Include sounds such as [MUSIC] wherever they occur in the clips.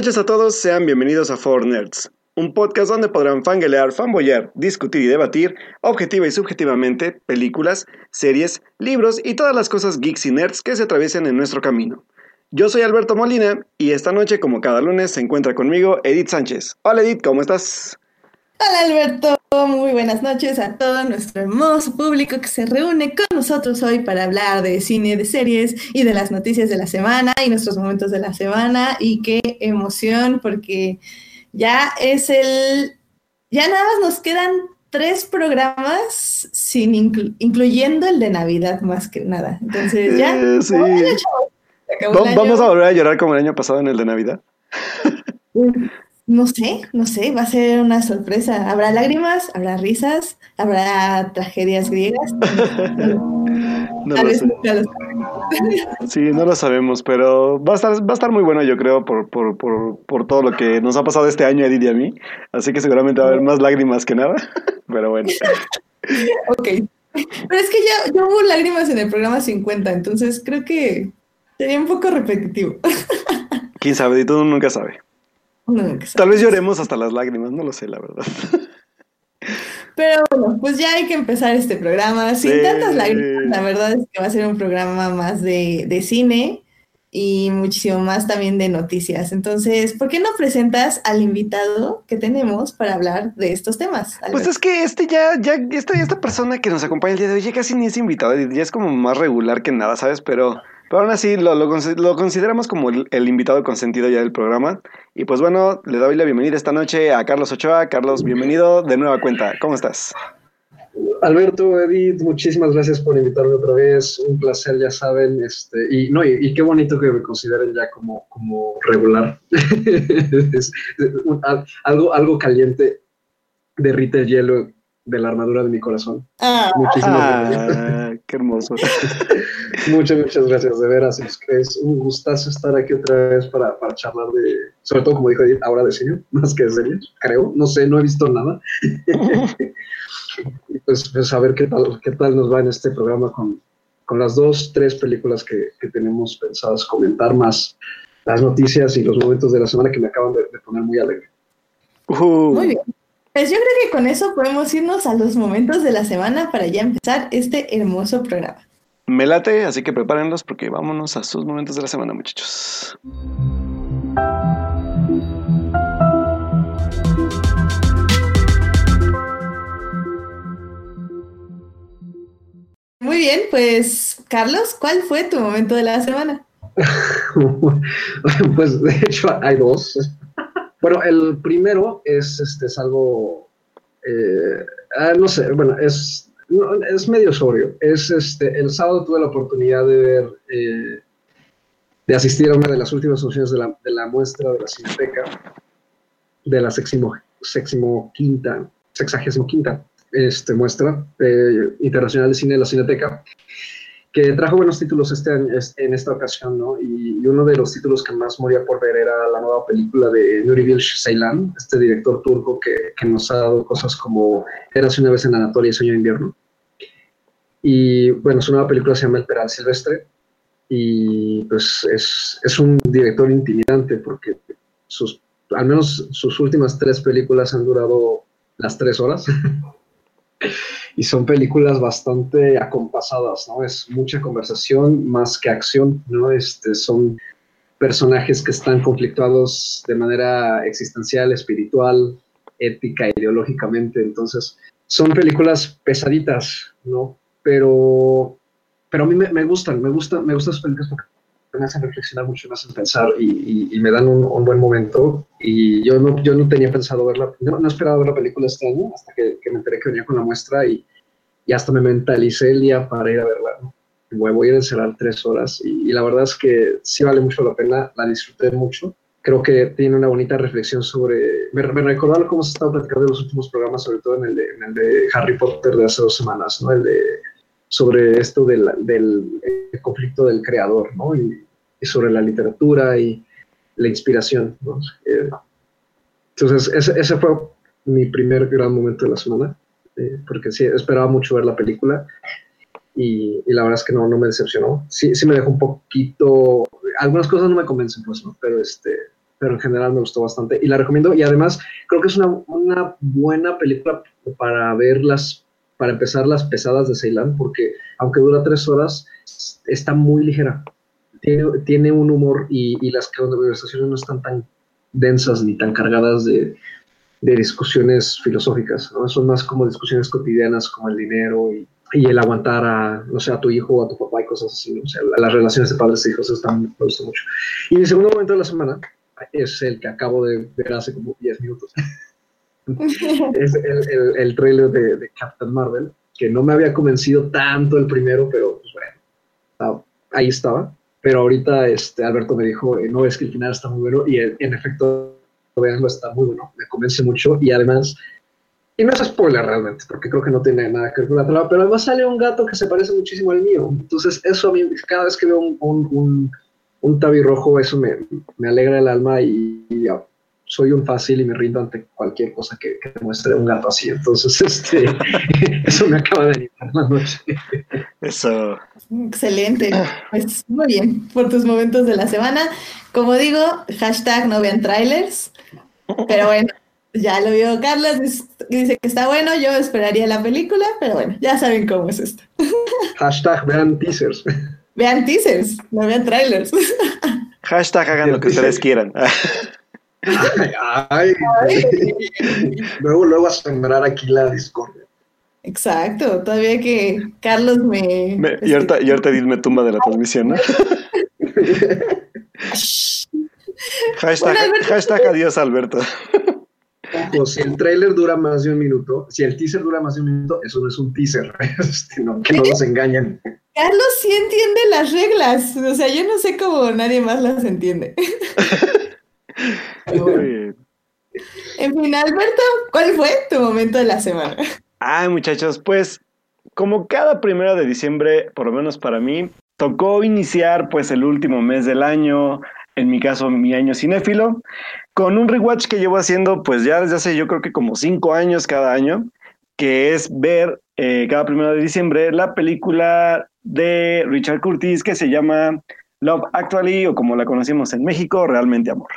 Noches a todos, sean bienvenidos a Four Nerds, un podcast donde podrán fangelear, fanboyar, discutir y debatir, objetiva y subjetivamente, películas, series, libros y todas las cosas geeks y nerds que se atraviesen en nuestro camino. Yo soy Alberto Molina y esta noche, como cada lunes, se encuentra conmigo Edith Sánchez. Hola Edith, ¿cómo estás? Hola Alberto, muy buenas noches a todo nuestro hermoso público que se reúne con nosotros hoy para hablar de cine, de series y de las noticias de la semana y nuestros momentos de la semana. Y qué emoción porque ya es el, ya nada más nos quedan tres programas sin incluyendo el de Navidad más que nada. Entonces ya. Eh, sí. Vamos a volver a llorar como el año pasado en el de Navidad. No sé, no sé, va a ser una sorpresa. Habrá lágrimas, habrá risas, habrá tragedias griegas. [LAUGHS] no lo sé. Sí, no lo sabemos, pero va a estar, va a estar muy bueno, yo creo, por, por, por, por todo lo que nos ha pasado este año a Edith y a mí. Así que seguramente va a haber más lágrimas que nada, [LAUGHS] pero bueno. [LAUGHS] ok. Pero es que ya, ya hubo lágrimas en el programa 50, entonces creo que sería un poco repetitivo. Quién sabe, y tú nunca sabe. Tal vez lloremos hasta las lágrimas, no lo sé, la verdad. [LAUGHS] Pero bueno, pues ya hay que empezar este programa sin tantas lágrimas. La verdad es que va a ser un programa más de, de, cine y muchísimo más también de noticias. Entonces, ¿por qué no presentas al invitado que tenemos para hablar de estos temas? Pues es que este ya, ya, esta, esta persona que nos acompaña el día de hoy ya casi ni es invitado, ya es como más regular que nada, ¿sabes? Pero pero aún así lo, lo, consideramos como el, invitado consentido ya del programa. Y pues bueno, le doy la bienvenida esta noche a Carlos Ochoa. Carlos, bienvenido de nueva cuenta. ¿Cómo estás? Alberto, Edith, muchísimas gracias por invitarme otra vez. Un placer, ya saben. Este, y, no, y, qué bonito que me consideren ya como, como regular. [LAUGHS] algo, algo caliente derrite el hielo de la armadura de mi corazón. Ah, Muchísimas gracias. Ah, qué hermoso. [LAUGHS] muchas, muchas gracias, de veras. Es, un gustazo estar aquí otra vez para, para, charlar de, sobre todo como dijo Edith, ahora de cine, [LAUGHS] más que de series, creo. No sé, no he visto nada. [LAUGHS] y pues, pues, a ver qué tal, qué tal nos va en este programa con, con las dos, tres películas que, que tenemos pensadas comentar, más las noticias y los momentos de la semana que me acaban de, poner muy alegre. Uh. Muy bien. Pues yo creo que con eso podemos irnos a los momentos de la semana para ya empezar este hermoso programa. Me late, así que prepárenlos porque vámonos a sus momentos de la semana, muchachos. Muy bien, pues Carlos, ¿cuál fue tu momento de la semana? [LAUGHS] pues de hecho hay dos. Bueno, el primero es, este, es algo, eh, ah, no sé, bueno, es, es medio sobrio. Es, este, el sábado tuve la oportunidad de ver, eh, de asistir a una de las últimas funciones de la, de la muestra de la Cineteca, de la seximo quinta, sexagésimo quinta este, muestra eh, internacional de cine de la Cineteca que trajo buenos títulos este año, en esta ocasión, ¿no? Y, uno de los títulos que más moría por ver era la nueva película de Nuri Bilge Ceylan, este director turco que, que, nos ha dado cosas como Érase una vez en Anatolia y Sueño de Invierno. Y bueno, su nueva película se llama El Peral Silvestre y pues es, es un director intimidante porque sus, al menos sus últimas tres películas han durado las tres horas. [LAUGHS] y son películas bastante acompasadas, ¿no? Es mucha conversación más que acción, ¿no? Este, son personajes que están conflictuados de manera existencial, espiritual, ética, ideológicamente, entonces son películas pesaditas, ¿no? Pero, pero a mí me, gustan, me gustan, me gustan las películas porque me hacen reflexionar mucho, me hacen pensar y, me dan un, buen momento. Y yo no, yo no tenía pensado verla, no, no esperaba ver la película este año hasta que, me enteré que venía con la muestra y, y, hasta me mentalicé el día para ir a verla. Voy a ir a encerrar tres horas y, la verdad es que sí vale mucho la pena, la disfruté mucho. Creo que tiene una bonita reflexión sobre. Me, me recordaba cómo se estaba platicando en los últimos programas, sobre todo en el, de, en el de Harry Potter de hace dos semanas, ¿no? El de sobre esto del, del conflicto del creador, ¿no? Y, sobre la literatura y la inspiración, ¿no? Eh, entonces, ese, ese, fue mi primer gran momento de la semana, eh, porque sí, esperaba mucho ver la película y, y, la verdad es que no, no me decepcionó. Sí, sí me dejó un poquito, algunas cosas no me convencen, pues, ¿no? Pero, este, pero en general me gustó bastante y la recomiendo. Y además creo que es una, una buena película para ver las, para empezar las pesadas de Ceilán, porque aunque dura tres horas, está muy ligera. Tiene, tiene un humor y, y las conversaciones no están tan densas ni tan cargadas de, de discusiones filosóficas, ¿no? Son más como discusiones cotidianas como el dinero y, y, el aguantar a, no sé, a tu hijo o a tu papá y cosas así, ¿no? o sea, las relaciones de padres e hijos están, me gusta mucho. Y mi segundo momento de la semana es el que acabo de ver hace como 10 minutos. [LAUGHS] es el, el, el trailer de, de, Captain Marvel, que no me había convencido tanto el primero, pero pues bueno, ahí estaba. Pero ahorita este, Alberto me dijo, eh, no, es que el final está muy bueno y en, efecto veanlo, está muy bueno, me convence mucho y además, y no es spoiler realmente, porque creo que no tiene nada que ver con la trama, pero además sale un gato que se parece muchísimo al mío, entonces eso a mí, cada vez que veo un, un, un, un tabi rojo, eso me, me, alegra el alma y, y soy un fácil y me rindo ante cualquier cosa que, que muestre un gato así. Entonces, este, [LAUGHS] eso me acaba de animar la noche. Eso. Excelente. Pues muy bien por tus momentos de la semana. Como digo, hashtag no vean trailers. Pero bueno, ya lo vio Carlos, dice que está bueno, yo esperaría la película, pero bueno, ya saben cómo es esto. [LAUGHS] Hashtag vean teasers. Vean teasers, no vean trailers. [LAUGHS] Hashtag hagan lo que ustedes quieran. Ay, ay, luego, luego a sembrar aquí la discordia. Exacto, todavía que Carlos me... me y, ahorita, y ahorita me tumba de la transmisión, ¿no? [LAUGHS] hashtag, bueno, hashtag adiós, Alberto. Ojo, si el trailer dura más de un minuto, si el teaser dura más de un minuto, eso no es un teaser, [LAUGHS] este, no, que no los engañen. Carlos sí entiende las reglas, o sea, yo no sé cómo nadie más las entiende. [LAUGHS] En fin, Alberto, ¿cuál fue tu momento de la semana? Ay, muchachos, pues como cada primero de diciembre, por lo menos para mí, tocó iniciar pues el último mes del año, en mi caso mi año cinéfilo, con un rewatch que llevo haciendo pues ya desde hace yo creo que como cinco años cada año, que es ver eh, cada primero de diciembre la película de Richard Curtis que se llama Love Actually o como la conocimos en México, Realmente Amor.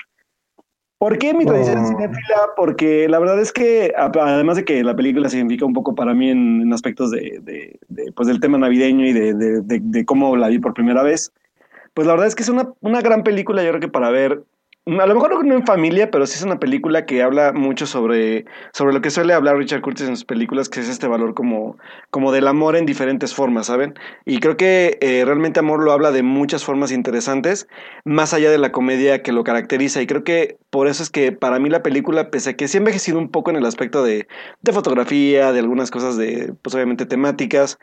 ¿Por qué mi tradición oh. cinéfila? Porque la verdad es que, además de que la película significa un poco para mí en, en aspectos de, de, de, pues del tema navideño y de, de, cómo la vi por primera vez, pues la verdad es que es una, una gran película, yo creo que para ver a lo mejor no en familia, pero sí es una película que habla mucho sobre, sobre lo que suele hablar Richard Curtis en sus películas, que es este valor como, como del amor en diferentes formas, ¿saben? Y creo que eh, realmente amor lo habla de muchas formas interesantes, más allá de la comedia que lo caracteriza. Y creo que por eso es que para mí la película, pese a que sí ha envejecido un poco en el aspecto de, de fotografía, de algunas cosas de, pues obviamente temáticas,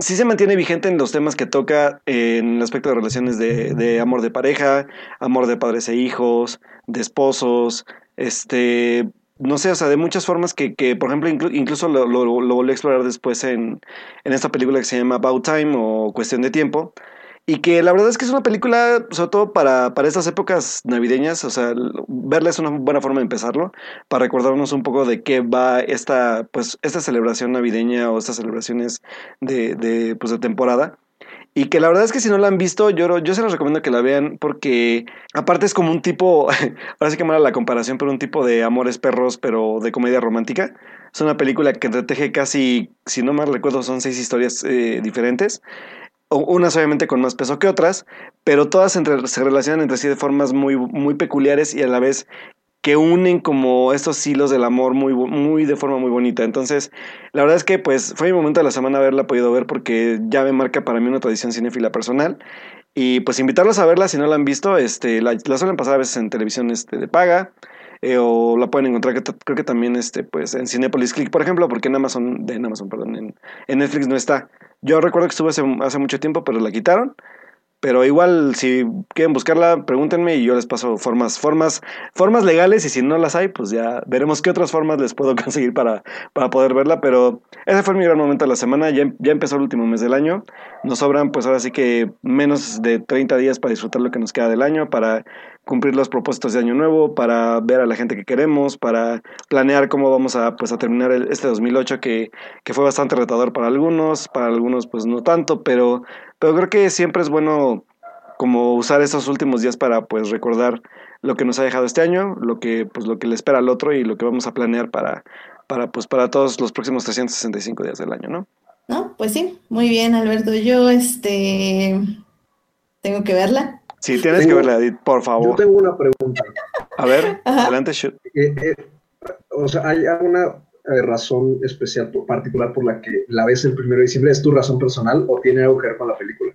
sí se mantiene vigente en los temas que toca en el aspecto de relaciones de, de, amor de pareja, amor de padres e hijos, de esposos, este, no sé, o sea, de muchas formas que, que por ejemplo, inclu incluso lo, lo, lo, volví a explorar después en, en esta película que se llama About Time o Cuestión de Tiempo, y que la verdad es que es una película, sobre todo para, para estas épocas navideñas, o sea, verla es una buena forma de empezarlo, para recordarnos un poco de qué va esta, pues, esta celebración navideña o estas celebraciones de, de, pues, de temporada. Y que la verdad es que si no la han visto, yo, yo se los recomiendo que la vean porque aparte es como un tipo, [LAUGHS] ahora sí que mala la comparación, pero un tipo de Amores Perros, pero de comedia romántica. Es una película que entreteje casi, si no mal recuerdo, son seis historias eh, diferentes unas obviamente con más peso que otras, pero todas se relacionan entre sí de formas muy, muy peculiares y a la vez que unen como estos hilos del amor muy, muy de forma muy bonita. Entonces, la verdad es que pues fue mi momento de la semana haberla podido ver porque ya me marca para mí una tradición cinéfila personal. Y pues invitarlos a verla si no la han visto, este, la, la suelen pasar a veces en televisión este, de paga. Eh, o la pueden encontrar que creo que también este pues en Cinepolis Click por ejemplo porque en Amazon de en Amazon perdón en, en Netflix no está yo recuerdo que estuve hace, hace mucho tiempo, pero la quitaron. Pero igual, si quieren buscarla, pregúntenme y yo les paso formas, formas, formas legales. Y si no las hay, pues ya veremos qué otras formas les puedo [LAUGHS] conseguir para, para poder verla. Pero ese fue mi gran momento de la semana. Ya, ya empezó el último mes del año. Nos sobran, pues ahora sí que menos de 30 días para disfrutar lo que nos queda del año, para cumplir los propósitos de año nuevo, para ver a la gente que queremos, para planear cómo vamos a, pues, a terminar el, este 2008 que, que fue bastante retador para algunos, para algunos pues no tanto, pero, pero creo que siempre es bueno como usar estos últimos días para pues recordar lo que nos ha dejado este año, lo que pues lo que le espera al otro y lo que vamos a planear para para pues para todos los próximos 365 días del año, ¿no? No, pues sí, muy bien, Alberto. Yo este tengo que verla. Sí, tienes que verla, Edith, por favor. Yo tengo una pregunta. A ver, adelante, shoot. Eh, eh, o sea, ¿hay alguna eh, razón especial, particular por la que la ves el primero de diciembre? ¿Es tu razón personal o tiene algo que ver con la película?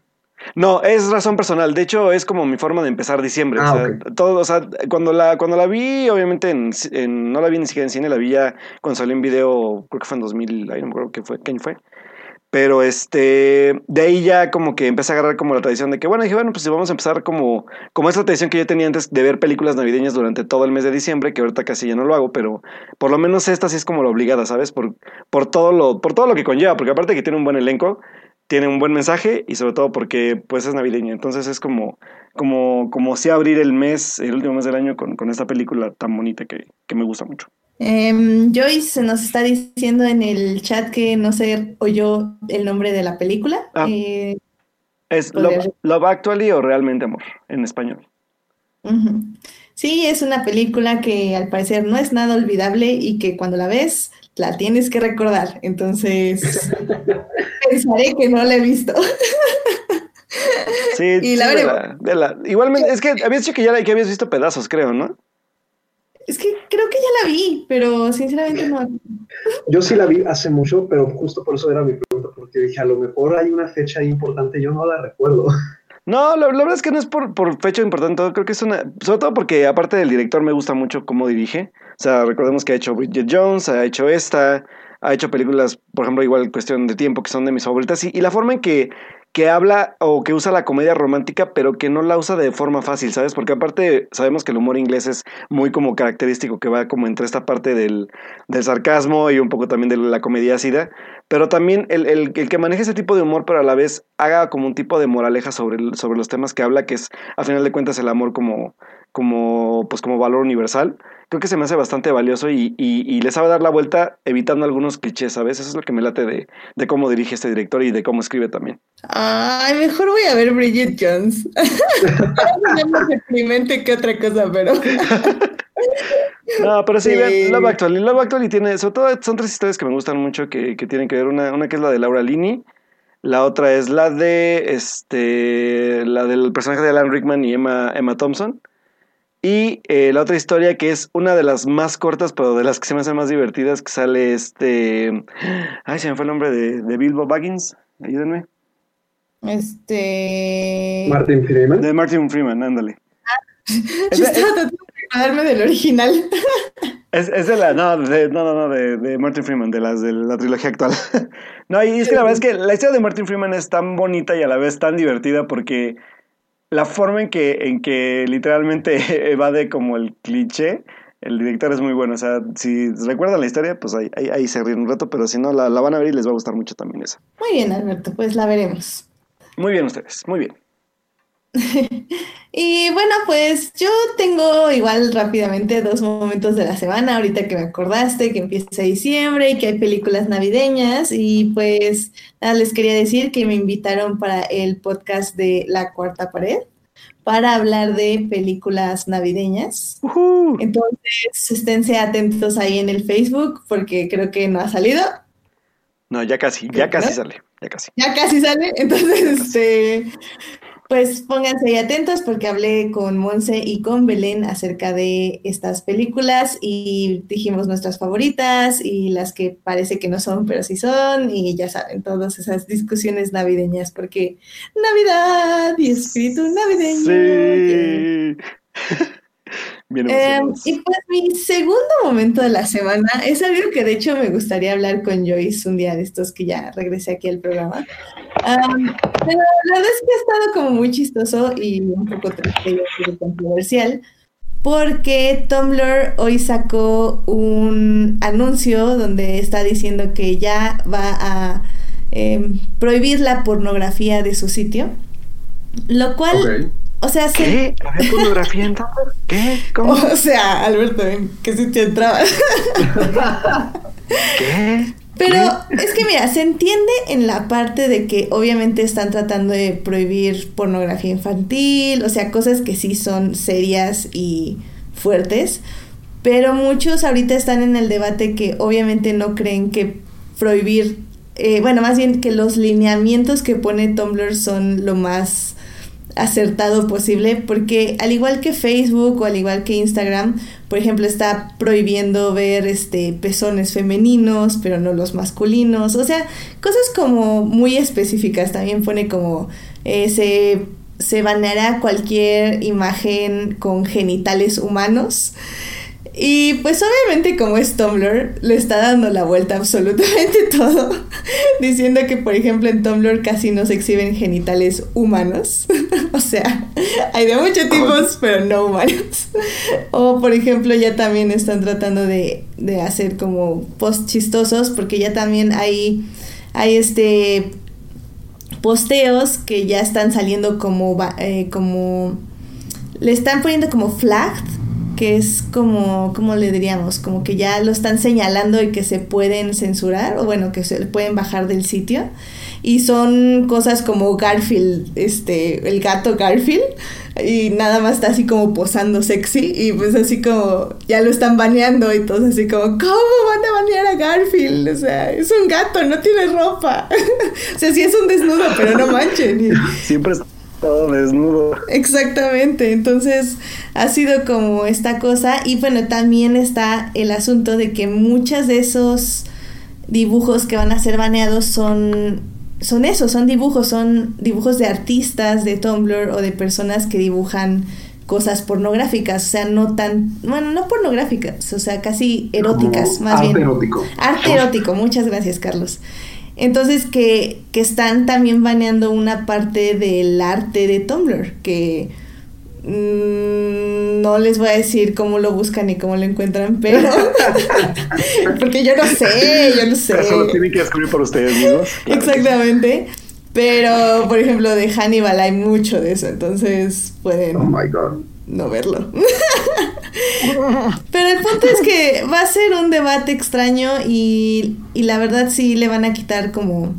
No, es razón personal. De hecho, es como mi forma de empezar diciembre. Ah, o sea, todo, o sea, cuando la, cuando la vi, obviamente, en, en- no la vi ni siquiera en cine, la vi ya cuando salió en video, creo que fue en 2000, ahí no me acuerdo qué fue, qué año fue. Pero este, de ahí ya como que empecé a agarrar como la tradición de que, bueno, dije, bueno, pues si vamos a empezar como, como esa tradición que yo tenía antes de ver películas navideñas durante todo el mes de diciembre, que ahorita casi ya no lo hago, pero por lo menos esta sí es como la obligada, ¿sabes? Por, por todo lo, por todo lo que conlleva, porque aparte que tiene un buen elenco, tiene un buen mensaje y sobre todo porque pues es navideño. Entonces es como, como, como si abrir el mes, el último mes del año con, con esta película tan bonita que, que me gusta mucho. Em, Joyce nos está diciendo en el chat que no se oyó el nombre de la película. Ah. Eh, Es Love. Love Actually o Realmente Amor en español. Sí, es una película que al parecer no es nada olvidable y que cuando la ves la tienes que recordar. Entonces, [LAUGHS] pensaré que no la he visto. Sí, [LAUGHS] Y la sí, veremos. Igualmente, es que habías dicho que ya la- que habías visto pedazos, creo, ¿no? Es que creo que ya la vi, pero sinceramente no. Yo sí la vi hace mucho, pero justo por eso era mi pregunta, porque dije, a lo mejor hay una fecha importante, yo no la recuerdo. No, la, la verdad es que no es por, por fecha importante, creo que es una, sobre todo porque aparte del director me gusta mucho cómo dirige, o sea, recordemos que ha hecho Bridget Jones, ha hecho esta, ha hecho películas, por ejemplo, igual Cuestión de Tiempo, que son de mis favoritas, y, y la forma en que, que habla o que usa la comedia romántica, pero que no la usa de forma fácil, ¿sabes? Porque aparte sabemos que el humor inglés es muy como característico, que va como entre esta parte del, del sarcasmo y un poco también de la comedia ácida, pero también el, el- que maneje ese tipo de humor, pero a la vez haga como un tipo de moraleja sobre, sobre los temas que habla, que es a final de cuentas el amor como, como, pues como valor universal, creo que se me hace bastante valioso y, y, y le sabe dar la vuelta evitando algunos clichés, ¿sabes? Eso es lo que me late de, de cómo dirige este director y de cómo escribe también. Ay, mejor voy a ver Bridget Jones. [LAUGHS] Es más deprimente que otra cosa, pero. [LAUGHS] No, pero sí, Sí. vean, Love Actually. Love Actually tiene, sobre todo son tres historias que me gustan mucho que, que tienen que ver. Una, una que es la de Laura Linney, la otra es la de este la del personaje de Alan Rickman y Emma, Emma Thompson. Y eh, la otra historia que es una de las más cortas, pero de las que se me hacen más divertidas, que sale este. Ay, se me fue el nombre de, de Bilbo Baggins. Ayúdenme. Este. Martin Freeman. De Martin Freeman, ándale. [LAUGHS] Es Yo estaba tratando de acordarme del original. [LAUGHS] Es, es de la, no, de, no, no, no, de, de Martin Freeman, de las de la trilogía actual. [LAUGHS] no, y es que la verdad es que la historia de Martin Freeman es tan bonita y a la vez tan divertida porque la forma en que, en que literalmente [LAUGHS] evade como el cliché, el director es muy bueno. O sea, si recuerdan la historia, pues ahí, ahí, ahí se ríen un rato, pero si no, la, la van a ver y les va a gustar mucho también esa. Muy bien, Alberto, pues la veremos. Muy bien ustedes, muy bien. [LAUGHS] Y bueno, pues yo tengo igual rápidamente dos momentos de la semana, ahorita que me acordaste que empieza diciembre y que hay películas navideñas y pues nada, les quería decir que me invitaron para el podcast de La Cuarta Pared para hablar de películas navideñas. Ujú. Entonces, esténse atentos ahí en el Facebook porque creo que no ha salido. No, ya casi, ya casi ¿No? sale, ya casi. Ya casi sale, [LAUGHS] entonces, este, pues pónganse ahí atentos porque hablé con Monse y con Belén acerca de estas películas y dijimos nuestras favoritas y las que parece que no son, pero sí son, y ya saben, todas esas discusiones navideñas, porque Navidad y espíritu navideño. Sí. [LAUGHS] Bien Eh, emocionados. y pues mi segundo momento de la semana es algo que de hecho me gustaría hablar con Joyce un día de estos que ya regresé aquí al programa. Am, pero la verdad es que ha estado como muy chistoso y un poco triste y controversial porque Tumblr hoy sacó un anuncio donde está diciendo que ya va a em, prohibir la pornografía de su sitio, lo cual. O sea, se ¿Qué? ¿Había pornografía en Tumblr? ¿Qué? ¿Cómo? [LAUGHS] O sea, Alberto, ¿en qué sitio entrabas? [LAUGHS] ¿Qué? Pero es que mira, se entiende en la parte de que obviamente están tratando de prohibir pornografía infantil, o sea, cosas que sí son serias y fuertes, pero muchos ahorita están en el debate que obviamente no creen que prohibir, eh, bueno, más bien que los lineamientos que pone Tumblr son lo más acertado posible, porque al igual que Facebook o al igual que Instagram, por ejemplo, está prohibiendo ver este pezones femeninos, pero no los masculinos, o sea, cosas como muy específicas, también pone como eh, se, se baneará cualquier imagen con genitales humanos. Y pues obviamente como es Tumblr, le está dando la vuelta [LAUGHS] absolutamente todo, [LAUGHS] diciendo que por ejemplo en Tumblr casi no se exhiben genitales humanos, [LAUGHS] o sea, hay de muchos tipos, pero no humanos. O por ejemplo ya también están tratando de, de hacer como post chistosos, porque ya también hay, hay este posteos que ya están saliendo como, eh, como, le están poniendo como flagged que es como, ¿cómo le diríamos? Como que ya lo están señalando y que se pueden censurar, o bueno, que se pueden bajar del sitio. Y son cosas como Garfield, este, el gato Garfield, y nada más está así como posando sexy, y pues así como ya lo están baneando y todo así como, ¿cómo van a banear a Garfield? O sea, es un gato, no tiene ropa. [LAUGHS] o sea, sí es un desnudo, pero no manchen. [LAUGHS] Siempre todo desnudo. Exactamente, entonces ha sido como esta cosa y bueno, también está el asunto de que muchos de esos dibujos que van a ser baneados son son eso, son dibujos, son dibujos de artistas de Tumblr o de personas que dibujan cosas pornográficas, o sea, no tan, bueno, no pornográficas, o sea, casi eróticas, más arte bien. erótico. Arte erótico, muchas gracias, Carlos. Entonces que, que están también baneando una parte del arte de Tumblr, que mm, no les voy a decir cómo lo buscan y cómo lo encuentran, pero [LAUGHS] porque yo no sé, yo no sé. Eso lo tienen que descubrir por ustedes mismos. [LAUGHS] Exactamente. Pero, por ejemplo, de Hannibal hay mucho de eso, entonces pueden Oh my god. No verlo. [LAUGHS] Pero el punto es que va a ser un debate extraño y, y la verdad sí le van a quitar como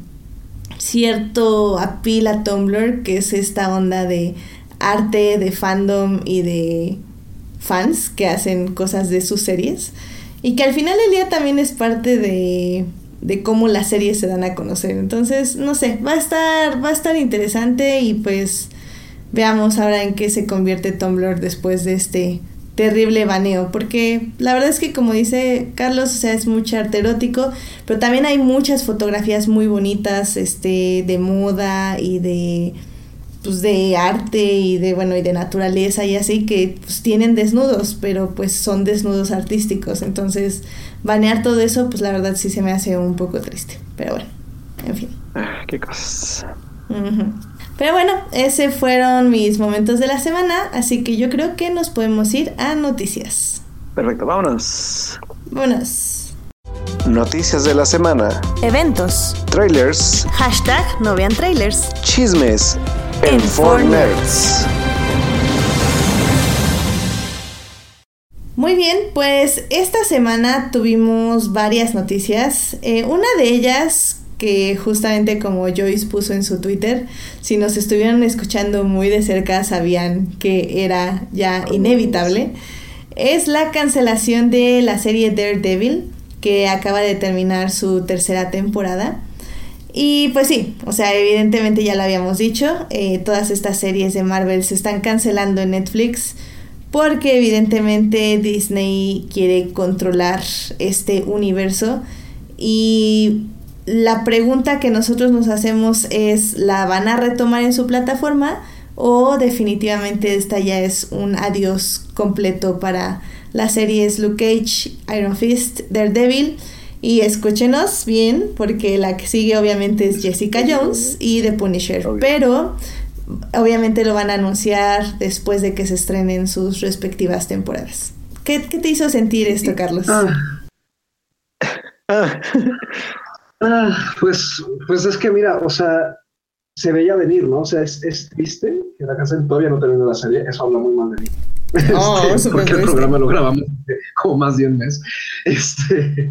cierto apil a Tumblr, que es esta onda de arte, de fandom y de fans que hacen cosas de sus series. Y que al final del día también es parte de, de cómo las series se dan a conocer. Entonces, no sé, va a estar, va a estar interesante y pues veamos ahora en qué se convierte Tumblr después de este terrible baneo, porque la verdad es que como dice Carlos, o sea, es mucho arte erótico, pero también hay muchas fotografías muy bonitas, este, de moda y de pues de arte y de bueno y de naturaleza y así que pues tienen desnudos, pero pues son desnudos artísticos, entonces banear todo eso, pues la verdad sí se me hace un poco triste, pero bueno, en fin. Ah, Qué cosas. Ujú. Pero bueno, ese fueron mis momentos de la semana, así que yo creo que nos podemos ir a noticias. Perfecto, vámonos. Buenas. Noticias de la semana. Eventos. Trailers. Hashtag no vean trailers. Chismes. En En 4 Nerds. Muy bien, pues esta semana tuvimos varias noticias. Eh, una de ellas, que justamente como Joyce puso en su Twitter, si nos estuvieron escuchando muy de cerca sabían que era ya inevitable, es la cancelación de la serie Daredevil, que acaba de terminar su tercera temporada. Y pues sí, o sea, evidentemente ya lo habíamos dicho, eh, todas estas series de Marvel se están cancelando en Netflix porque evidentemente Disney quiere controlar este universo y la pregunta que nosotros nos hacemos es, ¿la van a retomar en su plataforma o definitivamente esta ya es un adiós completo para las series Luke Cage, Iron Fist, Daredevil? Y escúchenos bien, porque la que sigue obviamente es Jessica Jones y The Punisher. Obvio. Pero obviamente lo van a anunciar después de que se estrenen sus respectivas temporadas. ¿Qué, qué te hizo sentir esto, Carlos? Ah, Ah, [LAUGHS] ah, pues, pues es que mira, o sea, se veía venir, ¿no? O sea, es, es triste que la canción todavía no terminó la serie, eso habla muy mal de mí. Oh, [LAUGHS] Este, porque el programa lo grabamos como más de un mes. Este,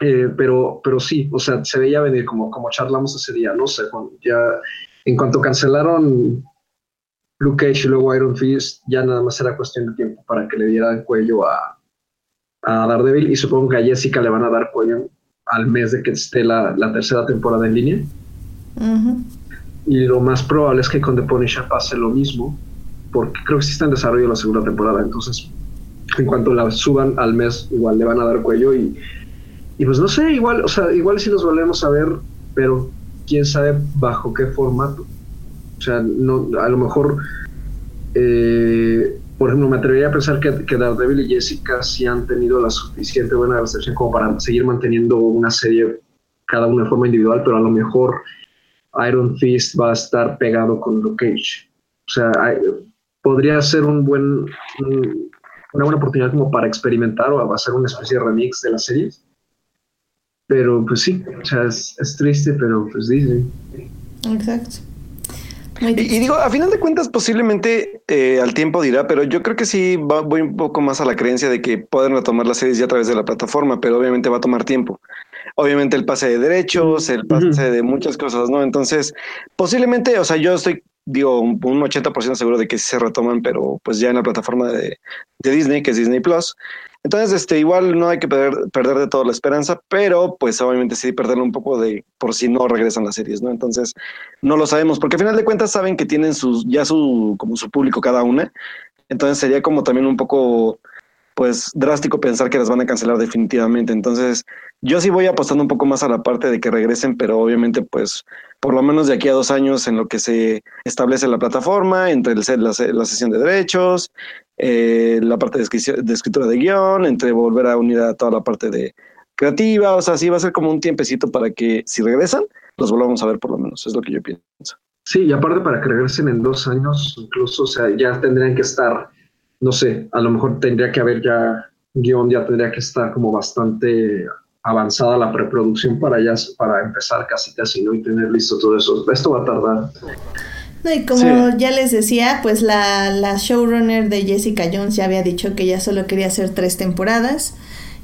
Eh, pero, pero sí, o sea, se veía venir como, como charlamos ese día, no sé, ya en cuanto cancelaron Luke Cage y luego Iron Fist, ya nada más era cuestión de tiempo para que le dieran cuello a, a Daredevil y supongo que a Jessica le van a dar cuello al mes de que esté la, la tercera temporada en línea. Y lo más probable es que con The Punisher pase lo mismo, porque creo que sí está en desarrollo la segunda temporada, entonces en cuanto la suban al mes igual le van a dar cuello y y pues no sé, igual, o sea, igual si los volvemos a ver, pero quién sabe bajo qué formato. O sea, no, a lo mejor, eh, por ejemplo, me atrevería a pensar que, Daredevil y Jessica sí han tenido la suficiente buena recepción como para seguir manteniendo una serie cada una de forma individual, pero a lo mejor Iron Fist va a estar pegado con Luke Cage. O sea, podría ser un buen, una buena oportunidad como para experimentar o hacer una especie de remix de las series pero pues sí, o sea, es, triste, pero pues Disney. Exacto. Y, digo, a final de cuentas, posiblemente eh, al tiempo dirá, pero yo creo que sí voy un poco más a la creencia de que pueden retomar las series ya a través de la plataforma, pero obviamente va a tomar tiempo. Obviamente el pase de derechos, el pase de muchas cosas, ¿no? Entonces, posiblemente, o sea, yo estoy, digo, un, 80% seguro de que se retoman, pero pues ya en la plataforma de, de Disney, que es Disney Plus. Entonces, este, igual no hay que perder, perder de todo la esperanza, pero pues obviamente sí perderle un poco de por si no regresan las series, ¿no? Entonces, no lo sabemos, porque al final de cuentas saben que tienen sus, ya su, como su público cada una. Entonces sería como también un poco, pues, drástico pensar que las van a cancelar definitivamente. Entonces, yo sí voy apostando un poco más a la parte de que regresen, pero obviamente, pues, por lo menos de aquí a dos años en lo que se establece la plataforma, entre el, la, la sesión de derechos, eh, la parte de, escritura de guion, entre volver a unir a toda la parte de creativa, o sea, sí va a ser como un tiempecito para que si regresan, los volvamos a ver por lo menos, es lo que yo pienso. Sí, y aparte para que regresen en dos años, incluso, o sea, ya tendrían que estar, no sé, a lo mejor tendría que haber ya guion, ya tendría que estar como bastante avanzada la preproducción para ya para empezar casi casi no y tener listo todo eso. Esto va a tardar. No, y como ya les decía, pues la, la showrunner de Jessica Jones ya había dicho que ella solo quería hacer tres temporadas.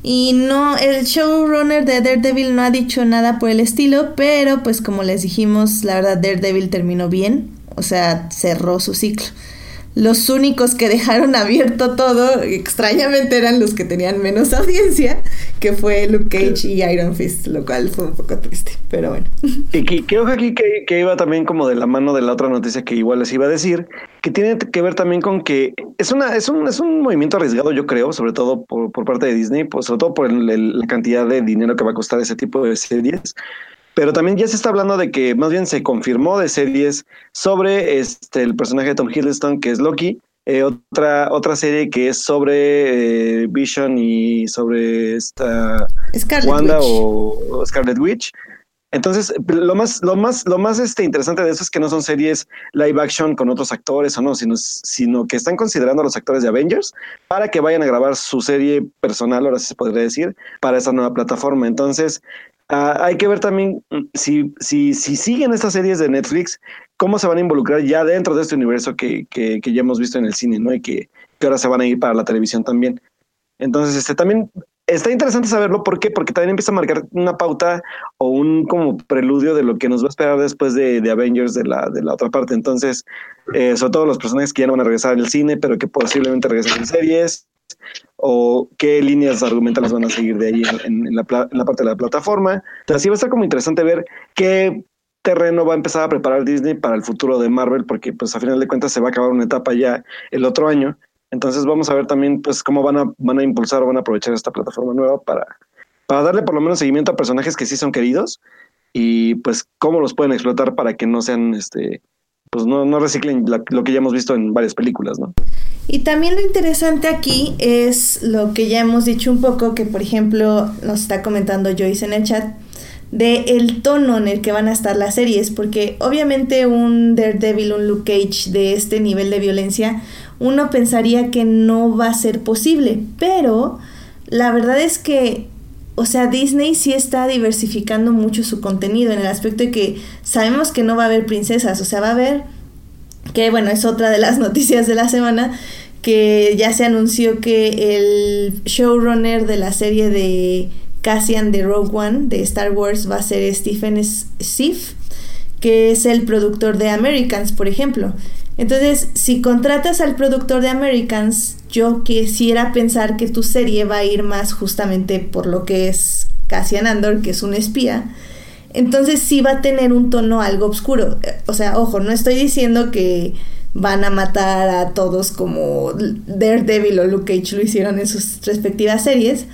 Y no, el showrunner de Daredevil no ha dicho nada por el estilo, pero pues como les dijimos, la verdad Daredevil terminó bien, o sea, cerró su ciclo. Los únicos que dejaron abierto todo, extrañamente, eran los que tenían menos [LAUGHS] audiencia, que fue Luke Cage y Iron Fist, lo cual fue un poco triste, pero bueno. Y que, que aquí que, iba también como de la mano de la otra noticia que igual les iba a decir, que tiene que ver también con que es una es un, es un movimiento arriesgado, yo creo, sobre todo por, por parte de Disney, pues, sobre todo por la cantidad de dinero que va a costar ese tipo de series pero también ya se está hablando de que más bien se confirmó de series sobre este el personaje de Tom Hiddleston, que es Loki, eh, otra, otra serie que es sobre eh, Vision y sobre esta Wanda O, Scarlet Witch. Entonces, lo más, lo más, lo más este, interesante de eso es que no son series live action con otros actores o no, sino, sino que están considerando a los actores de Avengers para que vayan a grabar su serie personal, ahora sí se podría decir, para esta nueva plataforma. Entonces, Ah, hay que ver también mm, si, si, si siguen estas series de Netflix, cómo se van a involucrar ya dentro de este universo que, que, ya hemos visto en el cine, ¿no? Y que, que, ahora se van a ir para la televisión también. Entonces, este también está interesante saberlo. ¿Por qué? Porque también empieza a marcar una pauta o un como preludio de lo que nos va a esperar después de, de Avengers de la, de la otra parte. Entonces, eh, sobre todo los personajes que ya no van a regresar al cine, pero que posiblemente regresen en series o qué líneas argumentales van a seguir de ahí en, la, parte de la plataforma. Entonces, así va a estar como interesante ver qué terreno va a empezar a preparar Disney para el futuro de Marvel, porque pues a final de cuentas se va a acabar una etapa ya el otro año. Entonces vamos a ver también pues cómo van a, van a impulsar o van a aprovechar esta plataforma nueva para, para darle por lo menos seguimiento a personajes que sí son queridos y pues cómo los pueden explotar para que no sean este pues no, no reciclen lo que ya hemos visto en varias películas, ¿no? Y también lo interesante aquí es lo que ya hemos dicho un poco, que por ejemplo nos está comentando Joyce en el chat, de el tono en el que van a estar las series, porque obviamente un Daredevil, un Luke Cage de este nivel de violencia, uno pensaría que no va a ser posible, pero la verdad es que, o sea, Disney sí está diversificando mucho su contenido en el aspecto de que sabemos que no va a haber princesas, o sea, va a haber que bueno, es otra de las [LAUGHS] noticias de la semana, que ya se anunció que el showrunner de la serie de Cassian de Rogue One de Star Wars va a ser Stephen Schiff, que es el productor de Americans, por ejemplo. Entonces, si contratas al productor de Americans, yo quisiera pensar que tu serie va a ir más justamente por lo que es Cassian Andor, que es un espía. Entonces sí va a tener un tono algo oscuro. O sea, ojo, no estoy diciendo que van a matar a todos como Daredevil o Luke Cage lo hicieron en sus respectivas series,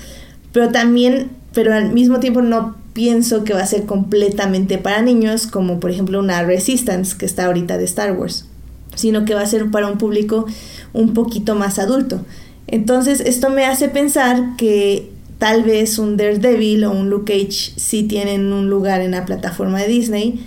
pero también, pero al mismo tiempo no pienso que va a ser completamente para niños, como por ejemplo una Resistance que está ahorita de Star Wars, sino que va a ser para un público un poquito más adulto. Entonces esto me hace pensar que tal vez un Daredevil o un Luke Cage sí tienen un lugar en la plataforma de Disney,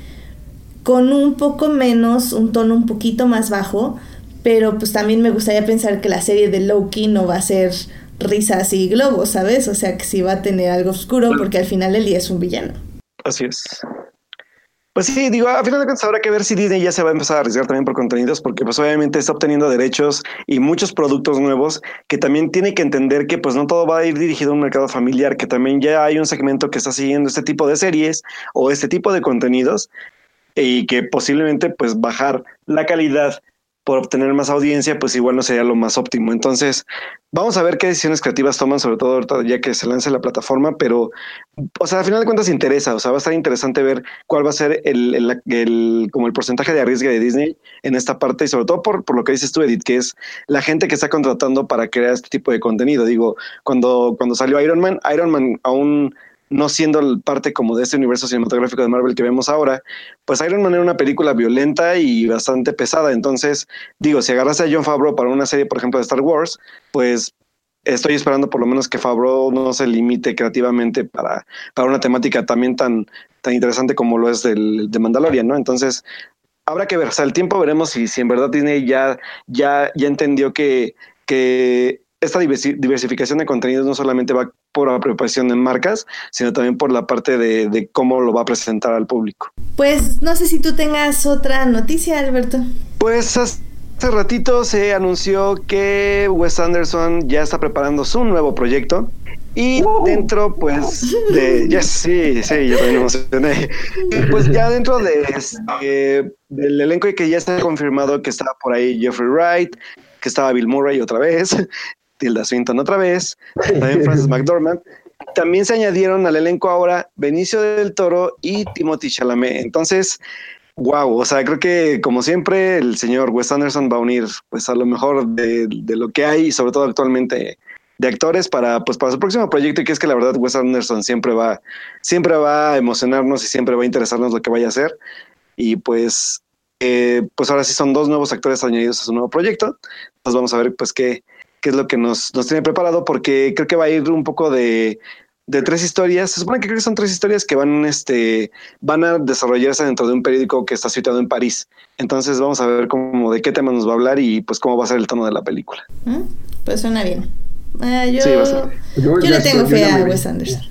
con un poco menos, un tono un poquito más bajo, pero pues también me gustaría pensar que la serie de Loki no va a ser risas y globos, ¿sabes? O sea que sí va a tener algo oscuro porque al final el día es un villano. Así es. Pues sí, digo, a final de cuentas habrá que ver si Disney ya se va a empezar a arriesgar también por contenidos, porque pues obviamente está obteniendo derechos y muchos productos nuevos que también tiene que entender que pues no todo va a ir dirigido a un mercado familiar, que también ya hay un segmento que está siguiendo este tipo de series o este tipo de contenidos y que posiblemente pues bajar la calidad por obtener más audiencia, pues igual no sería lo más óptimo. Entonces, vamos a ver qué decisiones creativas toman, sobre todo ahorita ya que se lance la plataforma, pero, o sea, al final de cuentas interesa, o sea, va a estar interesante ver cuál va a ser el, el, como el porcentaje de arriesgue de Disney en esta parte y sobre todo por, por lo que dices tú, Edith, que es la gente que está contratando para crear este tipo de contenido. Digo, cuando, cuando salió Iron Man, Iron Man aún no siendo parte como de este universo cinematográfico de Marvel que vemos ahora, pues Iron Man era una película violenta y bastante pesada. Entonces, digo, si agarras a John Favreau para una serie, por ejemplo, de Star Wars, pues estoy esperando por lo menos que Favreau no se limite creativamente para, para una temática también tan, tan interesante como lo es del, de Mandalorian, ¿no? Entonces, habrá que ver, o sea, el tiempo veremos si, si en verdad Disney ya, ya, ya entendió que, que esta diversificación de contenidos no solamente va por apropiación en marcas, sino también por la parte de, cómo lo va a presentar al público. Pues no sé si tú tengas otra noticia, Alberto. Pues hace ratito se anunció que Wes Anderson ya está preparando su nuevo proyecto. Y dentro, pues, de. Yes, sí, sí, yo también me emocioné. pues ya dentro de este, del elenco y que ya está confirmado que estaba por ahí Jeffrey Wright, que estaba Bill Murray otra vez, Tilda Swinton otra vez, [LAUGHS] también Frances McDormand. También se añadieron al elenco ahora Benicio del Toro y Timothy Chalamet. Entonces, wow, o sea, creo que como siempre el señor Wes Anderson va a unir pues a lo mejor de, lo que hay, sobre todo actualmente de actores para pues para su próximo proyecto y que es que la verdad Wes Anderson siempre va siempre va a emocionarnos y siempre va a interesarnos lo que vaya a hacer y pues eh, pues ahora sí son dos nuevos actores añadidos a su nuevo proyecto entonces vamos a ver pues qué qué es lo que nos, nos tiene preparado, porque creo que va a ir un poco de, de tres historias. Se supone que creo que son tres historias que van, este, van a desarrollarse dentro de un periódico que está situado en París. Entonces vamos a ver cómo, de qué tema nos va a hablar y pues cómo va a ser el tono de la película. Mm, pues suena bien. Ah, yo, yo, le tengo fe a Wes Anderson.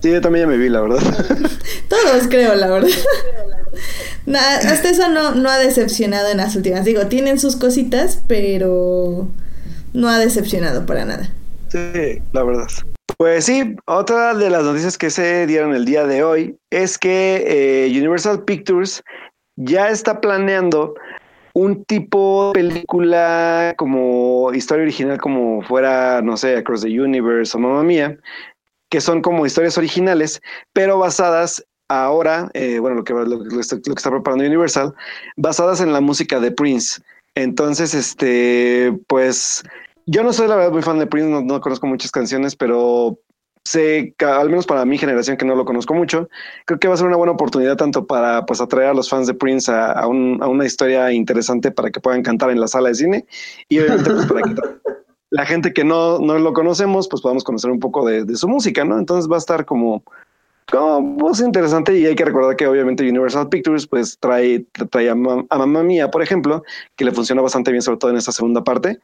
Sí, yo también ya me vi, la verdad. [LAUGHS] Todos creo, la verdad. [LAUGHS] hasta eso no, no ha decepcionado en las últimas. Digo, tienen sus cositas, pero no ha decepcionado para nada. Sí, la verdad. Pues sí, otra de las noticias que se dieron el día de hoy es que eh, Universal Pictures ya está planeando un tipo de película como historia original, como fuera, no sé, Across the Universe o Mamma Mía, que son como historias originales, pero basadas ahora, eh, bueno, lo que, lo que está preparando Universal, basadas en la música de Prince. Entonces, este, pues yo no soy la verdad muy fan de Prince, no, conozco muchas canciones, pero sé, que, al menos para mi generación que no lo conozco mucho, creo que va a ser una buena oportunidad tanto para pues atraer a los fans de Prince a, una historia interesante para que puedan cantar en la sala de cine y obviamente pues, para que [LAUGHS] la gente que no, no lo conocemos pues podamos conocer un poco de, su música, ¿no? Entonces va a estar como como pues, interesante y hay que recordar que obviamente Universal Pictures pues trae, trae a, a Mamma Mía, por ejemplo, que le funciona bastante bien sobre todo en esta segunda parte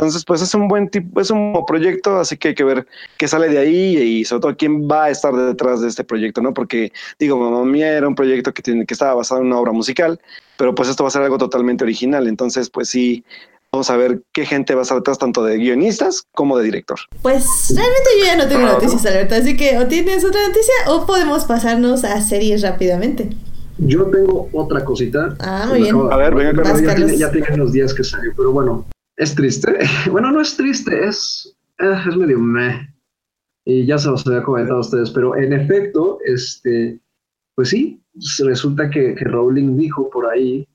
entonces, pues es un buen tipo, es un proyecto, así que hay que ver qué sale de ahí y sobre todo quién va a estar detrás de este proyecto, ¿no? Porque, digo, Mamá Mía era un proyecto que, tiene, que estaba basado en una obra musical, pero pues esto va a ser algo totalmente original. Entonces, pues sí, Vamos a ver qué gente va a estar detrás tanto de guionistas como de director. Pues realmente yo ya no tengo noticias alerta, así que o tienes otra noticia o podemos pasarnos a series rápidamente. Yo tengo otra cosita. Ah, muy bien. A ver, venga. Carlos. ya, tiene, ya tiene unos días que salió, pero bueno, es triste. [LAUGHS] bueno, no es triste, es, eh, es medio meh. Y ya se los había comentado a ustedes, pero en efecto, este, pues sí, resulta que, que Rowling dijo por ahí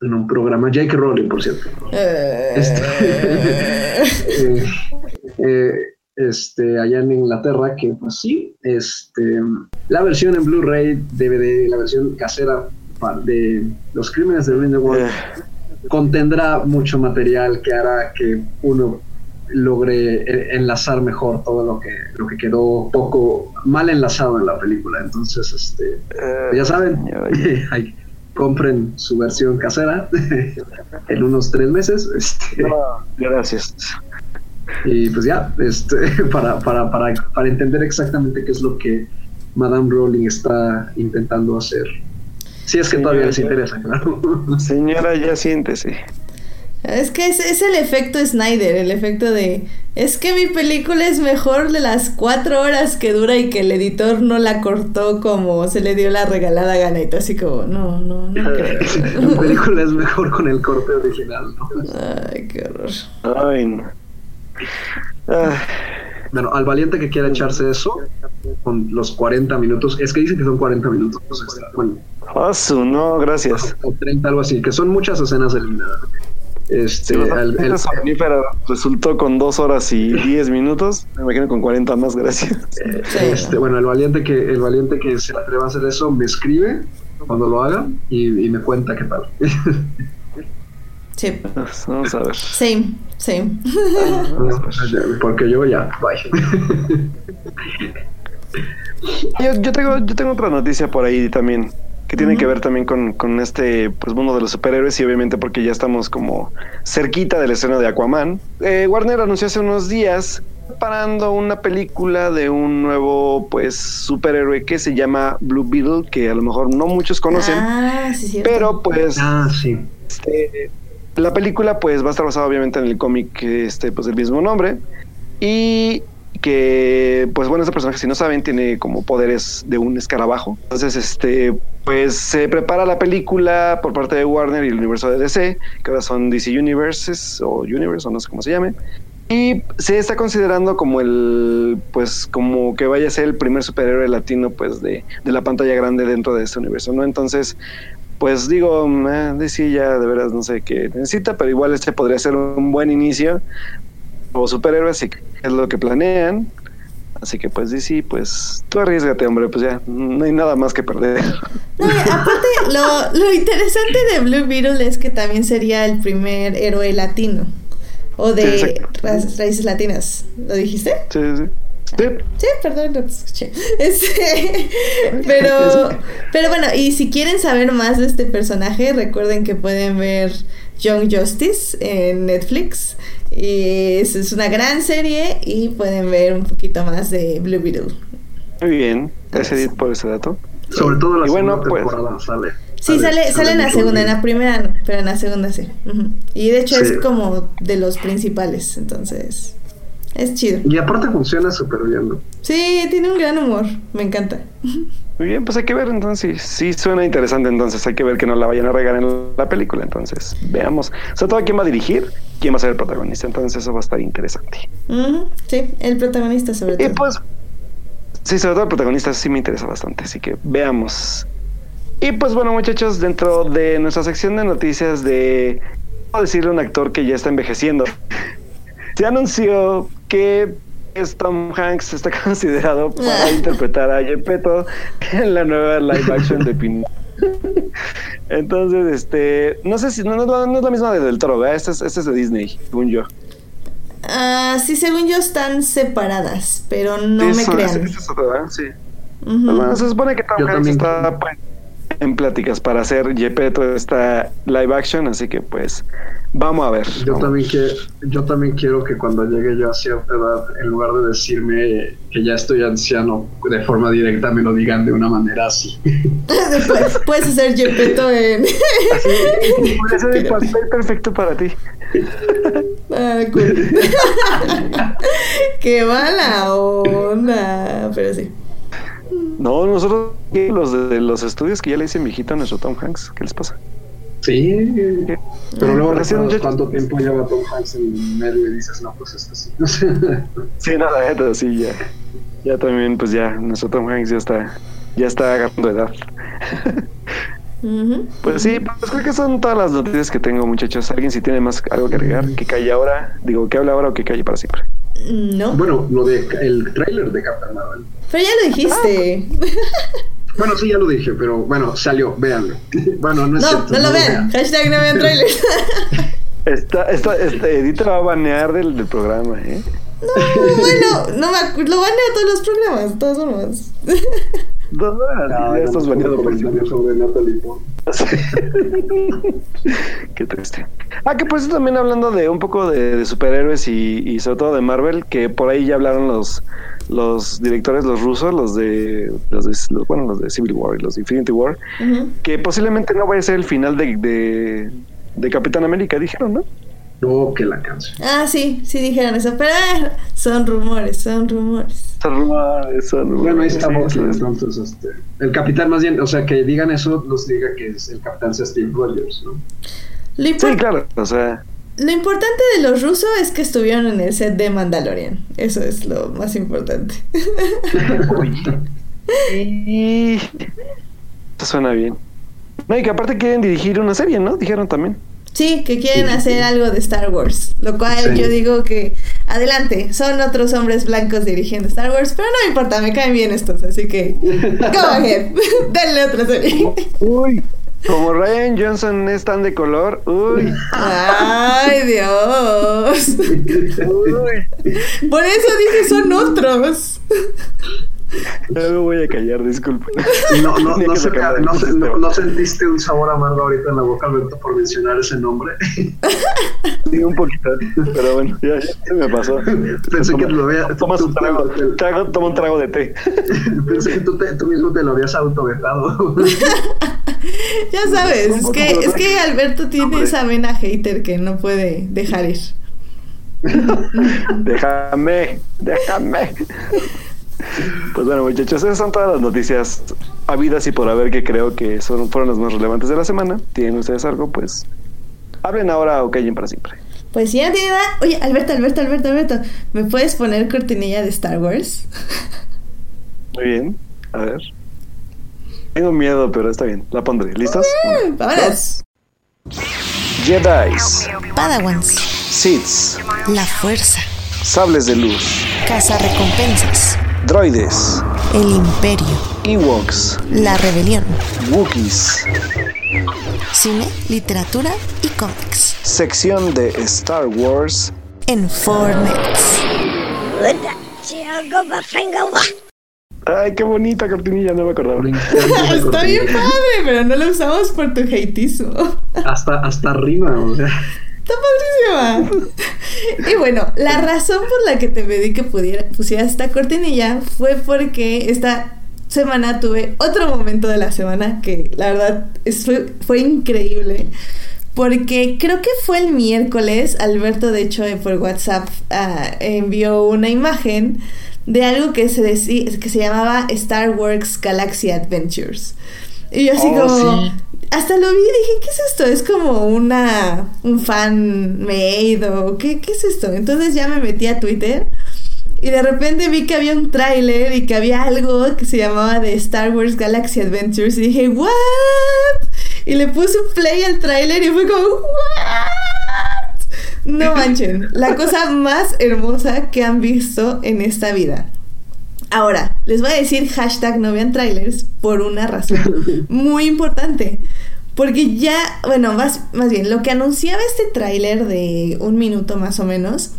en un programa, J.K. Rowling, por cierto, Eh, [LAUGHS] eh, eh, este, allá en Inglaterra, que pues sí, este, la versión en Blu-ray, DVD, la versión casera de Los Crímenes de Grindelwald, contendrá mucho material que hará que uno logre eh, enlazar mejor todo lo que, lo que quedó poco mal enlazado en la película. Entonces, este, ya saben, ahí, [LAUGHS] compren su versión casera [LAUGHS] en unos tres meses. Este, no, gracias. y pues ya, este, [LAUGHS] para, para, para, para entender exactamente qué es lo que Madame Rowling está intentando hacer. Si es que todavía les interesa, claro. [LAUGHS] Señora, ya siéntese. Es que es, es el efecto Snyder, el efecto de... Es que mi película es mejor de las cuatro horas que dura y que el editor no la cortó como se le dio la regalada gana y todo así como, no, no, no creo. [LAUGHS] La película es mejor con el corte original, ¿no? Ay, qué horror. Ay, no. Ah, Bueno, al valiente que quiera echarse eso, con los 40 minutos, es que dicen que son 40 minutos, bueno, ah, no, gracias. o 30, algo así, que son muchas escenas eliminadas. Este, Sí, al- el- el, somnífera resultó con dos horas y diez minutos. Me imagino con 40 más, gracias. Sí, este, bueno, el valiente que el valiente que se atreva a hacer eso me escribe cuando lo haga y, y me cuenta qué tal. Sí. Vamos a ver. Same, same. Porque yo ya, bye. Yo, yo tengo, yo tengo otra noticia por ahí también, que tiene que ver también con, con este pues, mundo de los superhéroes y obviamente porque ya estamos como cerquita del estreno de Aquaman. Eh, Warner anunció hace unos días preparando una película de un nuevo pues superhéroe que se llama Blue Beetle, que a lo mejor no muchos conocen, Ah, sí, cierto. pero pues ah, sí. este, la película pues va a estar basada obviamente en el cómic este pues del mismo nombre y que pues bueno este personaje si no saben tiene como poderes de un escarabajo. Entonces este pues se prepara la película por parte de Warner y el universo de DC que ahora son DC Universes o Universe o no sé cómo se llame y se está considerando como el pues como que vaya a ser el primer superhéroe latino pues de, de la pantalla grande dentro de este universo no entonces pues digo, eh, DC ya de veras no sé qué necesita, pero igual este podría ser un buen inicio como superhéroe, así que es lo que planean. Así que pues DC, pues tú arriesgate, hombre, pues ya no hay nada más que perder. No, y aparte, lo, lo interesante de Blue Beetle es que también sería el primer héroe latino. O Sí, de exacto. ra- raíces latinas. ¿Lo dijiste? Sí, sí. Sí, Sí, perdón, no te escuché. Este, [LAUGHS] pero, pero bueno, y si quieren saber más de este personaje, recuerden que pueden ver Young Justice en Netflix. Y es, es una gran serie y pueden ver un poquito más de Blue Beetle. muy bien. Gracias Edith por ese dato. Sobre todo la Y bueno, segunda pues- temporada sale. Sí, sale, sale en la segunda, en la primera no, pero en la segunda sí. Y de hecho Sí. es como de los principales, entonces es chido. Y aparte funciona súper bien, ¿no? Sí, tiene un gran humor, me encanta. Muy bien, pues hay que ver entonces. Sí, suena interesante entonces. Hay que ver que no la vayan a regar en la película. Entonces, veamos. Sobre todo quién va a dirigir, quién va a ser el protagonista. Entonces eso va a estar interesante. Sí, el protagonista sobre Y todo. pues, sí, sobre todo el protagonista sí me interesa bastante, así que veamos. Y pues bueno, muchachos, dentro de nuestra sección de noticias de, ¿cómo decirle a un actor que ya está envejeciendo? [LAUGHS] Se anunció que Tom Hanks está [LAUGHS] considerado para interpretar a Gepetto en la nueva live action de [LAUGHS] Pin. [LAUGHS] Entonces, este, no sé si no, no, no es la misma de Del Toro, ¿verdad? Este es, este es de Disney, según yo. Ah, sí, según yo están separadas, pero no Sí, me eso- crean. es otro, ¿verdad? Sí. Bueno, se supone que Tom Hanks también está pues, en pláticas para hacer Gepetto esta live action, así que pues Vamos a ver. Yo vamos. también, quiero, yo también quiero que cuando llegue yo a cierta edad, en lugar de decirme que ya estoy anciano de forma directa, me lo digan de una manera así. Después [LAUGHS] puedes hacer Gepetto en. Ese [LAUGHS] es el papel perfecto para ti. Ah, cool. [LAUGHS] Qué mala onda. Pero sí. No, nosotros los de los estudios que ya le dicen viejito a nuestro Tom Hanks. ¿Qué les pasa? Sí, pero luego Recién yo- cuánto tiempo lleva Tom Hanks en medio y dices, no, pues esto sí. [LAUGHS] Sí, nada, neta, sí, ya. Ya también, pues ya, nuestro Tom Hanks ya está, ya está agarrando edad. Pues sí, pues creo que son todas las noticias que tengo, muchachos. ¿Alguien si tiene más algo que agregar? Que calle ahora, digo, que hable ahora o que calle para siempre. No. bueno, lo de el tráiler de Captain Marvel. Pero ya lo dijiste. [LAUGHS] Bueno, sí, ya lo dije, pero bueno, salió, véanlo. [LAUGHS] Bueno, no es No, cierto. no lo vean. Hashtag no vean trailers. [LAUGHS] Esta, esta, Edith va a banear del, del programa, ¿eh? No, bueno, no me lo van a todos los programas, [LAUGHS] de todas formas. Dos horas, Ah, ya estás baneado por [LAUGHS] Qué triste. Ah, que pues también hablando de un poco de, de superhéroes y, y sobre todo de Marvel, que por ahí ya hablaron los los directores, los rusos, los de los de los- bueno, los de Civil War y los de Infinity War, que posiblemente no vaya a ser el final de, de, de Capitán América, dijeron, ¿no? No, que la canción. Ah, sí, sí dijeron eso, pero ah, son rumores, son rumores. Son rumores, son rumores, Bueno, ahí está sí, sí, entonces, este, el capitán más bien, o sea, que digan eso, nos diga que es el capitán sea Steve Rogers, ¿no? Lo, Sí, claro, o sea, lo importante de los rusos es que estuvieron en el set de Mandalorian. Eso es lo más importante. [LAUGHS] y... [LAUGHS] Eso suena bien. No, y que aparte quieren dirigir una serie, ¿no? Dijeron también. Sí, que quieren hacer algo de Star Wars. Lo cual Sí. yo digo que adelante, son otros hombres blancos dirigiendo Star Wars, pero no me importa, me caen bien estos, así que [LAUGHS] go ahead, [LAUGHS] denle otra serie. Uy, como Ryan Johnson es tan de color, uy, Ay, Dios. [LAUGHS] uy. Por eso dije son otros. Ya me voy a callar, disculpen. No, no, no, que se- no, se- no- no sentiste un sabor amargo ahorita en la boca, Alberto, por mencionar ese nombre. Sí, un poquito, pero bueno, ya, ya se me pasó. Pensé que Toma- lo había- Tomas tú- un trago, tú- trago, toma un trago de té. Pensé que tú, te- tú mismo te lo habías autovetado. [LAUGHS] Ya sabes, es que, es no. que Alberto tiene Hombre. esa vena hater que no puede dejar ir. [LAUGHS] Déjame, déjame. Pues bueno, muchachos, esas son todas las noticias habidas y por haber que creo que son, fueron las más relevantes de la semana. ¿Tienen ustedes algo? Pues hablen ahora o callen para siempre. Pues ya tiene nada. Oye, Alberto, Alberto, Alberto, Alberto, ¿me puedes poner cortinilla de Star Wars? [LAUGHS] Muy bien, a ver. Tengo miedo, pero está bien, la pondré. ¿Listos? Vámonos. Jedis, Padawans, Siths, la fuerza, sables de luz, recompensas, droides, el imperio, Ewoks, la rebelión, Wookiees, cine, literatura y cómics. sección de Star Wars. En Fortnite. Ay, qué bonita cortinilla, no me acordaba. [LAUGHS] Está bien padre, pero no lo usamos por tu hateismo. Hasta, hasta rima, o sea. Está padrísima. Y bueno, la razón por la que te pedí que pudiera, pusieras esta cortinilla fue porque esta semana tuve otro momento de la semana que la verdad es- fue, fue increíble. Porque creo que fue el miércoles, Alberto de hecho eh, por WhatsApp ah, envió una imagen de algo que se, decí- que se llamaba Star Wars Galaxy Adventures. Y yo así Oh, como... sí. Hasta lo vi y dije, ¿qué es esto? ¿Es como una un fan made o qué, qué es esto? Entonces ya me metí a Twitter y de repente vi que había un tráiler y que había algo que se llamaba de Star Wars Galaxy Adventures y dije, ¿what? Y le puse play al tráiler y fue como, ¿what? No manchen, la cosa más hermosa que han visto en esta vida. Ahora, les voy a decir hashtag no vean trailers por una razón [LAUGHS] muy importante. Porque ya, bueno, más, más bien, lo que anunciaba este tráiler de un minuto más o menos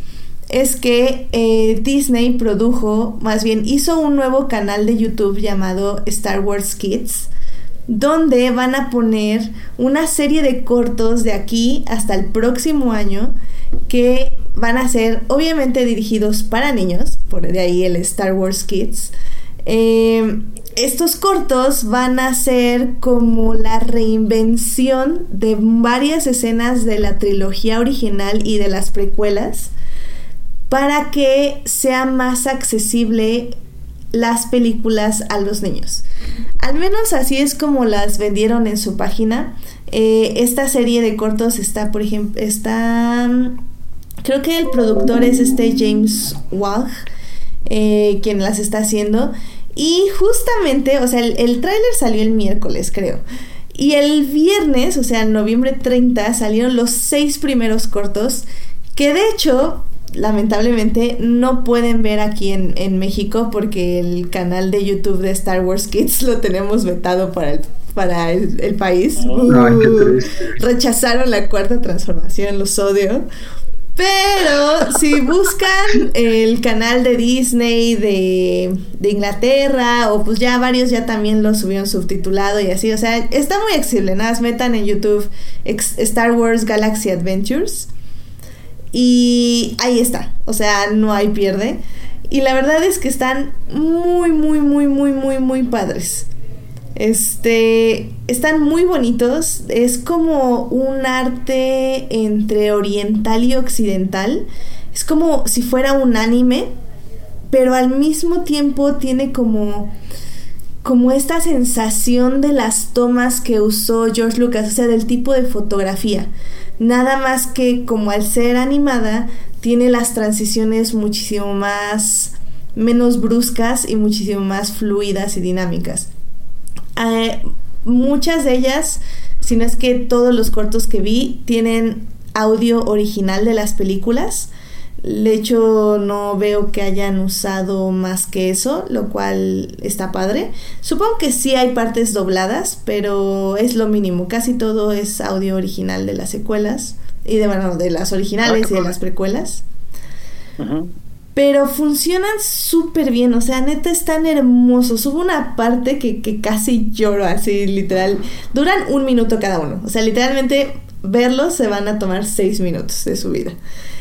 es que eh, Disney produjo, más bien hizo un nuevo canal de YouTube llamado Star Wars Kids donde van a poner una serie de cortos de aquí hasta el próximo año que van a ser obviamente dirigidos para niños, por de ahí el Star Wars Kids. Eh, estos cortos van a ser como la reinvención de varias escenas de la trilogía original y de las precuelas para que sea más accesible las películas a los niños. Al menos así es como las vendieron en su página. Eh, esta serie de cortos está, por ejemplo, está... Creo que el productor es este James Wag, eh, quien las está haciendo. Y justamente, o sea, el, el tráiler salió el miércoles, creo. Y el viernes, o sea, en noviembre 30, salieron los seis primeros cortos, que de hecho, lamentablemente, no pueden ver aquí en, en México porque el canal de YouTube de Star Wars Kids lo tenemos vetado para el, para el, el país. Uh, rechazaron la cuarta transformación, los odio. Pero si buscan el canal de Disney de, de Inglaterra, o pues ya varios ya también lo subieron subtitulado y así, o sea, está muy accesible. Nada más metan en YouTube Star Wars Galaxy Adventures y ahí está, o sea, no hay pierde. Y la verdad es que están muy, muy, muy, muy, muy, muy padres. Este, están muy bonitos. Es como un arte entre oriental y occidental. Es como si fuera un anime, pero al mismo tiempo tiene como como esta sensación de las tomas que usó George Lucas, o sea, del tipo de fotografía. Nada más que como al ser animada, tiene las transiciones muchísimo más menos bruscas y muchísimo más fluidas y dinámicas. Eh, muchas de ellas, si no es que todos los cortos que vi, tienen audio original de las películas. De hecho, no veo que hayan usado más que eso, lo cual está padre. Supongo que sí hay partes dobladas, pero es lo mínimo. Casi todo es audio original de las secuelas y de, bueno, de las originales y de las precuelas. Pero funcionan súper bien, o sea, neta están hermosos. Hubo una parte que, que casi lloro así, literal. Duran un minuto cada uno. O sea, literalmente verlos se van a tomar seis minutos de su vida.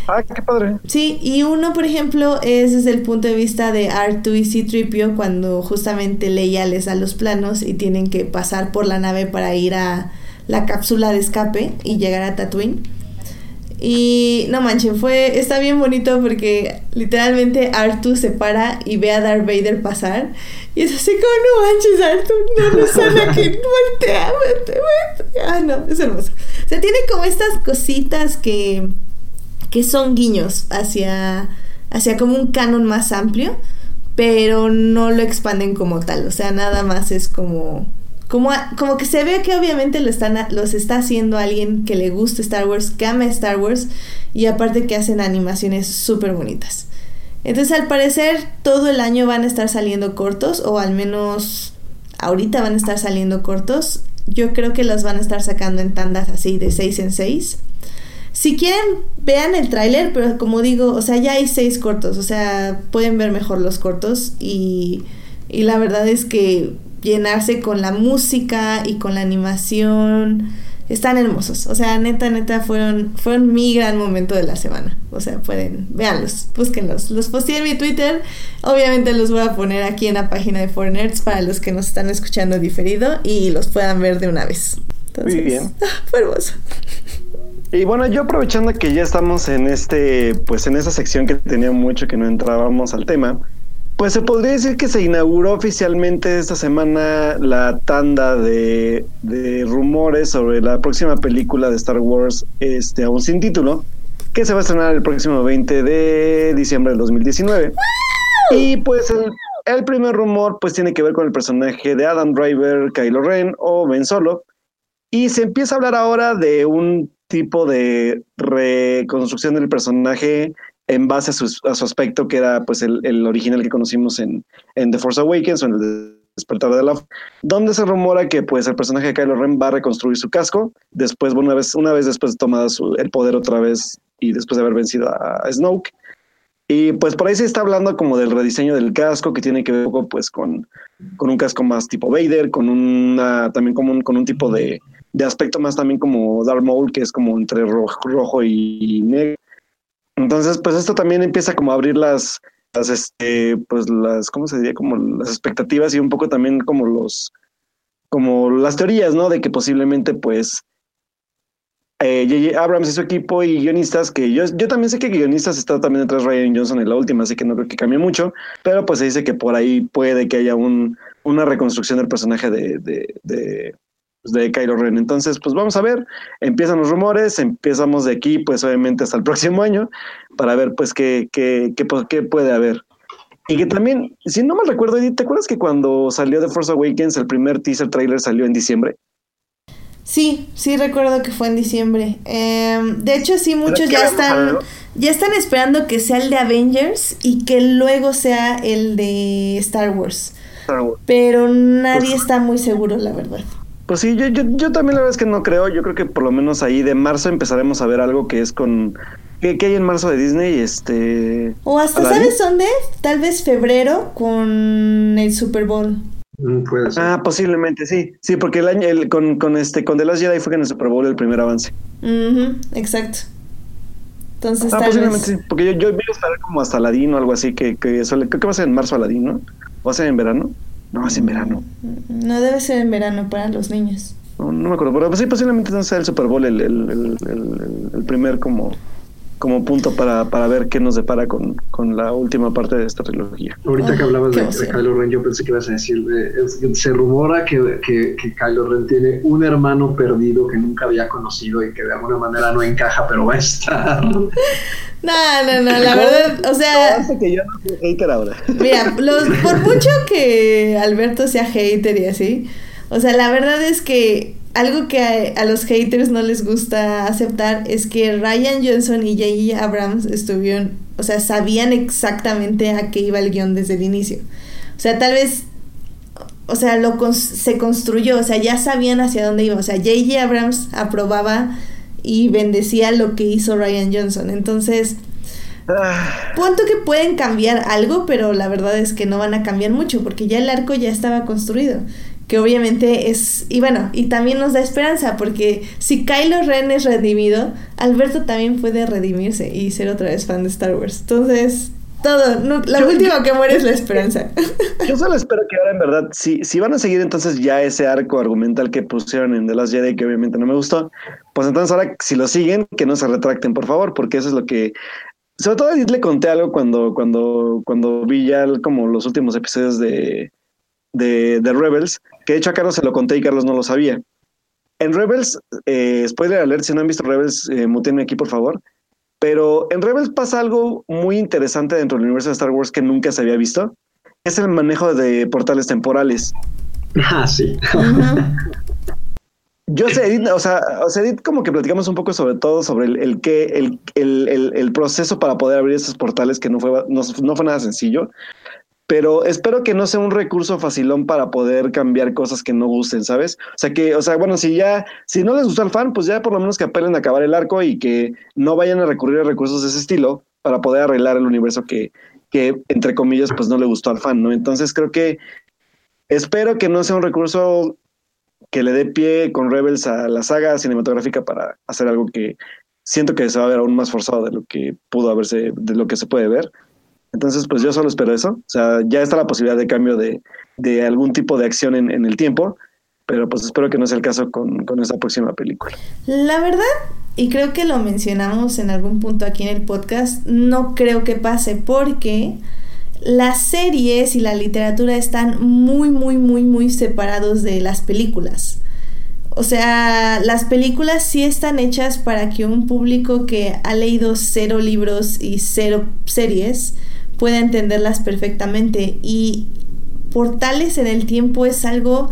Ah, qué padre. Sí, y uno, por ejemplo, es desde el punto de vista de R2 y C-Tripio cuando justamente Leia les da los planos y tienen que pasar por la nave para ir a la cápsula de escape y llegar a Tatooine. Y no manchen, fue, está bien bonito porque literalmente Artu se para y ve a Darth Vader pasar. Y es así como, no manches, Artu, no, no sana que [LAUGHS] voltea, voltea, voltea". Ah, no, es hermoso. O sea, tiene como estas cositas que, que son guiños hacia, hacia como un canon más amplio, pero no lo expanden como tal. O sea, nada más es como como, como que se ve que obviamente lo están, los está haciendo alguien que le gusta Star Wars, que ama Star Wars y aparte que hacen animaciones súper bonitas. Entonces al parecer todo el año van a estar saliendo cortos o al menos ahorita van a estar saliendo cortos. Yo creo que los van a estar sacando en tandas así de 6 en 6. Si quieren, vean el tráiler, pero como digo, o sea, ya hay seis cortos, o sea, pueden ver mejor los cortos y, y la verdad es que llenarse con la música y con la animación están hermosos, o sea, neta, neta, fueron, fueron mi gran momento de la semana, o sea, pueden, véanlos, búsquenlos, los posteé en mi Twitter, obviamente los voy a poner aquí en la página de Nerds para los que nos están escuchando diferido y los puedan ver de una vez. Entonces, Muy bien. [LAUGHS] Fue hermoso. Y bueno, yo aprovechando que ya estamos en este, pues en esa sección que tenía mucho que no entrábamos al tema, pues se podría decir que se inauguró oficialmente esta semana la tanda de, de rumores sobre la próxima película de Star Wars, este, aún sin título, que se va a estrenar el próximo 20 de diciembre del 2019. Y pues el, el primer rumor pues tiene que ver con el personaje de Adam Driver, Kylo Ren o Ben Solo. Y se empieza a hablar ahora de un tipo de reconstrucción del personaje en base a su, aspecto que era pues el, original que conocimos en, The Force Awakens o en el Despertar de la donde se rumora que pues el personaje de Kylo Ren va a reconstruir su casco después una vez una vez después de tomado su- el poder otra vez y después de haber vencido a, a Snoke Y pues por ahí se está hablando como del rediseño del casco, que tiene que ver pues con, con un casco más tipo Vader, con una, también como un, con un tipo de, de aspecto más también como Darth Maul, que es como entre rojo, rojo y negro. Entonces, pues esto también empieza como a abrir las, las, este, pues las, ¿cómo se diría? Como las expectativas y un poco también como los, como las teorías, ¿no? De que posiblemente, pues, eh. Abrams y su equipo y guionistas, que yo, yo también sé que guionistas está también detrás de Ryan Johnson en la última, así que no creo que cambie mucho, pero pues se dice que por ahí puede que haya un, una reconstrucción del personaje de, de, de, de Kylo Ren. Entonces, pues vamos a ver, empiezan los rumores, empezamos de aquí, pues obviamente hasta el [LAUGHS] próximo año, para ver pues qué, qué, qué, pues, qué puede haber. Y que también, si no me recuerdo, Edith, ¿te acuerdas que cuando salió The Force Awakens el primer teaser trailer salió en diciembre? Sí, sí recuerdo que fue en diciembre. Eh, de hecho, sí, muchos ya están, ya están esperando que sea el de Avengers y que luego sea el de Star Wars. Star Wars. Pero nadie pues, está muy seguro, la verdad. Pues sí, yo, yo, yo también la verdad es que no creo. Yo creo que por lo menos ahí de marzo empezaremos a ver algo que es con... ¿Qué, qué hay en marzo de Disney? Este... O hasta, ¿sabes dónde? Tal vez febrero con el Super Bowl. Mm, Puede ser. Ah, posiblemente, sí. Sí, porque el año el, con, con este con The Last Jedi fue en el Super Bowl el primer avance. Ujú, exacto. Entonces, Ah, tal posiblemente vez. sí. Porque yo, yo iba a esperar como hasta Aladín o algo así, que, que suele- creo que va a ser en marzo Aladín, ¿no? ¿O va a ser en verano? No, es en verano. No debe ser en verano para los niños. No, no me acuerdo, pero pues sí, posiblemente entonces sea el Super Bowl el, el- el primer como, como punto para, para ver qué nos depara con, con la última parte de esta trilogía. Ahorita que Ah, hablabas de, de emoción. Kylo Ren, yo pensé que ibas a decir, de- es que se rumora que, que, que Kylo Ren tiene un hermano perdido que nunca había conocido y que de alguna manera no encaja, pero va a estar. [LAUGHS] No, no, no, la verdad, o sea, Hace que yo no soy hater ahora. Mira, los, por [LAUGHS] mucho que Alberto sea hater y así, o sea, la verdad es que algo que a, a los haters no les gusta aceptar es que Ryan Johnson y J.J. Abrams estuvieron, o sea, sabían exactamente a qué iba el guion desde el inicio. O sea, tal vez, o sea, lo cons- se construyó, o sea, ya sabían hacia dónde iba. O sea, J.J. Abrams aprobaba y bendecía lo que hizo Ryan Johnson. Entonces, Ah, Punto que pueden cambiar algo, pero la verdad es que no van a cambiar mucho porque ya el arco ya estaba construido. Que obviamente es. Y bueno, y también nos da esperanza porque si Kylo Ren es redimido, Alberto también puede redimirse y ser otra vez fan de Star Wars. Entonces, todo. no- la última que muere es la esperanza. [LAUGHS] Yo solo espero que ahora en verdad, si, si van a seguir entonces ya ese arco argumental que pusieron en The Last Jedi, que obviamente no me gustó, pues entonces ahora si lo siguen, que no se retracten, por favor, porque eso es lo que... Sobre todo le conté algo cuando, cuando, cuando vi ya como los últimos episodios de, de, de Rebels, que de hecho a Carlos se lo conté y Carlos no lo sabía. En Rebels, eh, spoiler alert, si no han visto Rebels, eh, mutenme aquí por favor. Pero en Rebels pasa algo muy interesante dentro del universo de Star Wars que nunca se había visto. Es el manejo de portales temporales. Ah, sí. Yo sé, Edith, o sea, o sea, Edith, como que platicamos un poco sobre todo, sobre el, el que, el, el, el, el proceso para poder abrir esos portales, que no fue, no, no fue nada sencillo. Pero espero que no sea un recurso facilón para poder cambiar cosas que no gusten, ¿sabes? O sea que, o sea, bueno, si ya, si no les gustó al fan, pues ya por lo menos que apelen a acabar el arco y que no vayan a recurrir a recursos de ese estilo para poder arreglar el universo que, que entre comillas, pues no le gustó al fan, ¿no? Entonces creo que espero que no sea un recurso que le dé pie con Rebels a la saga cinematográfica para hacer algo que siento que se va a ver aún más forzado de lo que pudo haberse, de lo que se puede ver. Entonces, pues yo solo espero eso. O sea, ya está la posibilidad de cambio de, de algún tipo de acción en, en, el tiempo, pero pues espero que no sea el caso con, con esta próxima película. La verdad, y creo que lo mencionamos en algún punto aquí en el podcast, no creo que pase porque las series y la literatura están muy, muy, muy, muy separados de las películas. O sea, las películas sí están hechas para que un público que ha leído cero libros y cero series pueda entenderlas perfectamente. Y portales en el tiempo es algo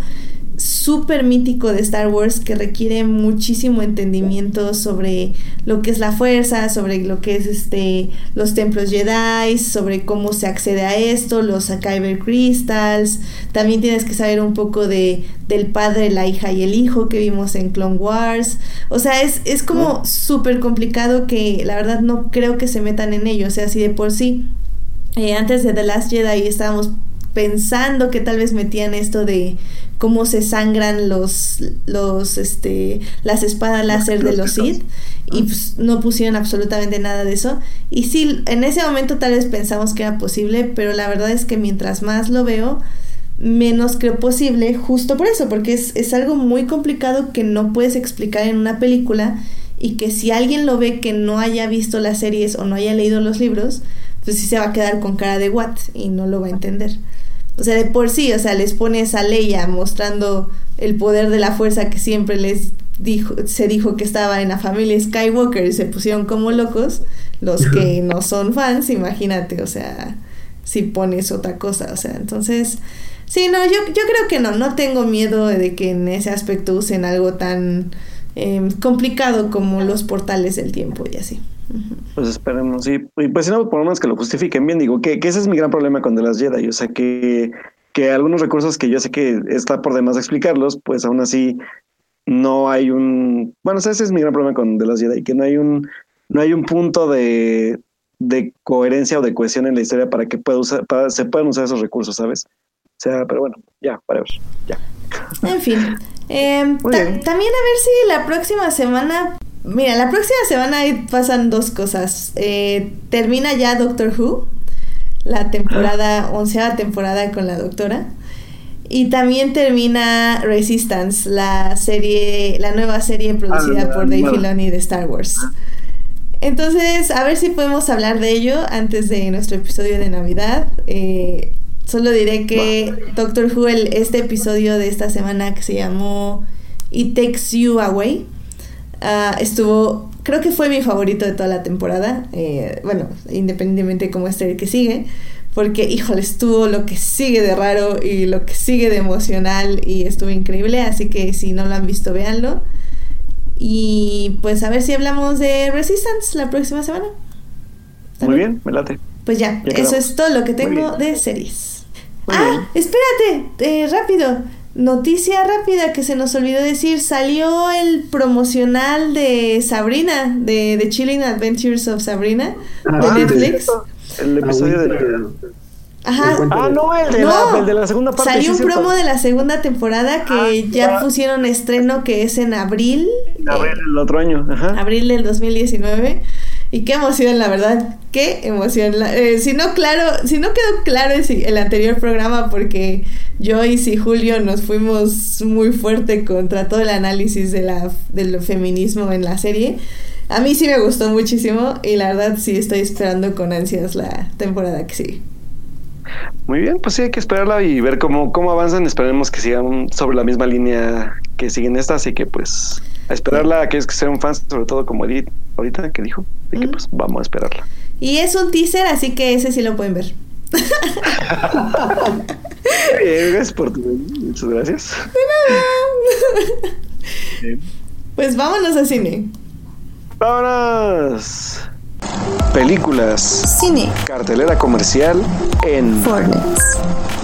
súper mítico de Star Wars que requiere muchísimo entendimiento sobre lo que es la fuerza, sobre lo que es este los templos Jedi, sobre cómo se accede a esto, los Kyber Crystals. También tienes que saber un poco de del padre, la hija y el hijo que vimos en Clone Wars. O sea, es, es como súper complicado que la verdad no creo que se metan en ello. O sea, si de por sí eh, antes de The Last Jedi estábamos pensando que tal vez metían esto de cómo se sangran los, los, este, las espadas láser de los Sith y pues no pusieron absolutamente nada de eso. Y sí, en ese momento tal vez pensamos que era posible, pero la verdad es que mientras más lo veo, menos creo posible, justo por eso, porque es, es algo muy complicado que no puedes explicar en una película y que si alguien lo ve que no haya visto las series o no haya leído los libros, pues sí se va a quedar con cara de what y no lo va a entender. O sea, de por sí, o sea, les pones a Leia mostrando el poder de la fuerza que siempre les dijo, se dijo que estaba en la familia Skywalker y se pusieron como locos. Los que no son fans, imagínate, o sea, si pones otra cosa, o sea, entonces, sí, no, yo, yo creo que no, no tengo miedo de que en ese aspecto usen algo tan em, complicado como los portales del tiempo y así. Pues esperemos, sí. Y pues si no, por lo menos que lo justifiquen bien. Digo que, ese es mi gran problema con The Last Jedi. O sea, que, que algunos recursos que yo sé que está por demás explicarlos, pues aún así no hay un... Bueno, ese es mi gran problema con The Last Jedi, que no hay un, no hay un punto de, de coherencia o de cohesión en la historia para que pueda usar, para, se puedan usar esos recursos, ¿sabes? O sea, pero bueno, ya, para ver, ya. En fin. Em, también a ver si la próxima semana Mira, la próxima semana pasan dos cosas. Eh, termina ya Doctor Who, la temporada, onceava temporada con la doctora. Y también termina Resistance, la serie, la nueva serie producida ah, por Dave Filoni de Star Wars. Entonces, a ver si podemos hablar de ello antes de nuestro episodio de Navidad. Eh, solo diré que Doctor Who, este episodio de esta semana que se llamó It Takes You Away, Ah, estuvo, creo que fue mi favorito de toda la temporada. Eh, bueno, independientemente de cómo esté el que sigue. Porque, híjole, estuvo lo que sigue de raro y lo que sigue de emocional y estuvo increíble. Así que si no lo han visto, véanlo. Y pues a ver si hablamos de Resistance la próxima semana. Muy bien, me late. Pues ya, eso es todo lo que tengo de series. ah, espérate, eh, rápido. Noticia rápida que se nos olvidó decir, salió el promocional de Sabrina, de The Chilling Adventures of Sabrina, de ah, Netflix. El episodio de... Ajá. Ah, no, el de, la, el de la segunda parte. Salió un promo de la segunda temporada que ah, ya pusieron estreno que es en abril. Abril del otro año, Ajá. Abril del 2019. Y qué emoción, la verdad, qué emoción. Eh, si no claro, si no quedó claro el, anterior programa porque yo y si Julio nos fuimos muy fuerte contra todo el análisis de la, del feminismo en la serie. A mí sí me gustó muchísimo y la verdad sí estoy esperando con ansias la temporada que sigue. Muy bien, pues sí hay que esperarla y ver cómo, cómo avanzan. Esperemos que sigan sobre la misma línea que siguen estas y que pues a esperarla a aquellos que sean fans, sobre todo como Edith ahorita que dijo, y que pues vamos a esperarla. Y es un teaser, así que ese sí lo pueden ver. gracias por tu... Muchas gracias. De nada. Pues vámonos al cine. Vámonos. Películas. Cine. Cartelera comercial en Fortnite.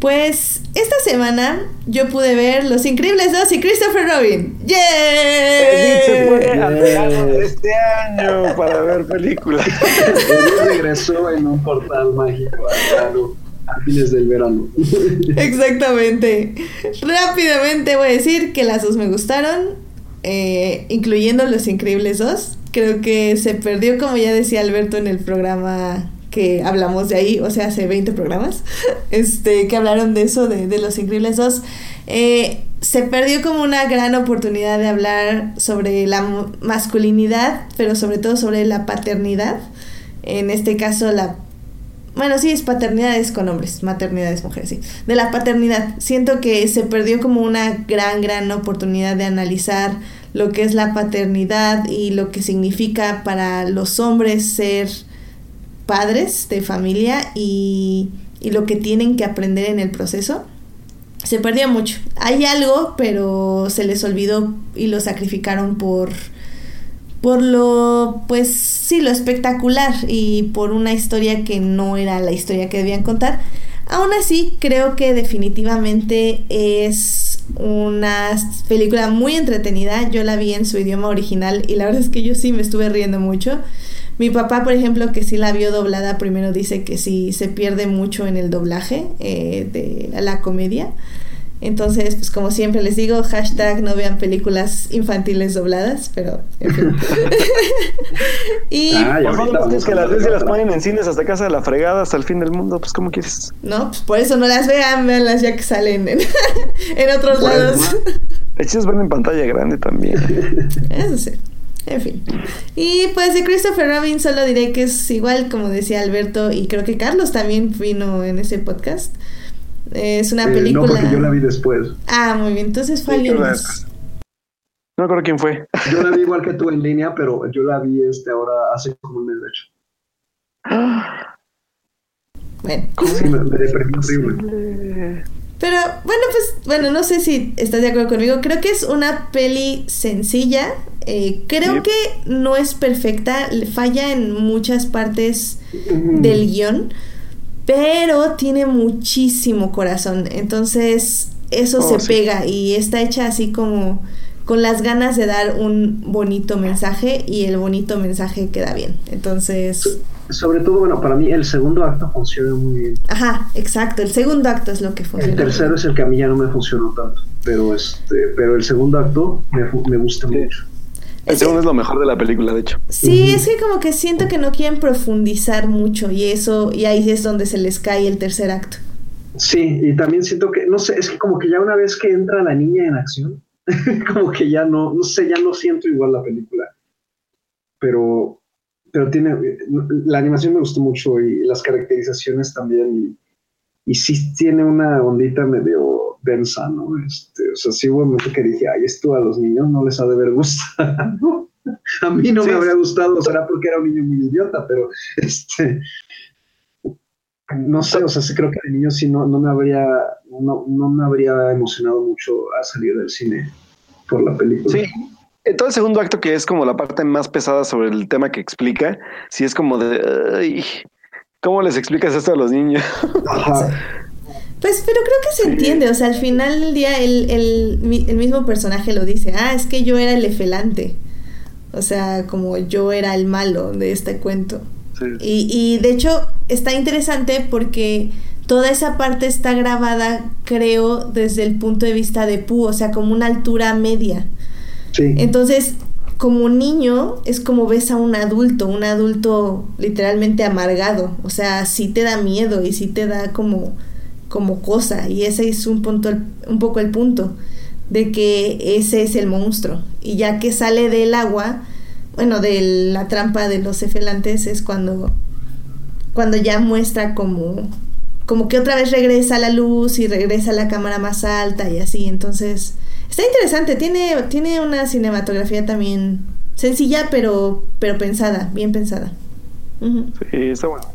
Pues esta semana yo pude ver Los Increíbles 2 y Christopher Robin. ¡Yeah! Se fue este año para ver películas. regresó en un portal mágico a fines del verano. Exactamente. Rápidamente voy a decir que las dos me gustaron, eh, incluyendo Los Increíbles 2. Creo que se perdió, como ya decía Alberto en el programa que hablamos de ahí, o sea, hace 20 programas, [LAUGHS] este, que hablaron de eso, de, de Los Increíbles 2. Eh, se perdió como una gran oportunidad de hablar sobre la masculinidad, pero sobre todo sobre la paternidad. En este caso, la... Bueno, sí, es paternidades con hombres, maternidades mujeres, sí. De la paternidad. Siento que se perdió como una gran, gran oportunidad de analizar lo que es la paternidad y lo que significa para los hombres ser padres de familia y, lo que tienen que aprender en el proceso. se perdió mucho. Hay algo, pero se les olvidó y lo sacrificaron por por lo pues sí, lo espectacular y por una historia que no era la historia que debían contar. Aún así, creo que definitivamente es una película muy entretenida. Yo la vi en su idioma original y la verdad es que yo sí me estuve riendo mucho. Mi papá, por ejemplo, que sí la vio doblada, primero dice que sí se pierde mucho en el doblaje eh, de la comedia. Entonces, pues como siempre les digo, hashtag no vean películas infantiles dobladas, pero en fin. [LAUGHS] y Ah, ya Por ahorita favor, es vamos que las veces las la- ponen en cines hasta casa de la fregada, hasta el fin del mundo, pues ¿cómo quieres? no, pues por eso no las vean, veanlas ya que salen en, [LAUGHS] en otros Bueno, lados. Es ver en pantalla grande también. Eso sí. En fin. Y pues de Christopher Robin solo diré que es igual, como decía Alberto, y creo que Carlos también vino en ese podcast. Es una Eh, no, película. porque yo la vi después. Ah, muy bien. Entonces fue Sí, alguien más. No recuerdo quién fue. Yo la vi igual que tú [LAUGHS] en línea, pero yo la vi este ahora hace como un mes, de hecho. Bueno. Sí, me, me deprimí horrible. Pero bueno, pues bueno, no sé si estás de acuerdo conmigo. Creo que es una peli sencilla. Eh, creo que no es perfecta. le Falla en muchas partes Ujú. del guion. Pero tiene muchísimo corazón. Entonces, eso Oh, se sí. pega. Y está hecha así como con las ganas de dar un bonito mensaje. Y el bonito mensaje queda bien. Entonces. Sobre todo, bueno, para mí el segundo acto funciona muy bien. Ajá, exacto. El segundo acto es lo que funciona. El tercero es el que a mí ya no me funcionó tanto, pero este, pero el segundo acto me, me gusta Sí. mucho. El Es- segundo es lo mejor de la película, de hecho. Sí, es que como que siento que no quieren profundizar mucho y eso, y ahí es donde se les cae el tercer acto. Sí, y también siento que, no sé, es que como que ya una vez que entra la niña en acción, [LAUGHS] como que ya no, no sé, ya no siento igual la película. Pero, pero tiene, la animación me gustó mucho y las caracterizaciones también, y, y sí tiene una ondita medio densa, ¿no? Este, o sea, sí hubo un momento que dije, ay, esto a los niños no les ha de ver gustado. [LAUGHS] a mí no Sí. me habría gustado, será porque era un niño muy idiota, pero este, no sé, o sea, sí creo que de niño sí no, no me habría, no, no me habría emocionado mucho a salir del cine por la película. Sí. Eh, Todo el segundo acto, que es como la parte más pesada sobre el tema que explica, sí es como de. ay, ¿Cómo les explicas esto a los niños? Ajá. Pues, pero creo que se entiende, o sea, al final del día el, el, el mismo personaje lo dice, ah, es que yo era el efelante, o sea, como yo era el malo de este cuento. Sí. Y, y de hecho está interesante porque toda esa parte está grabada, creo, desde el punto de vista de Pooh, o sea, como una altura media. Sí. Entonces, como niño, es como ves a un adulto, un adulto literalmente amargado. O sea, sí te da miedo y sí te da como, como cosa. Y ese es un, punto, un poco el punto, de que ese es el monstruo. Y ya que sale del agua, bueno, de la trampa de los efelantes, es cuando, cuando ya muestra como, como que otra vez regresa la luz y regresa la cámara más alta y así. Entonces, está interesante. Tiene, tiene una cinematografía también sencilla, pero, pero pensada, bien pensada. Sí, está bueno.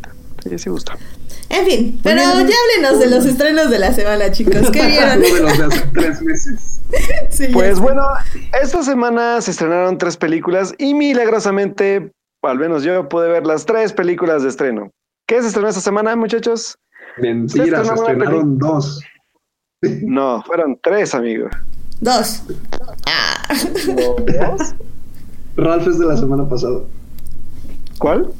Sí, sí gusta. En fin, pero ya háblenos de los estrenos de la semana, chicos. ¿Qué vieron? Uno de los de hace tres meses. [LAUGHS] Sí, ya Pues bueno, esta semana se estrenaron tres películas y milagrosamente, al menos yo pude ver las tres películas de estreno. ¿Qué se estrenó esta semana, muchachos? Mentiras, estrenaron una estrenaron dos. No, fueron tres, amigo. Dos. Ah. Ralph es de la semana pasada. ¿Cuál?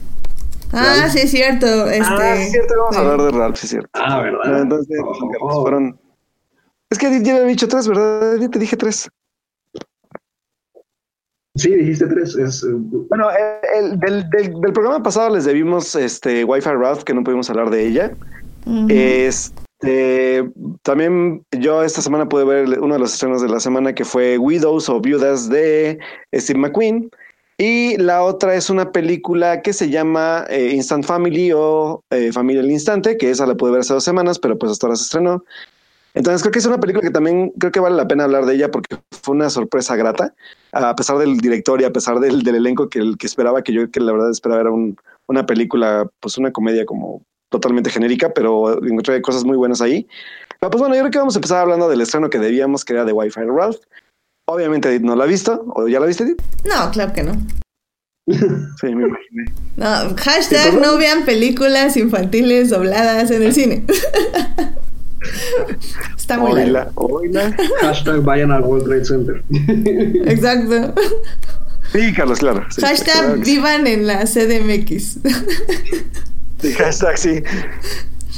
Ah, sí, es cierto. Este, ah, sí, es cierto, vamos a sí. hablar de Ralph, sí, es cierto. Ah, ¿verdad? Entonces, Oh. Fueron. Es que ya había dicho tres, ¿verdad? Ya te dije tres. Sí, dijiste tres. Es, eh, Bueno, el, el- del, del- del programa pasado les debimos este Wi-Fi Ralph, que no pudimos hablar de ella. Ujú. Este, también yo esta semana pude ver uno de los estrenos de la semana que fue Widows o Viudas de Steve McQueen. Y la otra es una película que se llama eh, Instant Family o eh, Familia al Instante, que esa la pude ver hace dos semanas, pero pues hasta ahora se estrenó. Entonces creo que es una película que también creo que vale la pena hablar de ella porque fue una sorpresa grata, a pesar del director y a pesar del, del elenco que, que esperaba, que yo que la verdad esperaba era un, una película, pues una comedia como totalmente genérica, pero encontré cosas muy buenas ahí. Ah, pues bueno, yo creo que vamos a empezar hablando del estreno que debíamos, que era de Wi-Fi Ralph. Obviamente Edith no la ha visto, ¿o ya la viste Edith? No, claro que no. [LAUGHS] Sí, me imaginé. No, hashtag no vean películas infantiles dobladas en el cine. [LAUGHS] Está muy largo. Oila, oila. [LAUGHS] Hashtag vayan al World Trade Center. Exacto. Sí, Carlos, claro. sí, claro Hashtag sí. vivan en la CDMX. Sí, hashtag, sí.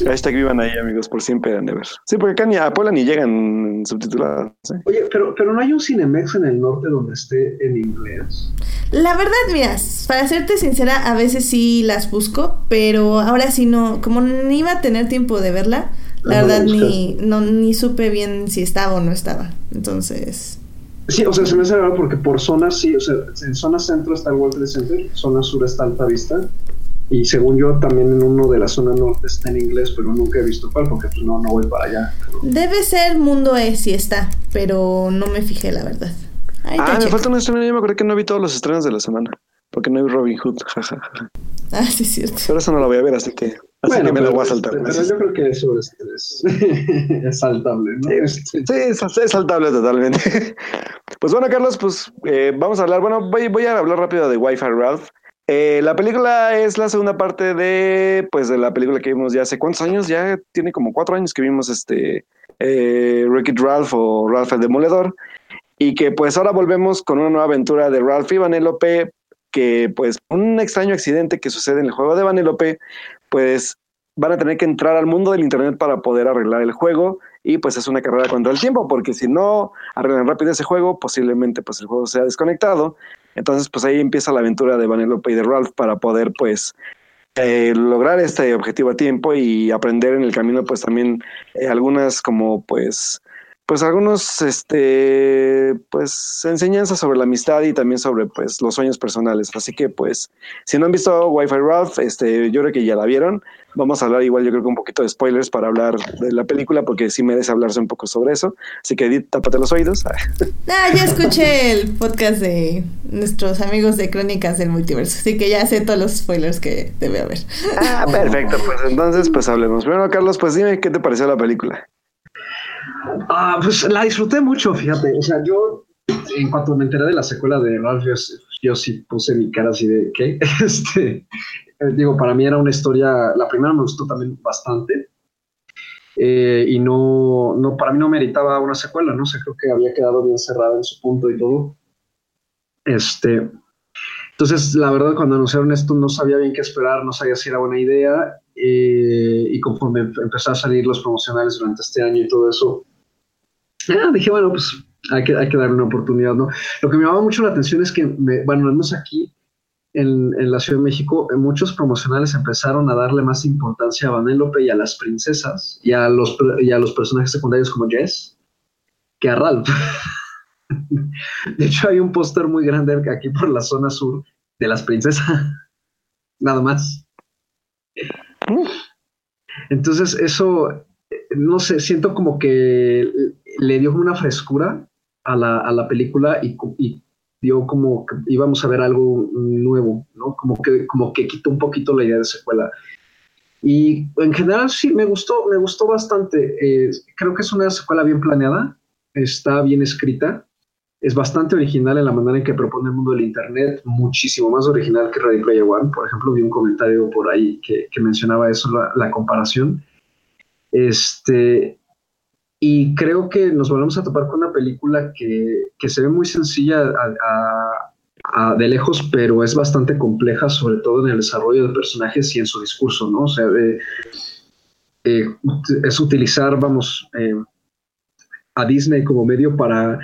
Hashtag vivan ahí, amigos, por siempre han de ver. Sí, porque acá ni a Puebla ni llegan subtitulados. ¿eh? Oye, pero, pero no hay un Cinemex en el norte donde esté en inglés. La verdad, mira, para serte sincera, a veces sí las busco, pero ahora sí no, como ni iba a tener tiempo de verla, la No verdad ni, no, ni supe bien si estaba o no estaba. Entonces, Sí, o sea, se me hace raro porque por zonas sí, o sea, en zona centro está el World Trade Center, zona sur está Alta Vista, y según yo también en uno de la zona norte está en inglés, pero nunca he visto cuál porque pues no, no voy para allá. Pero- debe ser Mundo E si está, pero no me fijé, la verdad. Ahí Ah, me falta un estreno. Yo me acordé que no vi todos los estrenos de la semana. Porque no vi Robin Hood. jajaja. Ah, sí, es cierto. Pero eso no lo voy a ver, así que, así que me lo voy a saltar. Pero yo creo que eso es, es, [LAUGHS] es saltable, ¿no? Este, Sí, es, es saltable totalmente. [LAUGHS] Pues bueno, Carlos, pues eh, vamos a hablar. Bueno, voy, voy a hablar rápido de Wi-Fi Ralph. Eh, la película es la segunda parte de, pues, de la película que vimos ya hace cuántos años, ya tiene como cuatro años que vimos este eh, Wreck-It Ralph o Ralph el Demoledor. Y que pues ahora volvemos con una nueva aventura de Ralph y Vanellope, que pues un extraño accidente que sucede en el juego de Vanellope, pues van a tener que entrar al mundo del internet para poder arreglar el juego y pues es una carrera contra el tiempo porque si no arreglan rápido ese juego posiblemente pues el juego sea desconectado entonces pues ahí empieza la aventura de Vanellope y de Ralph para poder pues eh, lograr este objetivo a tiempo y aprender en el camino pues también eh, algunas como pues pues algunos este pues enseñanzas sobre la amistad y también sobre pues los sueños personales. Así que pues si no han visto Wi-Fi Ralph este yo creo que ya la vieron. Vamos a hablar igual yo creo que un poquito de spoilers para hablar de la película porque sí merece hablarse un poco sobre eso. Así que Edith tápate los oídos. [LAUGHS] Ah, ya escuché el podcast de nuestros amigos de Crónicas del Multiverso, así que ya sé todos los spoilers que debe haber. ah perfecto. Pues [LAUGHS] entonces pues hablemos. Primero Carlos pues dime qué te pareció la película Ah, pues la disfruté mucho, fíjate. O sea, yo en cuanto me enteré de la secuela de Ralph, yo, yo sí puse mi cara así de ¿qué? [LAUGHS] Este, eh, digo, para mí era una historia. La primera me gustó también bastante. eh, y no, no, para mí no meritaba una secuela, no sé, creo que había quedado bien cerrada en su punto y todo. Este, entonces, la verdad, cuando anunciaron esto, no sabía bien qué esperar, no sabía si era buena idea. Eh, y conforme em- empezó a salir los promocionales durante este año y todo eso, ah, dije, bueno, pues hay que, hay que darle una oportunidad, ¿no? Lo que me llamaba mucho la atención es que, me, bueno, al aquí en, en la Ciudad de México, en muchos promocionales empezaron a darle más importancia a Vanellope y a las princesas y a los, y a los personajes secundarios como Jess que a Ralph. [LAUGHS] De hecho, hay un póster muy grande aquí por la zona sur de las princesas. [LAUGHS] Nada más. Entonces, eso, no sé, siento como que le dio una frescura a la, a la película y dio como que íbamos a ver algo nuevo, ¿no? Como que, como que quitó un poquito la idea de secuela. Y en general sí, me gustó, me gustó bastante. Eh, creo que es una secuela bien planeada, está bien escrita, es bastante original en la manera en que propone el mundo del Internet, muchísimo más original que Ready Player One. Por ejemplo, vi un comentario por ahí que, mencionaba eso, la, comparación. Este, y creo que nos volvemos a topar con una película que, que se ve muy sencilla de lejos, pero es bastante compleja, sobre todo en el desarrollo de personajes y en su discurso, ¿no? O sea, eh, es utilizar, vamos, eh, a Disney como medio para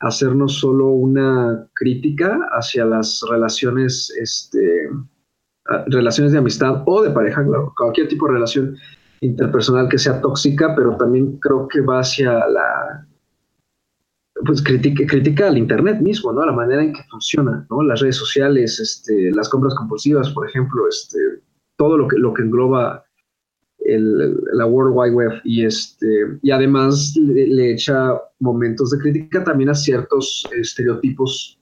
hacernos solo una crítica hacia las relaciones, este, a- relaciones de amistad o de pareja, claro, cualquier tipo de relación interpersonal que sea tóxica, pero también creo que va hacia la pues critica, critica al internet mismo, ¿no? La manera en que funciona, ¿no? Las redes sociales, este, las compras compulsivas, por ejemplo, este, todo lo que, lo que engloba el, la World Wide Web y este y además le, le echa momentos de crítica también a ciertos estereotipos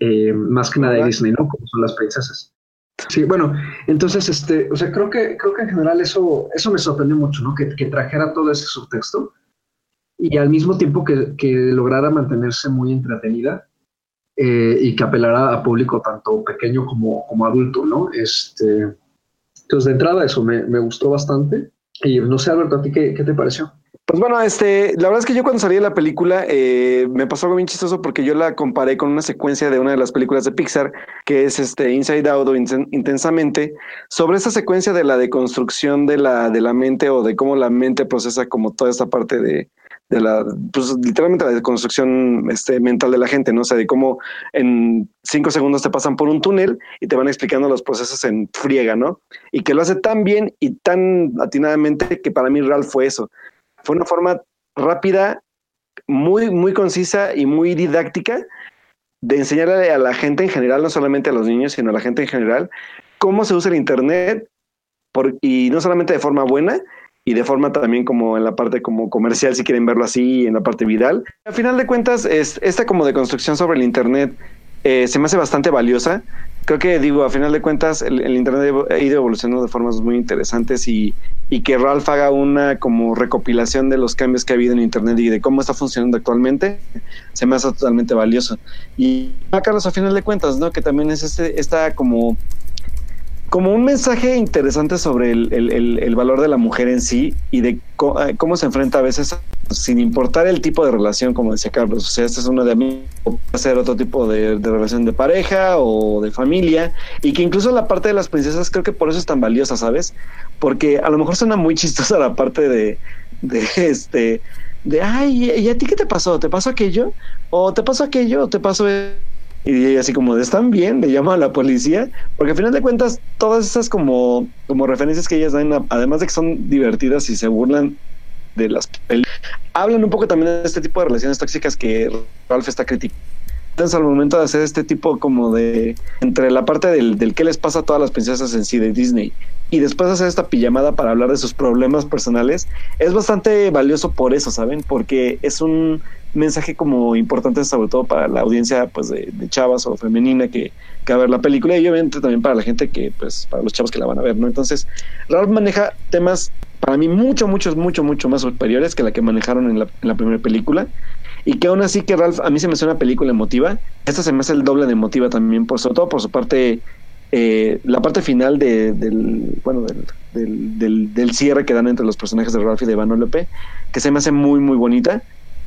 eh, más que nada de. Disney, ¿no? Como son las princesas. Sí, bueno, entonces, este, o sea, creo que, creo que en general eso, eso me sorprendió mucho, ¿no? Que, que trajera todo ese subtexto y al mismo tiempo que, que lograra mantenerse muy entretenida eh, y que apelara a público tanto pequeño como, como adulto, ¿no? Este, entonces, de entrada, eso me, me gustó bastante. Y no sé, Alberto, ¿a ti qué, qué te pareció? Pues bueno, este, la verdad es que yo cuando salí de la película eh, me pasó algo bien chistoso porque yo la comparé con una secuencia de una de las películas de Pixar que es este Inside Out o Intensamente sobre esa secuencia de la deconstrucción de la de la mente o de cómo la mente procesa como toda esta parte de, de la, pues literalmente la deconstrucción este, mental de la gente, ¿no? O sea, de cómo en cinco segundos te pasan por un túnel y te van explicando los procesos en friega, ¿no? Y que lo hace tan bien y tan atinadamente que para mí real fue eso fue una forma rápida, muy, muy concisa y muy didáctica de enseñarle a la gente en general, no solamente a los niños, sino a la gente en general, cómo se usa el Internet por, y no solamente de forma buena, y de forma también como en la parte como comercial, si quieren verlo así, en la parte viral. Al final de cuentas, es, esta como de construcción sobre el Internet eh, se me hace bastante valiosa. Creo que, digo, a final de cuentas, el, Internet ha ido evolucionando de formas muy interesantes y, y que Ralph haga una como recopilación de los cambios que ha habido en Internet y de cómo está funcionando actualmente, se me hace totalmente valioso. Y a Carlos, a final de cuentas, ¿no? Que también es este, esta como como un mensaje interesante sobre el, valor de la mujer en sí y de eh, cómo se enfrenta a veces sin importar el tipo de relación, como decía Carlos. O sea, este es uno de amigos, puede ser otro tipo de, relación de pareja o de familia, y que incluso la parte de las princesas creo que por eso es tan valiosa, ¿sabes? Porque a lo mejor suena muy [LAUGHS] chistosa la parte de, de este, de, ay, ¿y a ti qué te pasó? ¿Te pasó aquello? ¿O te pasó aquello? ¿O te pasó y así como, ¿están bien? Le llama a la policía, porque al final de cuentas todas esas como, como referencias que ellas dan, además de que son divertidas y se burlan de las películas, hablan un poco también de este tipo de relaciones tóxicas que Ralph está criticando. Entonces al momento de hacer este tipo como de, entre la parte del, del qué les pasa a todas las princesas en sí de Disney y después hacer esta pijamada para hablar de sus problemas personales, es bastante valioso por eso, ¿saben? Porque es un mensaje como importante sobre todo para la audiencia pues de, chavas o femenina que, que, va a ver la película y obviamente también para la gente que pues para los chavos que la van a ver, ¿no? Entonces, Ralph maneja temas para mí mucho, mucho, mucho, mucho más superiores que la que manejaron en la, primera película y que aún así que Ralph a mí se me hace una película emotiva, esta se me hace el doble de emotiva también, por sobre todo por su parte eh, la parte final de, del, bueno, del, del, del, del, cierre que dan entre los personajes de Ralph y de Vanellope, que se me hace muy, muy bonita.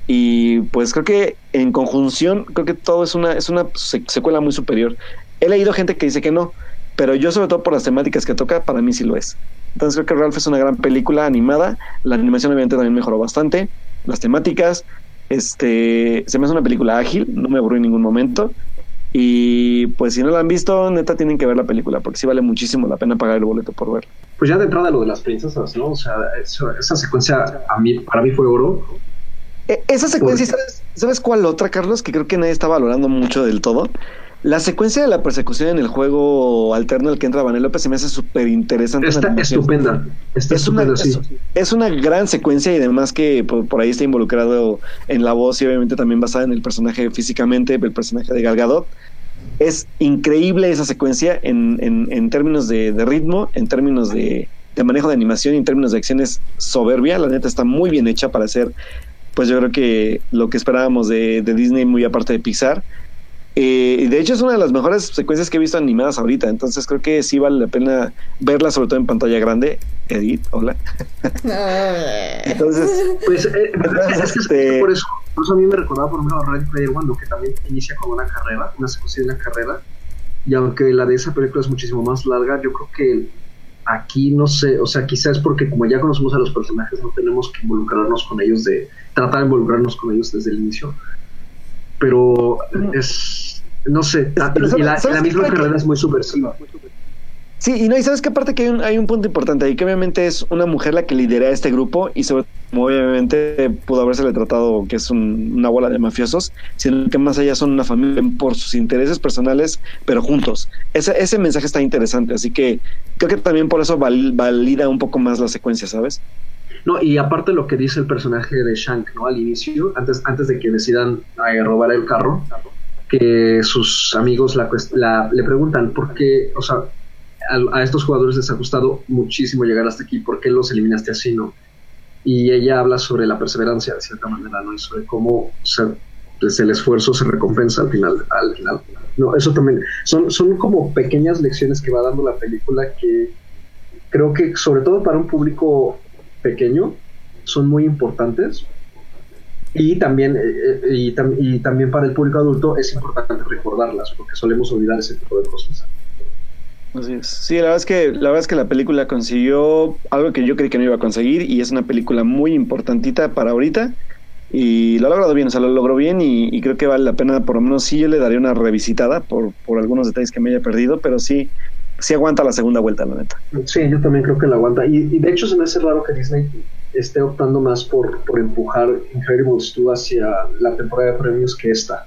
Y pues creo que en conjunción, creo que todo es una, es una secuela muy superior. He leído gente que dice que no, pero yo sobre todo por las temáticas que toca, para mí sí lo es. Entonces creo que Ralph es una gran película animada, la animación obviamente también mejoró bastante, las temáticas, este, se me hace una película ágil, no me aburrí en ningún momento. Y pues si no la han visto, neta tienen que ver la película, porque sí vale muchísimo la pena pagar el boleto por ver. Pues ya de entrada lo de las princesas, ¿no? O sea, esa secuencia a mí, para mí fue oro. E esa secuencia, ¿sabes, ¿sabes cuál otra, Carlos? Que creo que nadie está valorando mucho del todo. La secuencia de la persecución en el juego alterno al que entra Vanellope se me hace súper interesante. Está estupenda. Está es, estupenda, una, sí. es, es, una gran secuencia y además que por, por, ahí está involucrado en la voz y obviamente también basada en el personaje físicamente, el personaje de Gal Gadot. Es increíble esa secuencia en, en, en términos de, de, ritmo, en términos de, de manejo de animación y en términos de acciones soberbia. La neta está muy bien hecha para hacer, pues yo creo que lo que esperábamos de, de Disney, muy aparte de Pixar. Eh, de hecho, es una de las mejores secuencias que he visto animadas ahorita. Entonces, creo que sí vale la pena verla, sobre todo en pantalla grande. Edith, hola. [LAUGHS] entonces, pues, eh, [LAUGHS] es, que este... por, eso, por eso a mí me recordaba por ejemplo Ready Player One, que también inicia con una carrera, una secuencia de una carrera. Y aunque la de esa película es muchísimo más larga, yo creo que aquí no sé, o sea, quizás porque como ya conocemos a los personajes, no tenemos que involucrarnos con ellos, de tratar de involucrarnos con ellos desde el inicio. Pero es, no sé, la, y la, la misma carrera es muy subversiva. Sí, y no, y sabes que aparte que hay un, hay un punto importante ahí, que obviamente es una mujer la que lidera este grupo y sobre todo, obviamente pudo habérsele tratado que es un, una bola de mafiosos, sino que más allá son una familia por sus intereses personales, pero juntos. Ese, ese mensaje está interesante, así que creo que también por eso val, valida un poco más la secuencia, ¿sabes? No, y aparte lo que dice el personaje de Shank, ¿no? Al inicio, antes, antes de que decidan eh, robar el carro, que sus amigos la, la, le preguntan por qué, o sea, a, estos jugadores les ha costado muchísimo llegar hasta aquí, ¿por qué los eliminaste así, no? Y ella habla sobre la perseverancia, de cierta manera, ¿no? Y sobre cómo pues, el esfuerzo se recompensa al final, al final. No, eso también, son, son como pequeñas lecciones que va dando la película que creo que sobre todo para un público pequeño son muy importantes y también, eh, eh, y, y también para el público adulto es importante recordarlas porque solemos olvidar ese tipo de cosas. Así es. Sí, la verdad es que la verdad es que la película consiguió algo que yo creí que no iba a conseguir y es una película muy importantita para ahorita y lo ha logrado bien, o sea, lo logró bien y, creo que vale la pena, por lo menos sí yo le daría una revisitada por, por algunos detalles que me haya perdido, pero sí, sí aguanta la segunda vuelta, la neta. Sí, yo también creo que la aguanta. Y, y de hecho se me hace raro que Disney esté optando más por, por empujar Incredibles 2 hacia la temporada de premios que esta.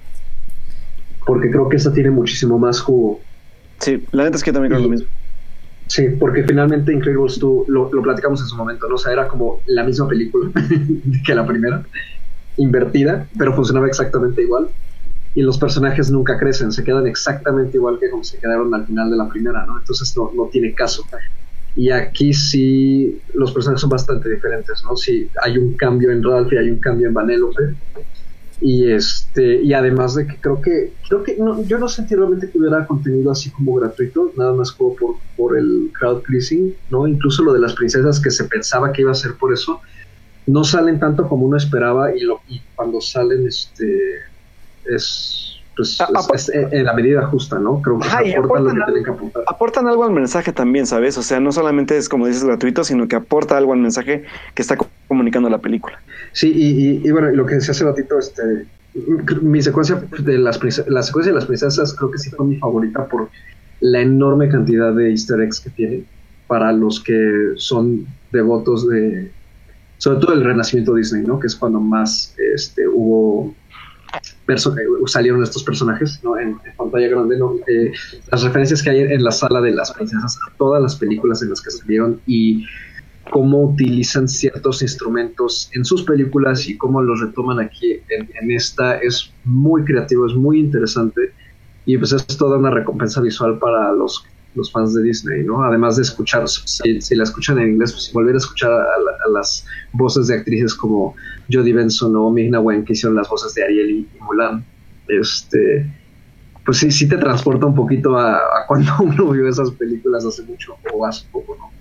Porque creo que esta tiene muchísimo más jugo. Sí, la neta es que yo también creo Y- lo mismo. Sí, porque finalmente Incredibles 2 lo, lo platicamos en su momento, ¿no? O sea, era como la misma película [LAUGHS] que la primera, invertida, pero funcionaba exactamente igual. Y los personajes nunca crecen, se quedan exactamente igual que como se quedaron al final de la primera, ¿no? Entonces no, no tiene caso. Y aquí sí los personajes son bastante diferentes, ¿no? Sí, hay un cambio en Ralph y hay un cambio en Vanellope. Y este, y además de que creo que, creo que no, yo no sentí realmente que hubiera contenido así como gratuito, nada más como por, por el crowd pleasing, ¿no? Incluso lo de las princesas que se pensaba que iba a ser por eso, no salen tanto como uno esperaba, y lo, y cuando salen, este es pues A- es- es en la medida justa, ¿no? Creo que Ajá, aportan lo que tienen que aportar. Aportan algo al mensaje también, ¿sabes? O sea, no solamente es como dices gratuito, sino que aporta algo al mensaje que está co- comunicando la película. Sí, y, y, y bueno, lo que decía hace ratito, este, mi secuencia de las la secuencia de las princesas creo que sí fue mi favorita por la enorme cantidad de easter eggs que tiene para los que son devotos de, sobre todo el renacimiento Disney, ¿no? Que es cuando más este, hubo eh, salieron estos personajes, ¿no? En, pantalla grande, ¿no? Eh, las referencias que hay en la sala de las princesas a todas las películas en las que salieron y cómo utilizan ciertos instrumentos en sus películas y cómo los retoman aquí en esta es muy creativo, es muy interesante y pues es toda una recompensa visual para los, los fans de Disney, ¿no? Además de escuchar, si, si la escuchan en inglés, pues volver a escuchar a, la- a las voces de actrices como Jodie Benson o Migna Wen que hicieron las voces de Ariel y, Mulan, este pues sí, sí te transporta un poquito a, a cuando [LAUGHS] uno vio esas películas hace mucho o hace poco, ¿no?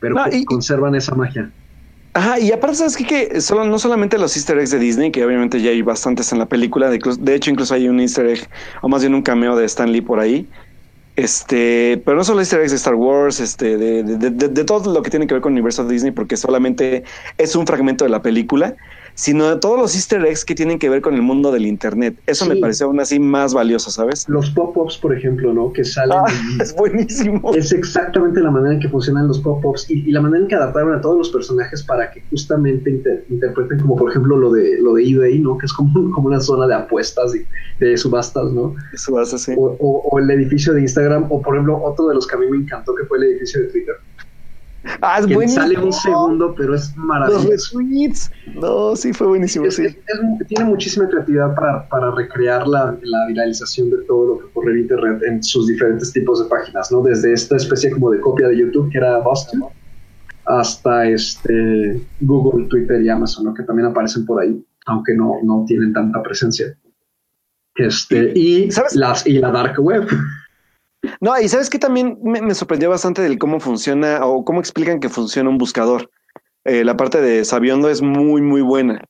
Pero No, co- y- conservan esa magia. Ajá, y aparte, ¿sabes qué? Que solo, no solamente los easter eggs de Disney, que obviamente ya hay bastantes en la película, de, de hecho incluso hay un easter egg, o más bien un cameo de Stan Lee por ahí, este, pero no solo easter eggs de Star Wars, este, de, de, de- de- todo lo que tiene que ver con el universo de Disney, porque solamente es un fragmento de la película, sino de todos los easter eggs que tienen que ver con el mundo del Internet. Eso me Sí. pareció aún así más valioso, ¿sabes? Los pop-ups, por ejemplo, ¿no? Que salen Ah, y- [LAUGHS] es buenísimo. es exactamente la manera en que funcionan los pop-ups y, y la manera en que adaptaron a todos los personajes para que justamente inter- interpreten como por ejemplo lo de lo de eBay, ¿no? Que es como, como una zona de apuestas y de subastas, ¿no? Así. O, o- o el edificio de Instagram, o por ejemplo otro de los que a mí me encantó que fue el edificio de Twitter, Ah, es que buenísimo. sale un segundo, pero es Los maravilloso. No, sí, fue buenísimo, Es- sí. es- es- tiene muchísima creatividad para, para recrear la, la viralización de todo lo que ocurre en Internet en sus diferentes tipos de páginas, ¿no? Desde esta especie como de copia de YouTube que era Boston, hasta este Google, Twitter y Amazon, ¿no? Que también aparecen por ahí, aunque no, no tienen tanta presencia. Este, y, ¿Sabes? las, y la dark web. No, y sabes que también me, me sorprendió bastante del cómo funciona o cómo explican que funciona un buscador. Eh, la parte de Sabiondo es muy, muy buena.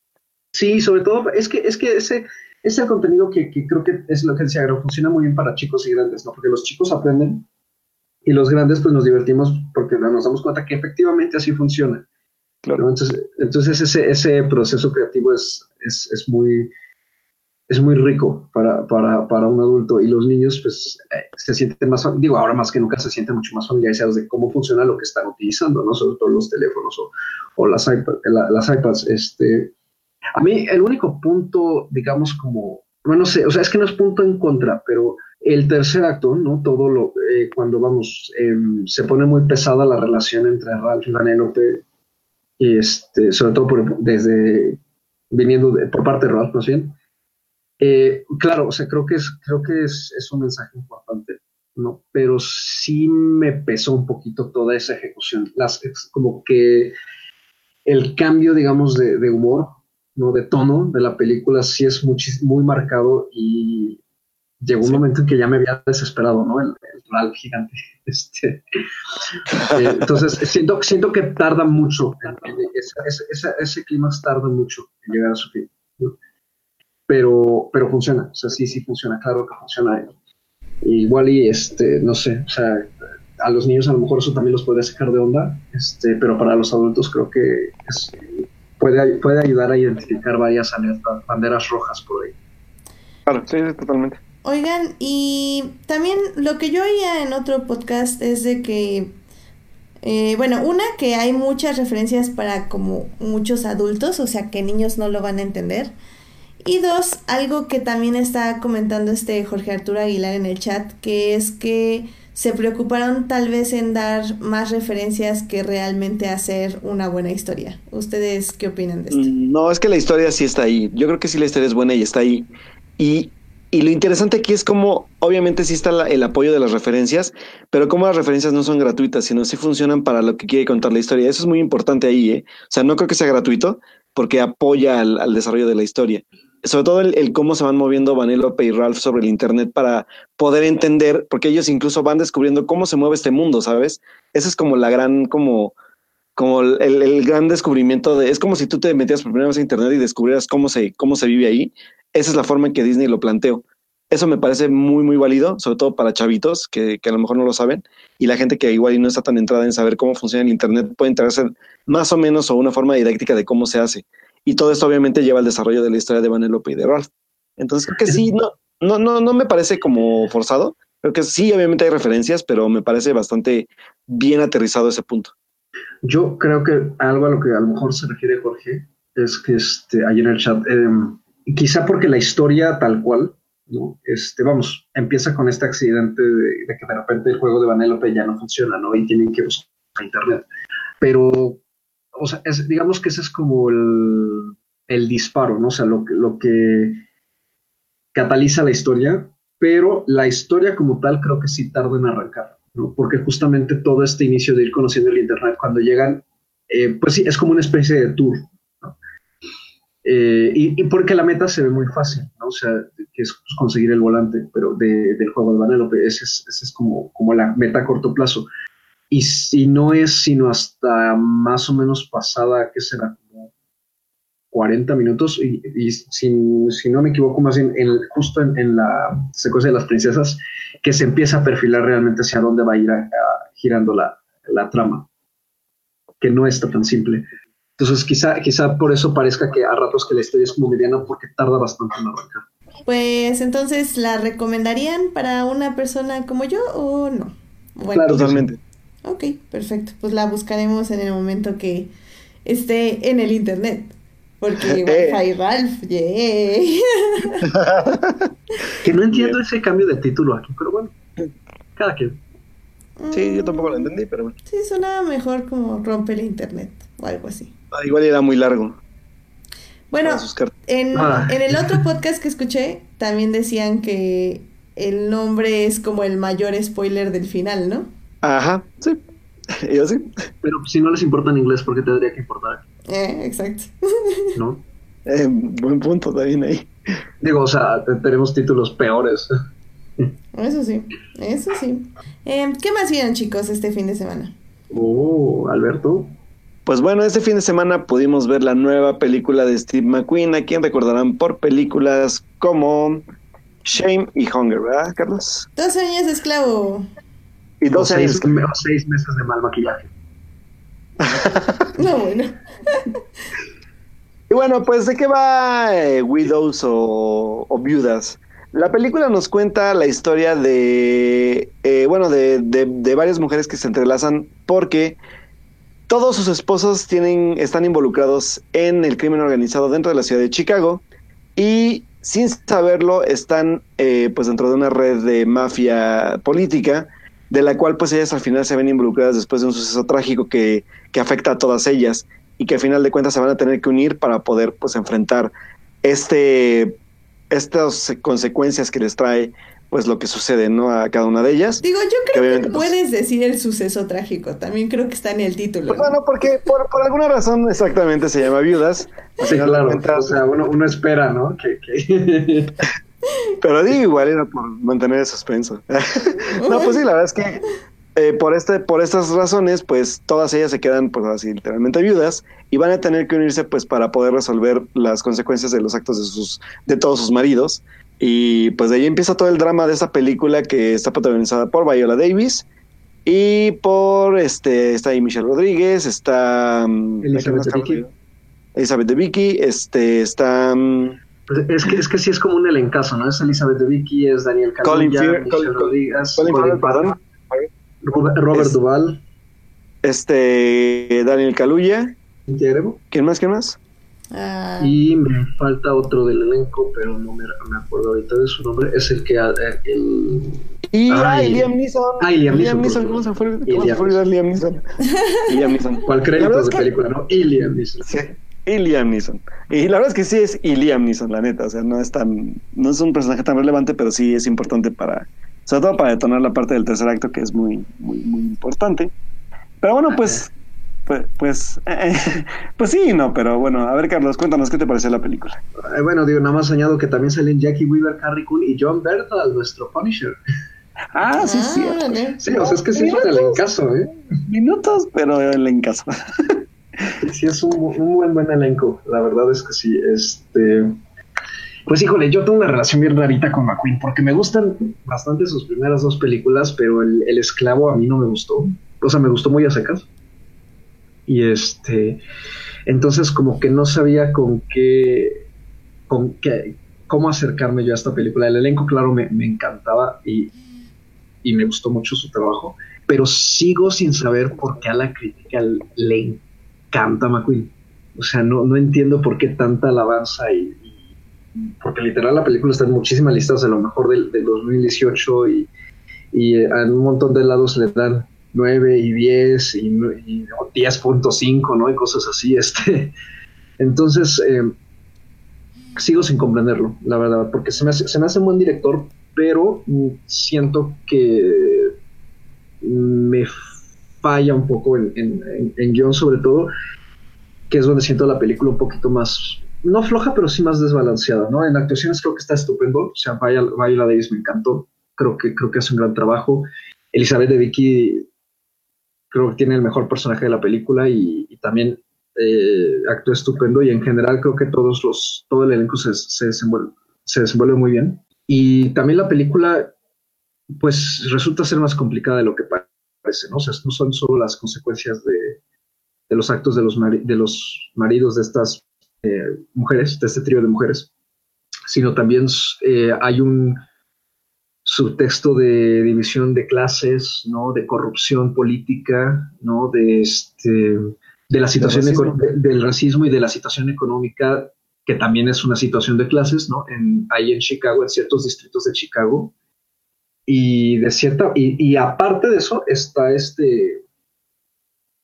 Sí, sobre todo, es que, es que ese es el contenido que, que creo que es lo que decía, Agro, funciona muy bien para chicos y grandes, ¿no? Porque los chicos aprenden y los grandes pues nos divertimos porque nos damos cuenta que efectivamente así funciona. Entonces, entonces ese, ese proceso creativo es, es, es muy es muy rico para, para, para un adulto y los niños pues eh, se sienten más, digo, ahora más que nunca se sienten mucho más familiarizados de cómo funciona lo que están utilizando, ¿no? Sobre todo los teléfonos o, o las, iPad, la- las iPads. Este, a mí el único punto, digamos, como, bueno, no sé, o sea, es que no es punto en contra, pero el tercer acto, ¿no? Todo lo, eh, cuando vamos, em, se pone muy pesada la relación entre Ralph y Vanellope, y este, sobre todo por- desde, viniendo de- por parte de Ralph, más bien. Eh, claro, o sea, creo que es, creo que es, es un mensaje importante, ¿no? Pero sí me pesó un poquito toda esa ejecución. Las, como que el cambio, digamos, de, de humor, ¿no? De tono de la película sí es muy, muy marcado y llegó un momento en que ya me había desesperado, ¿no? El, el gigante. [LAUGHS] Este, eh, entonces, siento, siento que tarda mucho, ese clímax tarda mucho en llegar a su fin. Pero, pero funciona, o sea, sí, sí funciona, claro que funciona. Igual y, este, no sé, o sea, a los niños a lo mejor eso también los podría sacar de onda, este, pero para los adultos creo que puede, puede ayudar a identificar varias banderas rojas por ahí. Claro, sí, totalmente. Oigan, y también lo que yo oía en otro podcast es de que, eh, bueno, una, que hay muchas referencias para como muchos adultos, o sea que niños no lo van a entender. Y dos, algo que también está comentando este Jorge Arturo Aguilar en el chat, que es que se preocuparon tal vez en dar más referencias que realmente hacer una buena historia. ¿Ustedes qué opinan de esto? Mm, no, es que la historia sí está ahí. Yo creo que sí la historia es buena y está ahí. Y y lo interesante aquí es como, obviamente sí está el apoyo de las referencias, pero como las referencias no son gratuitas, sino sí funcionan para lo que quiere contar la historia. Eso es muy importante ahí, ¿eh? O sea, no creo que sea gratuito porque apoya al, desarrollo de la historia. Sobre todo el, cómo se van moviendo Vanellope y Ralph sobre el Internet para poder entender, porque ellos incluso van descubriendo cómo se mueve este mundo, ¿sabes? Esa es como la gran, como, como el, el, gran descubrimiento de, es como si tú te metías por primera vez a internet y descubrieras cómo se, cómo se vive ahí. Esa es la forma en que Disney lo planteó. Eso me parece muy, muy válido, sobre todo para chavitos que, que, a lo mejor no lo saben y la gente que igual no está tan entrada en saber cómo funciona el Internet puede enterarse más o menos o una forma didáctica de cómo se hace. Y todo esto obviamente lleva al desarrollo de la historia de Vanellope y de Ralph. Entonces creo que sí, [LAUGHS] no, no, no, no me parece como forzado. Creo que sí, obviamente hay referencias, pero me parece bastante bien aterrizado ese punto. Yo creo que algo a lo que a lo mejor se refiere Jorge es que este, ahí en el chat, eh, quizá porque la historia tal cual, ¿no? Este, vamos, empieza con este accidente de, que de repente el juego de Vanellope ya no funciona, ¿no? Y tienen que buscar internet. Pero, o sea, digamos que ese es como el, el disparo, ¿no? O sea, lo, lo que cataliza la historia, pero la historia como tal creo que sí tarda en arrancar, ¿no? Porque justamente todo este inicio de ir conociendo el internet, cuando llegan, eh, pues sí, es como una especie de tour, eh, y, porque la meta se ve muy fácil, ¿no? O sea, que es conseguir el volante, pero del juego de Vanellope, ese es, ese es como, como la meta a corto plazo. Y si no es sino hasta más o menos pasada, ¿qué será? Como 40 minutos, y, y si, si, no me equivoco, más bien en, justo en, la secuencia de las princesas, que se empieza a perfilar realmente hacia dónde va a ir girando la, la trama, que no está tan simple. Entonces, quizá, quizá por eso parezca que a ratos que la historia es como mediana, porque tarda bastante en arrancar. Pues entonces, ¿la recomendarían para una persona como yo o no? Bueno, claro, totalmente. Ok, perfecto. Pues la buscaremos en el momento que esté en el internet. Porque [LAUGHS] Wi-Fi Ralph, yeah. [LAUGHS] que no entiendo ese cambio de título aquí, pero bueno, cada quien. Sí, yo tampoco lo entendí, pero bueno. Sí, sonaba mejor como rompe el internet o algo así. Ah, igual era muy largo. Bueno, en, ah. en el otro podcast que escuché también decían que el nombre es como el mayor spoiler del final, ¿no? Ajá, sí. [LAUGHS] Yo sí. Pero si no les importa en inglés, ¿por qué tendría que importar? Eh, exacto. ¿No? [LAUGHS] Eh, buen punto también ahí. Digo, o sea, tenemos títulos peores. Eso sí, eso sí. Eh, ¿Qué más vieron, chicos, este fin de semana? Oh, Alberto. Pues bueno, este fin de semana pudimos ver la nueva película de Steve McQueen, a quien recordarán por películas como Shame y Hunger, ¿verdad, Carlos? Dos años de esclavo. Y dos años. Seis, meses de mal maquillaje. [LAUGHS] no, bueno. y bueno, pues ¿de qué va eh, Widows o, Viudas? La película nos cuenta la historia de, eh, bueno, de, de varias mujeres que se entrelazan porque todos sus esposos tienen, están involucrados en el crimen organizado dentro de la ciudad de Chicago y sin saberlo están eh, pues dentro de una red de mafia política de la cual pues ellas al final se ven involucradas después de un suceso trágico que, que afecta a todas ellas y que al final de cuentas se van a tener que unir para poder pues enfrentar este estas consecuencias que les trae pues lo que sucede, ¿no? A cada una de ellas. Digo, yo Que creo que, pues- puedes decir el suceso trágico. También creo que está en el título. Pues bueno, porque por, por alguna razón exactamente se llama Viudas. Sí, claro. O sea, uno, uno espera, ¿no? Que, que... [LAUGHS] Pero digo, igual era por mantener el suspenso. [LAUGHS] no, pues sí, la verdad es que eh, por, este, por estas razones, pues todas ellas se quedan, pues así, literalmente viudas y van a tener que unirse, pues para poder resolver las consecuencias de los actos de, sus, de todos sus maridos. Y pues de ahí empieza todo el drama de esta película que está protagonizada por Viola Davis y por, este, está ahí Michelle Rodríguez, está... mm, Elizabeth. Elizabeth de Vicky, este, está... Pues es, que, es que sí es como un elencazo, ¿no? Es Elizabeth Debicki, es Daniel Colin Firth, Michelle Colin- Rodríguez, Colin Colin. Robert, Robert Es- Duvall, este Daniel Erivo. ¿quién más? ¿Quién más? Ah, Y me falta otro del elenco, pero no me, me acuerdo ahorita de su nombre. Es el que. eh, El, Y ay, Liam Neeson. Ay, Liam Neeson, ¿Cómo se fue, cómo se fue olvidar Liam Neeson? [LAUGHS] Liam Neeson. ¿Cuál crédito de película, no? Y Liam Neeson. Sí. Y Liam Neeson. Y la verdad es que sí es y Liam Neeson, la neta. O sea, no es tan, no es un personaje tan relevante, pero sí es importante para, sobre todo para detonar la parte del tercer acto, que es muy, muy, muy importante. Pero bueno, pues, pues, pues, eh, [LAUGHS] pues sí, y no, pero bueno, a ver, Carlos, cuéntanos qué te pareció la película. Eh, bueno, digo, nada más añado que también salen Jackie Weaver, Carrie Coon y John Bertal, nuestro Punisher. Ah, sí, ah, sí. Sí, o sea, es que sí es un elencazo, ¿eh? Minutos, pero en caso. [LAUGHS] [LAUGHS] Sí, es un, un buen, buen elenco. La verdad es que sí. Este. Pues híjole, yo tengo una relación bien rarita con McQueen porque me gustan bastante sus primeras dos películas, pero el, el esclavo a mí no me gustó. O sea, me gustó muy a secas. Y este. Entonces, como que no sabía con qué. con qué. cómo acercarme yo a esta película. El elenco, claro, me, me encantaba y, y me gustó mucho su trabajo, pero sigo sin saber por qué a la crítica le encanta McQueen. O sea, no, no entiendo por qué tanta alabanza y, porque literal la película está en muchísimas listas de lo mejor del, del 2018 y, y eh, en un montón de lados le dan 9 y 10 y, nue- y o 10.5, ¿no? Y cosas así. [LAUGHS] Este. Entonces, eh, sigo sin comprenderlo, la verdad, porque se me hace, se me hace un buen director, pero siento que me falla un poco en, en- en- en guion sobre todo, que es donde siento la película un poquito más, no floja, pero sí más desbalanceada, ¿no? En actuaciones creo que está estupendo, o sea, Viola, Davis me encantó, creo que, creo que hace un gran trabajo, Elizabeth de Vicky creo que tiene el mejor personaje de la película y, y también eh, actúa estupendo y en general creo que todos los, todo el elenco se, se, desenvuelve, se desenvuelve muy bien. Y también la película pues resulta ser más complicada de lo que parece, ¿no? O sea, no son solo las consecuencias de, de los actos de los, mari- de los maridos de estas eh, mujeres, de este trío de mujeres, sino también eh, hay un subtexto de división de clases, ¿no? De corrupción política, ¿no? De este de la situación racismo. eco- de- del racismo y de la situación económica que también es una situación de clases, ¿no? En, ahí en Chicago, en ciertos distritos de Chicago, y de cierta, y, y aparte de eso está este,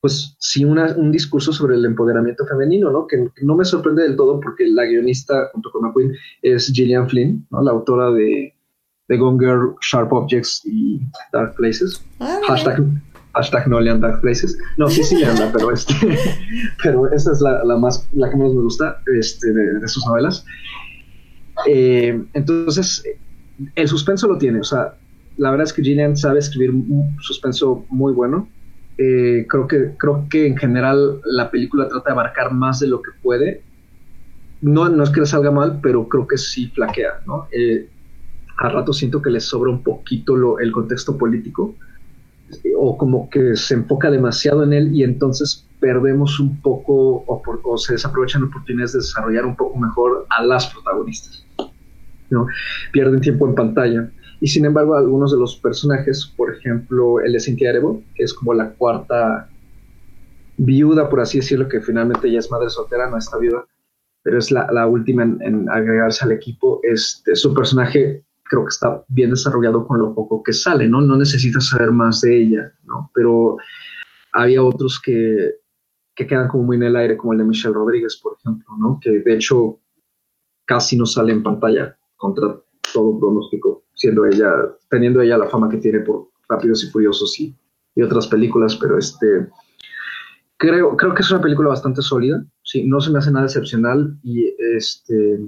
pues sí, una- un discurso sobre el empoderamiento femenino, ¿no? Que, que no me sorprende del todo porque la guionista junto con McQueen es Gillian Flynn, ¿no? La autora de, de Gone Girl, Sharp Objects y Dark Places. Ah. Hashtag, hashtag no lean Dark Places. No, sí, sí leanla, pero este, [LAUGHS] pero esa es la, la más, la que más me gusta este, de, de sus novelas. Eh, entonces, el suspenso lo tiene, o sea, la verdad es que Gillian sabe escribir un suspenso muy bueno. Eh, creo, que, creo que en general la película trata de abarcar más de lo que puede. No, no es que le salga mal, pero creo que sí flaquea, ¿no? Eh, a rato siento que le sobra un poquito el contexto político o como que se enfoca demasiado en él y entonces perdemos un poco o, o se desaprovechan oportunidades de desarrollar un poco mejor a las protagonistas. ¿no? Pierden tiempo en pantalla. Y sin embargo, algunos de los personajes, por ejemplo, el de Cynthia Erivo, que es como la cuarta viuda, por así decirlo, que finalmente ya es madre soltera, no está viuda, pero es la, la última en, en agregarse al equipo. Este, su personaje creo que está bien desarrollado con lo poco que sale, ¿no? No necesitas saber más de ella, ¿no? Pero había otros que, que quedan como muy en el aire, como el de Michelle Rodríguez, por ejemplo, ¿no? Que de hecho casi no sale en pantalla contra todo pronóstico. Siendo ella, teniendo ella la fama que tiene por Rápidos y Furiosos y, y otras películas, pero este, creo, creo que es una película bastante sólida, sí, no se me hace nada excepcional y, este,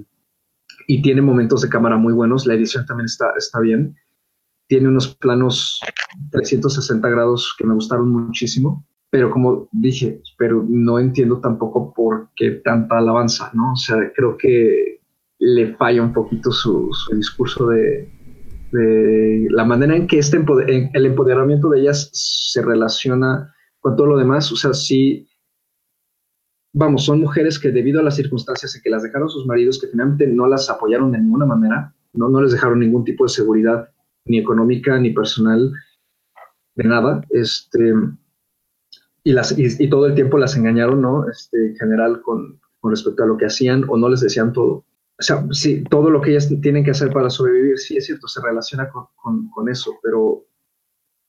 y tiene momentos de cámara muy buenos, la edición también está, está bien, tiene unos planos 360 grados que me gustaron muchísimo, pero como dije, pero no entiendo tampoco por qué tanta alabanza, ¿no? O sea, creo que le falla un poquito su, su discurso de, de, la manera en que este el empoderamiento de ellas se relaciona con todo lo demás, o sea, sí, vamos, son mujeres que debido a las circunstancias en que las dejaron sus maridos, que finalmente no las apoyaron de ninguna manera, no, no les dejaron ningún tipo de seguridad, ni económica, ni personal, de nada, este, y, las, y, y todo el tiempo las engañaron, ¿no? Este, en general, con, con respecto a lo que hacían o no les decían todo. O sea, sí, todo lo que ellas tienen que hacer para sobrevivir, sí es cierto, se relaciona con, con, eso, pero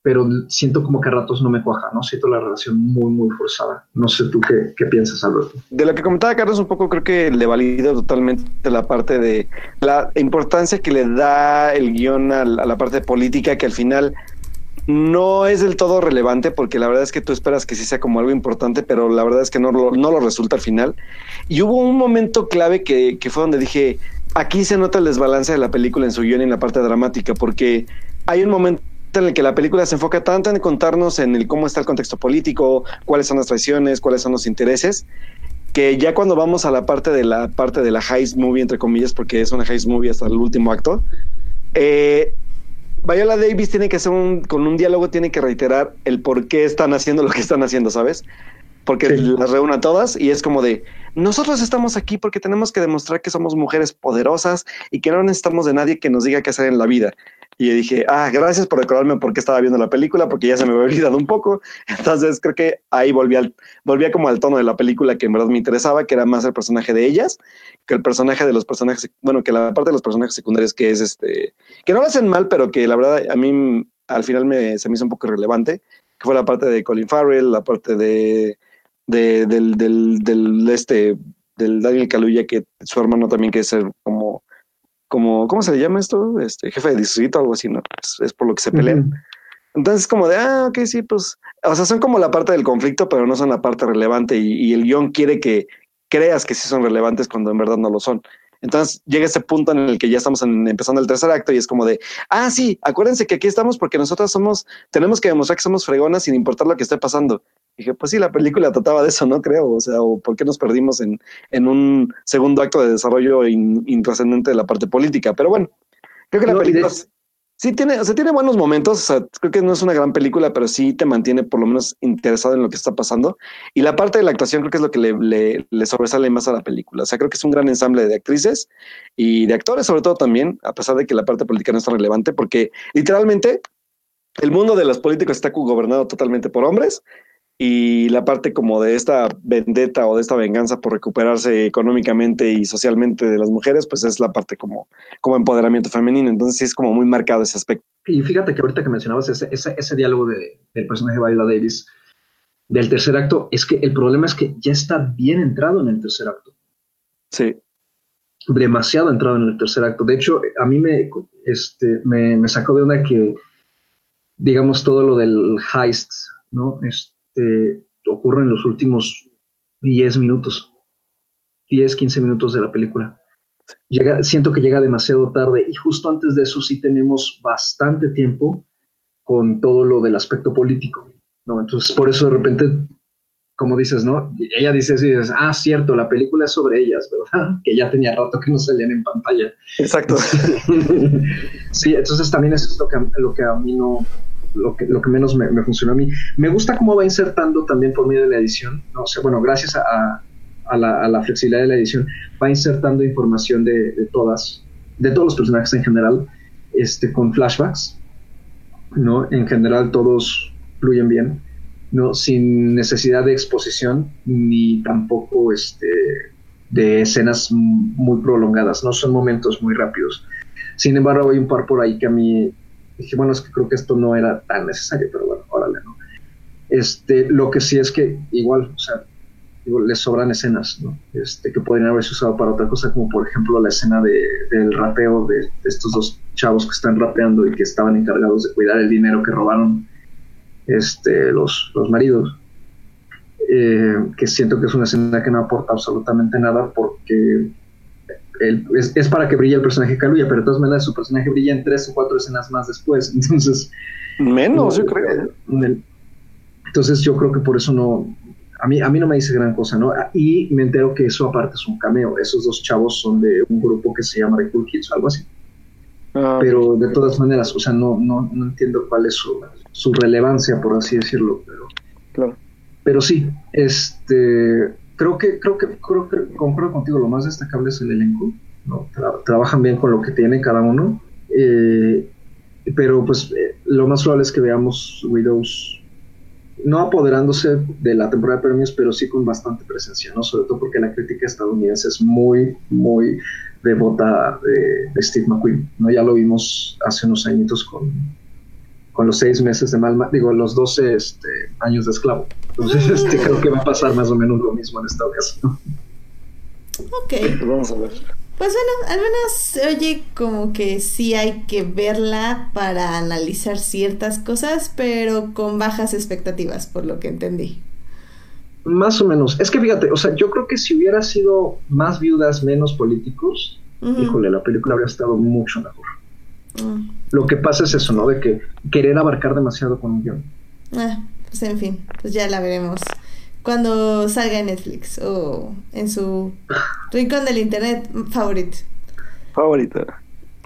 pero siento como que a ratos no me cuaja, ¿no? Siento la relación muy, muy forzada. No sé tú qué, qué piensas, Alberto. De lo que comentaba Carlos, un poco creo que le valido totalmente la parte de la importancia que le da el guion a la parte política, que al final no es del todo relevante porque la verdad es que tú esperas que sí sea como algo importante, pero la verdad es que no no lo resulta al final. Y hubo un momento clave que, que, fue donde dije, aquí se nota el desbalance de la película en su guion y en la parte dramática, porque hay un momento en el que la película se enfoca tanto en contarnos en el cómo está el contexto político, cuáles son las traiciones, cuáles son los intereses, que ya cuando vamos a la parte de la parte de la heist movie entre comillas, porque es una heist movie hasta el último acto, eh, Viola Davis tiene que hacer un, con un diálogo tiene que reiterar el por qué están haciendo lo que están haciendo, ¿sabes? Porque sí. las reúne a todas y es como de, nosotros estamos aquí porque tenemos que demostrar que somos mujeres poderosas y que no necesitamos de nadie que nos diga qué hacer en la vida. Y dije, ah, gracias por recordarme por qué estaba viendo la película, porque ya se me había olvidado un poco. [LAUGHS] Entonces creo que ahí volví al, volvía como al tono de la película que en verdad me interesaba, que era más el personaje de ellas, que el personaje de los personajes, bueno, que la parte de los personajes secundarios que es este, que no lo hacen mal, pero que la verdad a mí al final me, se me hizo un poco irrelevante, que fue la parte de Colin Farrell, la parte de, de del, del, del, este, del Daniel Kaluuya, que su hermano también quiere ser como como, ¿cómo se le llama esto? Este jefe de distrito, algo así, ¿no? Es, es por lo que se pelean. Uh -huh. Entonces, como de, ah, ok, sí, pues, o sea, son como la parte del conflicto, pero no son la parte relevante y, y el guion quiere que creas que sí son relevantes cuando en verdad no lo son. Entonces llega ese punto en el que ya estamos en, empezando el tercer acto y es como de, ah, sí, acuérdense que aquí estamos porque nosotros somos, tenemos que demostrar que somos fregonas sin importar lo que esté pasando. Y dije, pues sí, la película trataba de eso, ¿no? Creo, o sea, o por qué nos perdimos en, en un segundo acto de desarrollo in, intrascendente de la parte política. Pero bueno, creo que la no, película... Sí, tiene, o sea, tiene buenos momentos. Creo que no es una gran película, pero sí te mantiene por lo menos interesado en lo que está pasando. Y la parte de la actuación creo que es lo que le, le, le, sobresale más a la película. O sea, creo que es un gran ensamble de actrices y de actores, sobre todo también, a pesar de que la parte política no es relevante, porque literalmente el mundo de los políticos está gobernado totalmente por hombres y la parte como de esta vendetta o de esta venganza por recuperarse económicamente y socialmente de las mujeres, pues es la parte como, como empoderamiento femenino. Entonces sí es como muy marcado ese aspecto. Y fíjate que ahorita que mencionabas ese, ese, ese diálogo de, del personaje de Viola Davis del tercer acto, es que el problema es que ya está bien entrado en el tercer acto. Sí. Demasiado entrado en el tercer acto. De hecho, a mí me, este, me, me sacó de una que, digamos, todo lo del heist, ¿no? Este, este, ocurre en los últimos 10 minutos, 10, 15 minutos de la película. Llega, siento que llega demasiado tarde y justo antes de eso sí tenemos bastante tiempo con todo lo del aspecto político, ¿no? Entonces, por eso de repente, como dices, ¿no? Ella dice así, ah, cierto, la película es sobre ellas, ¿verdad? [LAUGHS] Que ya tenía rato que no salían en pantalla. Exacto. [LAUGHS] sí, entonces también eso es lo que, lo que a mí no, lo que, lo que menos me, funcionó a mí. Me gusta cómo va insertando también por medio de la edición, ¿no? o sea, bueno, gracias a, a, la, a, la, flexibilidad de la edición, va insertando información de, de, todas, de todos los personajes en general, este, con flashbacks, ¿no? En general todos fluyen bien, ¿no? Sin necesidad de exposición, ni tampoco este, de escenas muy prolongadas, no son momentos muy rápidos. Sin embargo, hay un par por ahí que a mí dije, bueno, es que creo que esto no era tan necesario, pero bueno, órale, ¿no? Este, lo que sí es que igual, o sea, digo, les sobran escenas, ¿no? Este, que podrían haberse usado para otra cosa, como por ejemplo la escena de, del rapeo de, de estos dos chavos que están rapeando y que estaban encargados de cuidar el dinero que robaron este, los, los maridos. Eh, que siento que es una escena que no aporta absolutamente nada porque el- es, es para que brille el personaje de Kaluuya, pero de todas maneras su personaje brilla en tres o cuatro escenas más después. [LAUGHS] Entonces, Menos, yo creo. eh, el- Entonces yo creo que por eso no, a mí, a mí no me dice gran cosa, ¿no? Y me entero que eso aparte es un cameo, esos dos chavos son de un grupo que se llama The Cool Kids o algo así, Ah, pero de todas maneras, o sea, no, no, no entiendo cuál es su, su relevancia, por así decirlo, pero, claro. pero sí, este, creo que, creo que, creo que concuerdo contigo, lo más destacable es el elenco, ¿no? Tra- trabajan bien con lo que tiene cada uno, eh, pero pues eh, lo más probable es que veamos Widows no apoderándose de la temporada de premios, pero sí con bastante presencia, ¿no? Sobre todo porque la crítica estadounidense es muy, muy devota de, de Steve McQueen, ¿no? Ya lo vimos hace unos añitos con, con los seis meses de Malma, digo, los 12 este, años de esclavo. Entonces, este, creo que va a pasar más o menos lo mismo en esta ocasión. Ok. Pues vamos a ver. Pues bueno, al menos oye como que sí hay que verla para analizar ciertas cosas, pero con bajas expectativas, por lo que entendí. Más o menos. Es que fíjate, o sea, yo creo que si hubiera sido más viudas, menos políticos, Ujú. híjole, la película habría estado mucho mejor. Mm. Lo que pasa es eso, ¿no? De que querer abarcar demasiado con un guion. Ah, pues en fin, pues ya la veremos cuando salga en Netflix o en su [LAUGHS] rincón del internet favorito. Favorita.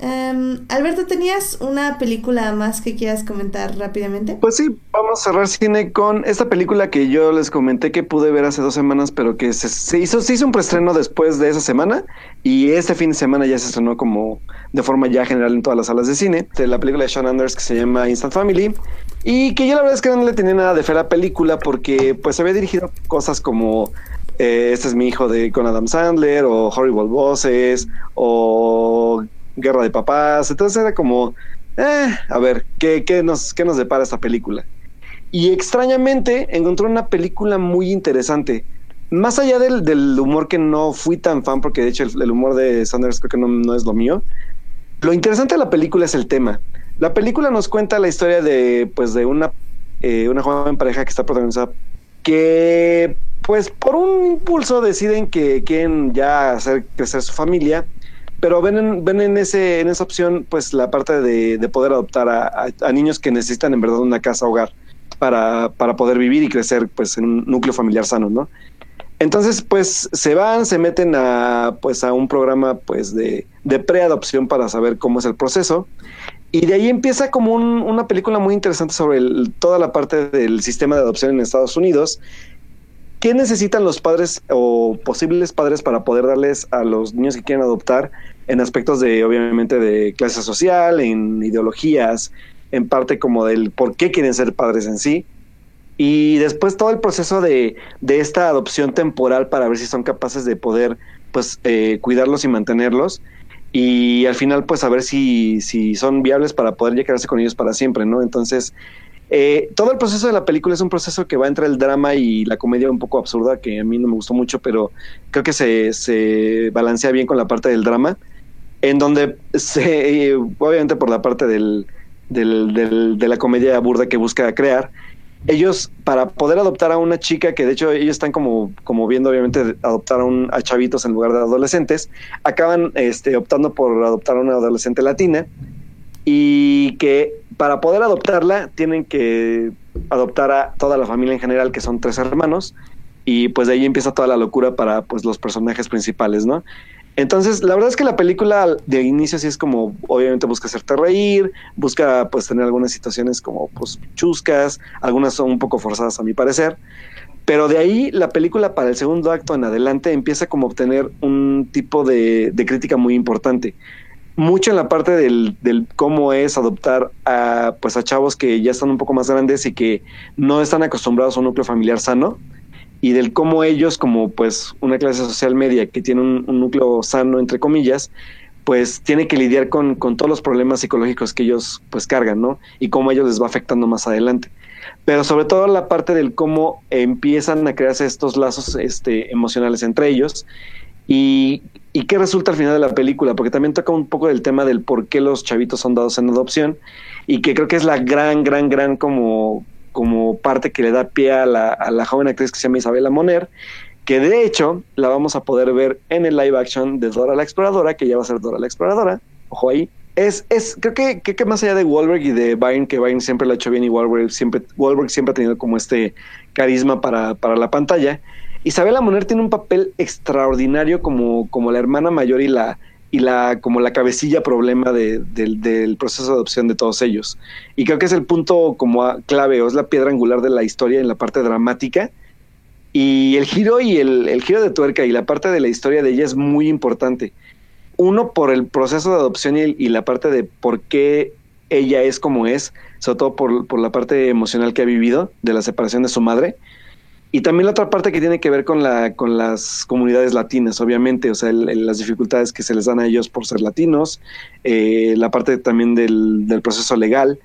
Em, Alberto, ¿tenías una película más que quieras comentar rápidamente? Pues sí, vamos a cerrar cine con esta película que yo les comenté que pude ver hace dos semanas, pero que se, se hizo, se hizo un preestreno después de esa semana y este fin de semana ya se estrenó como de forma ya general en todas las salas de cine. De la película de Sean Anders que se llama Instant Family y que yo la verdad es que no le tenía nada de fe a la película porque pues había dirigido cosas como eh, Este es mi hijo de con Adam Sandler o Horrible Bosses o Guerra de Papás. Entonces era como, eh, a ver, ¿qué, qué nos, ¿qué nos depara esta película? Y extrañamente encontré una película muy interesante. Más allá del, del humor que no fui tan fan, porque de hecho el, humor de Sanders creo que no, no es lo mío. Lo interesante de la película es el tema. La película nos cuenta la historia de, pues, de una, eh, una joven pareja que está protagonizada que, pues, por un impulso deciden que quieren ya hacer crecer su familia, pero ven en, ven en, ese, en esa opción, pues, la parte de, de poder adoptar a, niños que necesitan en verdad una casa hogar para, para poder vivir y crecer, pues, en un núcleo familiar sano, ¿no? Entonces, pues se van, se meten a, pues, a un programa pues, de, de preadopción para saber cómo es el proceso. Y de ahí empieza como un, una película muy interesante sobre toda la parte del sistema de adopción en Estados Unidos. ¿Qué necesitan los padres o posibles padres para poder darles a los niños que quieren adoptar en aspectos de, obviamente, de clase social, en ideologías, en parte como del por qué quieren ser padres en sí? Y después todo el proceso de, de, esta adopción temporal para ver si son capaces de poder pues eh, cuidarlos y mantenerlos. Y al final pues a ver si, si son viables para poder ya quedarse con ellos para siempre, ¿no? Entonces, eh, todo el proceso de la película es un proceso que va entre el drama y la comedia un poco absurda, que a mí no me gustó mucho, pero creo que se, se balancea bien con la parte del drama, en donde se, eh, obviamente por la parte del, del, del, de la comedia burda que busca crear, ellos para poder adoptar a una chica que de hecho ellos están como, como viendo obviamente adoptar a, un, a chavitos en lugar de adolescentes acaban este, optando por adoptar a una adolescente latina y que para poder adoptarla tienen que adoptar a toda la familia en general que son tres hermanos y pues de ahí empieza toda la locura para pues los personajes principales no entonces, la verdad es que la película de inicio sí es como, obviamente busca hacerte reír, busca pues tener algunas situaciones como pues chuscas, algunas son un poco forzadas a mi parecer, pero de ahí la película para el segundo acto en adelante empieza como a obtener un tipo de, de crítica muy importante. Mucho en la parte del, del, cómo es adoptar a pues a chavos que ya están un poco más grandes y que no están acostumbrados a un núcleo familiar sano y del cómo ellos, como pues una clase social media que tiene un, un núcleo sano, entre comillas, pues tiene que lidiar con, con, todos los problemas psicológicos que ellos pues cargan, ¿no? Y cómo ellos les va afectando más adelante. Pero sobre todo la parte del cómo empiezan a crearse estos lazos este, emocionales entre ellos Y, y qué resulta al final de la película, porque también toca un poco del tema del por qué los chavitos son dados en adopción y que creo que es la gran, gran, gran como, parte que le da pie a la, a la joven actriz que se llama Isabela Moner, que de hecho la vamos a poder ver en el live action de Dora la Exploradora, que ya va a ser Dora la Exploradora, ojo ahí. Es, es, creo que, creo que más allá de Wahlberg y de Byrne, que Byrne siempre lo ha hecho bien y Wahlberg siempre, Wahlberg siempre ha tenido como este carisma para, para la pantalla, Isabela Moner tiene un papel extraordinario como, como la hermana mayor y la, y la como la cabecilla problema de, del, proceso de adopción de todos ellos. Y creo que es el punto como clave o es la piedra angular de la historia en la parte dramática. Y el giro y el, el giro de tuerca y la parte de la historia de ella es muy importante. Uno por el proceso de adopción y, y la parte de por qué ella es como es, sobre todo por, por la parte emocional que ha vivido de la separación de su madre. Y también la otra parte que tiene que ver con, la, con las comunidades latinas, obviamente, o sea, el- las dificultades que se les dan a ellos por ser latinos, eh, la parte también del, del proceso legal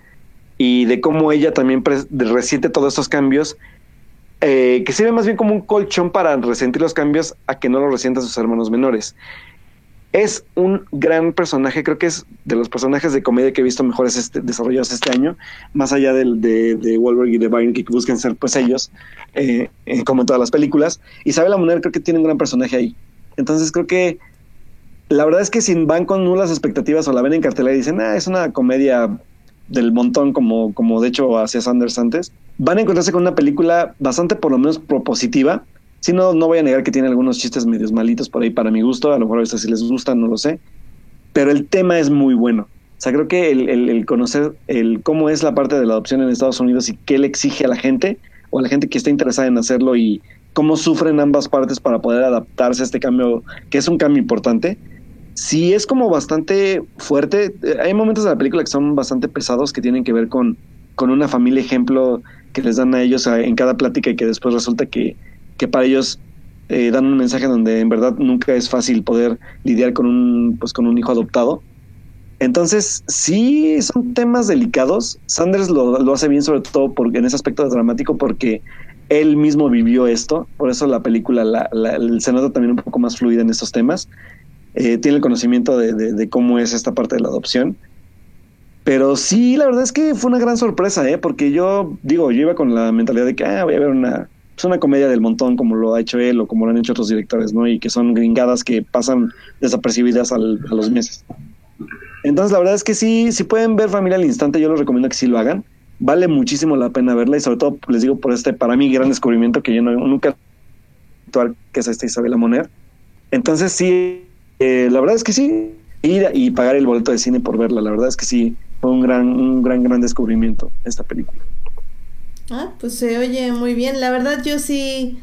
y de cómo ella también resiente todos estos cambios, eh, que sirve más bien como un colchón para resentir los cambios a que no lo resientan sus hermanos menores. Es un gran personaje, creo que es de los personajes de comedia que he visto mejores este, desarrollados este año, más allá del, de, de Wahlberg y de Byrne, que buscan ser pues ellos, eh, eh, como en todas las películas. Isabela Moner creo que tiene un gran personaje ahí. Entonces creo que la verdad es que si van con nulas expectativas o la ven en cartelera y dicen, ah, es una comedia del montón, como, como de hecho hacía Sanders antes, van a encontrarse con una película bastante por lo menos propositiva. Si no, no voy a negar que tiene algunos chistes medios malitos por ahí para mi gusto, a lo mejor a veces si les gusta, no lo sé, pero el tema es muy bueno. O sea, creo que el, el- el conocer el cómo es la parte de la adopción en Estados Unidos y qué le exige a la gente o a la gente que está interesada en hacerlo y cómo sufren ambas partes para poder adaptarse a este cambio, que es un cambio importante, sí es como bastante fuerte. Eh, Hay momentos de la película que son bastante pesados que tienen que ver con, con una familia ejemplo que les dan a ellos en cada plática y que después resulta que, que para ellos eh, dan un mensaje donde en verdad nunca es fácil poder lidiar con un, pues, con un hijo adoptado. Entonces, sí, son temas delicados. Sanders lo, lo hace bien, sobre todo porque, en ese aspecto dramático, porque él mismo vivió esto. Por eso la película la, la- se nota también un poco más fluida en estos temas. Eh, tiene el conocimiento de, de- cómo es esta parte de la adopción. Pero sí, la verdad es que fue una gran sorpresa, ¿eh? porque yo, digo, yo iba con la mentalidad de que ah, voy a ver una, pues una comedia del montón como lo ha hecho él o como lo han hecho otros directores, ¿no? Y que son gringadas que pasan desapercibidas al- a los meses. Entonces, la verdad es que sí, si pueden ver Familia al Instante, yo les recomiendo que sí lo hagan. Vale muchísimo la pena verla y sobre todo, les digo, por este, para mí, gran descubrimiento que yo no, nunca actuar, que es esta Isabela Moner. Entonces, sí, eh, la verdad es que sí, ir y pagar el boleto de cine por verla, la verdad es que sí, fue un gran, un gran, gran descubrimiento esta película. Ah, pues se oye muy bien. La verdad yo sí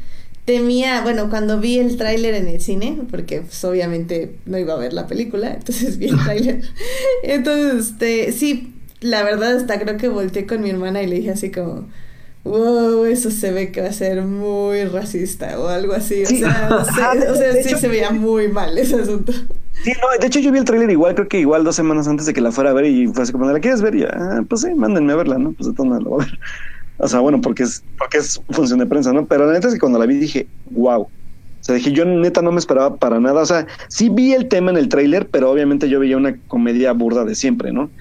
temía, bueno, cuando vi el tráiler en el cine, porque pues obviamente no iba a ver la película, [LAUGHS] entonces vi el tráiler. [LAUGHS] Entonces, este, sí, la verdad hasta creo que volteé con mi hermana y le dije así como, wow, eso se ve que va a ser muy racista o algo así. O Sí. sea, se- [LAUGHS] o sea, sí hecho- se veía muy mal ese asunto. Sí, no, de hecho yo vi el tráiler igual, creo que igual dos semanas antes de que la fuera a ver y fue así como, ¿la quieres ver? Y yo, ah, pues sí, mándenme a verla, ¿no? Pues de todas maneras la voy a ver. O sea, bueno, porque es, porque es función de prensa, ¿no? Pero la neta es que cuando la vi dije, wow. O sea, dije, yo neta no me esperaba para nada. O sea, sí vi el tema en el tráiler, pero obviamente yo veía una comedia burda de siempre, ¿no?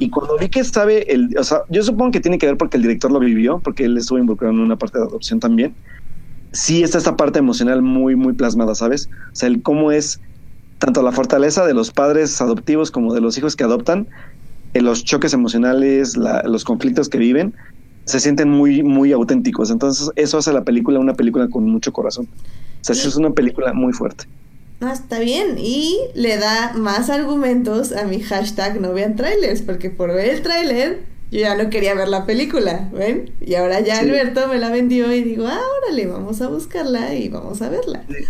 Y cuando vi que sabe, el, o sea, yo supongo que tiene que ver porque el director lo vivió, porque él estuvo involucrado en una parte de adopción también. Sí está esta parte emocional muy, muy plasmada, ¿sabes? O sea, el cómo es tanto la fortaleza de los padres adoptivos como de los hijos que adoptan, eh, los choques emocionales, la- los conflictos que viven, se sienten muy, muy auténticos. Entonces, eso hace la película una película con mucho corazón. O sea, sí es una película muy fuerte. Ah, está bien. Y le da más argumentos a mi hashtag no vean trailers, porque por ver el trailer yo ya no quería ver la película, ¿ven? Y ahora ya Sí. Alberto me la vendió y digo, ah, órale, vamos a buscarla y vamos a verla. Sí.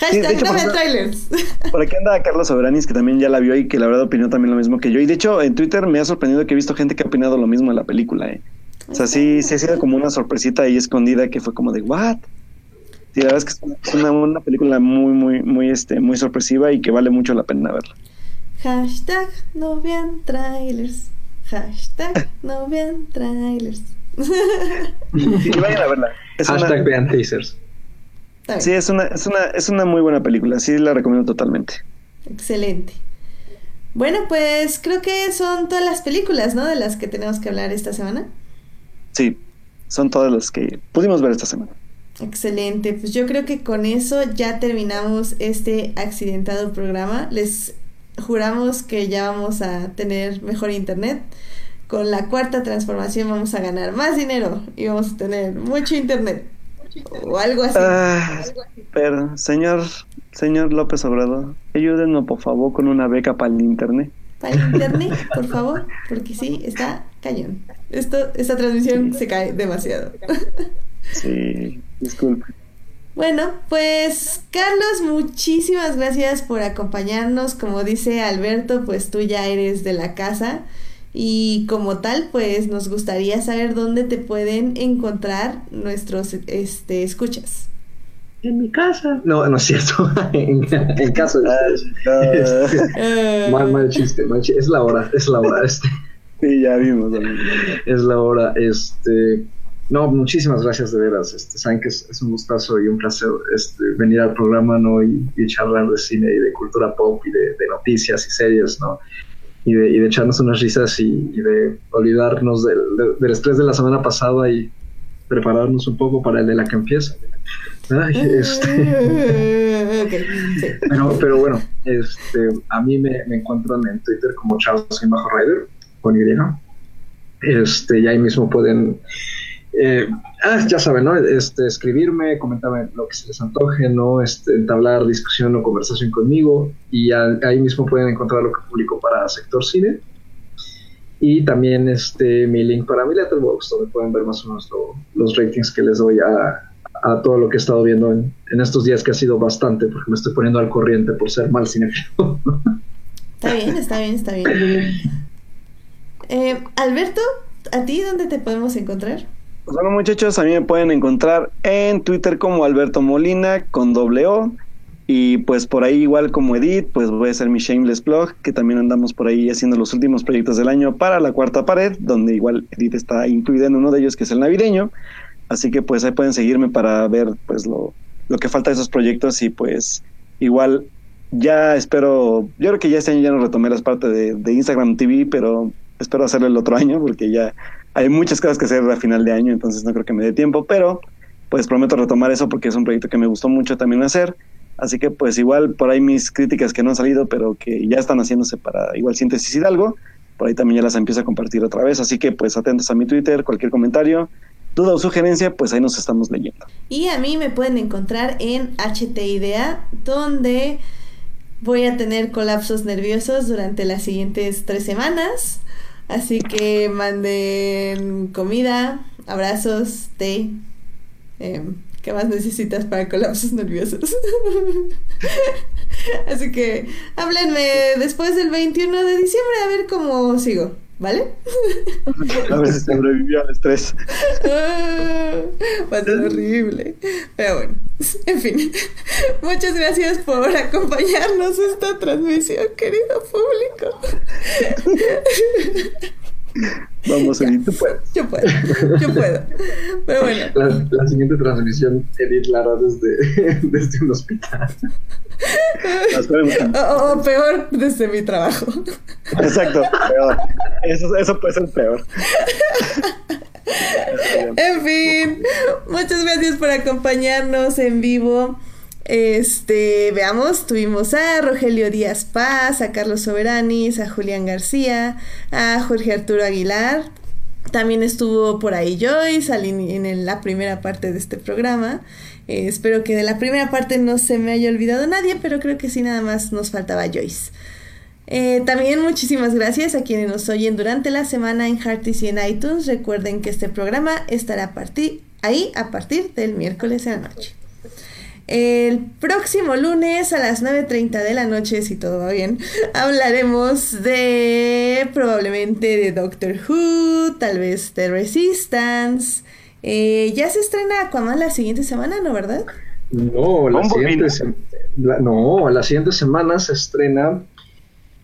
Hashtag de hecho, no vean trailers. [LAUGHS] Por aquí anda Carlos Soberanis, que también ya la vio y que la verdad opinó también lo mismo que yo. Y de hecho, en Twitter me ha sorprendido que he visto gente que ha opinado lo mismo de la película, ¿eh? O sea, sí, sí ha sido como una sorpresita ahí escondida que fue como de, ¿what? Sí, la verdad es que es una, una película muy, muy, muy, este, muy sorpresiva y que vale mucho la pena verla. Hashtag no vean trailers. Hashtag no vean trailers. [LAUGHS] Sí, vayan a verla. Es Hashtag una- vean teasers. Sí, es una, es una, es una muy buena película, sí la recomiendo totalmente. Excelente. Bueno, pues creo que son todas las películas, ¿no? De las que tenemos que hablar esta semana. Sí, son todas las que pudimos ver esta semana. Excelente, pues yo creo que con eso ya terminamos este accidentado programa. Les juramos que ya vamos a tener mejor internet. Con la cuarta transformación vamos a ganar más dinero y vamos a tener mucho internet. O algo así. Ah, pero, señor, señor López Obrador, ayúdenos por favor con una beca para el internet. Para el internet, por favor, porque sí, está cañón. Esto, esta transmisión se cae demasiado. Sí, disculpe. Bueno, pues Carlos, muchísimas gracias por acompañarnos. Como dice Alberto, pues tú ya eres de la casa y como tal, pues nos gustaría saber dónde te pueden encontrar nuestros este, escuchas. En mi casa. No, no es cierto. [LAUGHS] en, en casa. Ah, [LAUGHS] Este, Eh, mal, mal chiste, mal chiste. Es la hora, es la hora. Este, [LAUGHS] sí, ya vimos. amigo. es la hora. Este, no, muchísimas gracias de veras. Este, saben que es, es un gustazo y un placer este, venir al programa, ¿no? Y, y charlar de cine y de cultura pop y de, de noticias y series, ¿no? Y de, y de echarnos unas risas y, y de olvidarnos del, de- del estrés de la semana pasada y prepararnos un poco para el de la que empieza. Ay, este. sí. Pero, pero bueno, este, a mí me, me encuentran en Twitter como Charles Bajo Rider, con Y. Este, y ahí mismo pueden, eh, ah, ya saben, ¿no? Este, escribirme, comentarme lo que se les antoje, ¿no? Este, entablar discusión o conversación conmigo. Y al- ahí mismo pueden encontrar lo que publico para Sector Cine. Y también este, mi link para mi Letterboxd, donde pueden ver más o menos lo- los ratings que les doy a, a todo lo que he estado viendo en, en estos días, que ha sido bastante, porque me estoy poniendo al corriente por ser mal cinéfilo. Está bien, está bien, está bien. Eh, Alberto, ¿a ti dónde te podemos encontrar? Pues bueno, muchachos, a mí me pueden encontrar en Twitter como Alberto Molina con doble O. Y pues por ahí igual como Edit, pues voy a hacer mi Shameless Blog, que también andamos por ahí haciendo los últimos proyectos del año para la cuarta pared, donde igual Edit está incluida en uno de ellos, que es el navideño. Así que pues ahí pueden seguirme para ver pues lo, lo que falta de esos proyectos y pues igual ya espero, yo creo que ya este año ya no retomé las partes de Instagram TV, pero espero hacerlo el otro año porque ya hay muchas cosas que hacer a final de año, entonces no creo que me dé tiempo, pero pues prometo retomar eso porque es un proyecto que me gustó mucho también hacer. Así que pues igual por ahí mis críticas que no han salido, pero que ya están haciéndose para igual síntesis Hidalgo, por ahí también ya las empiezo a compartir otra vez. Así que pues atentos a mi Twitter, cualquier comentario, duda o sugerencia, pues ahí nos estamos leyendo. Y a mí me pueden encontrar en HT Idea, donde voy a tener colapsos nerviosos durante las siguientes tres semanas. Así que manden comida, abrazos, té. em, ¿Qué más necesitas para colapsos nerviosos? [LAUGHS] Así que háblenme después del 21 de diciembre a ver cómo sigo, ¿vale? A ver si sobrevivió al estrés. Ah, Va a ser horrible. Pero bueno, en fin. Muchas gracias por acompañarnos esta transmisión, querido público. Vamos, Edith, tú puedes. Yo puedo, yo puedo. Pero bueno, La, la siguiente transmisión, Edith la hará desde, [LAUGHS] desde un hospital. O- o peor, desde mi trabajo. Exacto, peor. Eso, eso puede ser peor. En fin, muchas gracias por acompañarnos en vivo. Este, veamos, tuvimos a Rogelio Díaz Paz, a Carlos Soberanis, a Julián García, a Jorge Arturo Aguilar. También estuvo por ahí Joyce en la primera parte de este programa. Eh, espero que de la primera parte no se me haya olvidado nadie, pero creo que sí nada más nos faltaba Joyce. Eh, también muchísimas gracias a quienes nos oyen durante la semana en Hearties y en iTunes. Recuerden que este programa estará partir, ahí a partir del miércoles en la noche. El próximo lunes a las 9.30 de la noche, si todo va bien, hablaremos de probablemente de Doctor Who, tal vez de Resistance. Eh, ya se estrena Aquaman la siguiente semana, ¿no, verdad? No, la siguiente, ¿no? se- la- no, la siguiente semana se estrena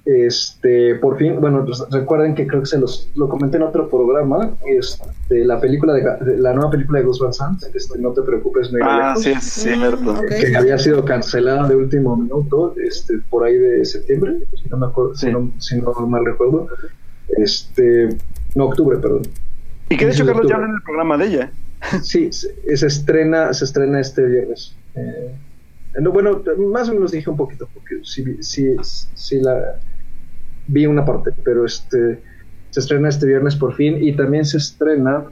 Este, por fin, bueno, pues recuerden que creo que se los lo comenté en otro programa, este, la película de, de- la nueva película de Gus Van Sant, este, no te preocupes, no Ah, lejos, sí, es cierto. Mm, que había sido cancelada de último minuto, este, por ahí de septiembre, si no me acuerdo, si no, si no mal recuerdo, este, no octubre, perdón. Y que de hecho Carlos ya habla en el programa de ella. [LAUGHS] Sí, se, se estrena, se estrena este viernes. Eh, no, bueno, más o menos dije un poquito, porque sí, vi- sí, sí la vi una parte, pero este se estrena este viernes por fin y también se estrena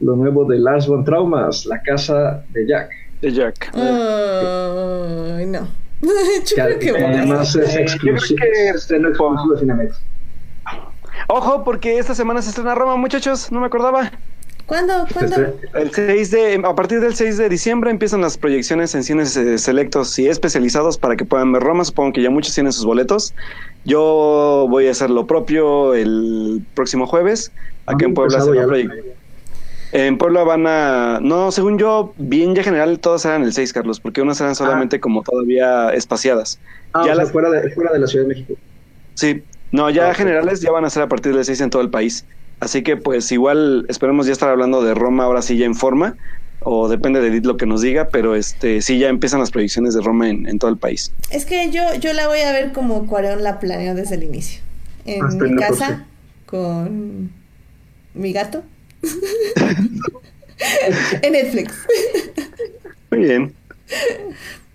lo nuevo de Lars von Traumas, La Casa de Jack. De Jack. Ay, no. [LAUGHS] Yo creo que además es Eh, exclusivo, creo que- es estreno exclusivo de Cinemex. Ojo, porque esta semana se estrena Roma, muchachos. No me acordaba. ¿Cuándo? ¿Cuándo? El 6 de, a partir del 6 de diciembre empiezan las proyecciones en cines eh, selectos y especializados para que puedan ver Roma. Supongo que ya muchos tienen sus boletos. Yo voy a hacer lo propio el próximo jueves. Aquí Ah, en Puebla empezado se va a ya. proyectar. En Puebla van a... No, según yo, bien ya general, todas eran el 6, Carlos, porque unas eran solamente como todavía espaciadas. Ah, Ya o sea, las- fuera, de, fuera de la Ciudad de México. Sí, no, ya Ah, generales ya van a ser a partir del 6 en todo el país. Así que pues igual esperemos ya estar hablando de Roma ahora sí ya en forma, o depende de Edith lo que nos diga, pero este sí ya empiezan las proyecciones de Roma en, en todo el país. Es que yo, yo la voy a ver como Cuarón la planeó desde el inicio. En Hasta mi casa, con mi gato. [LAUGHS] en Netflix. Muy bien.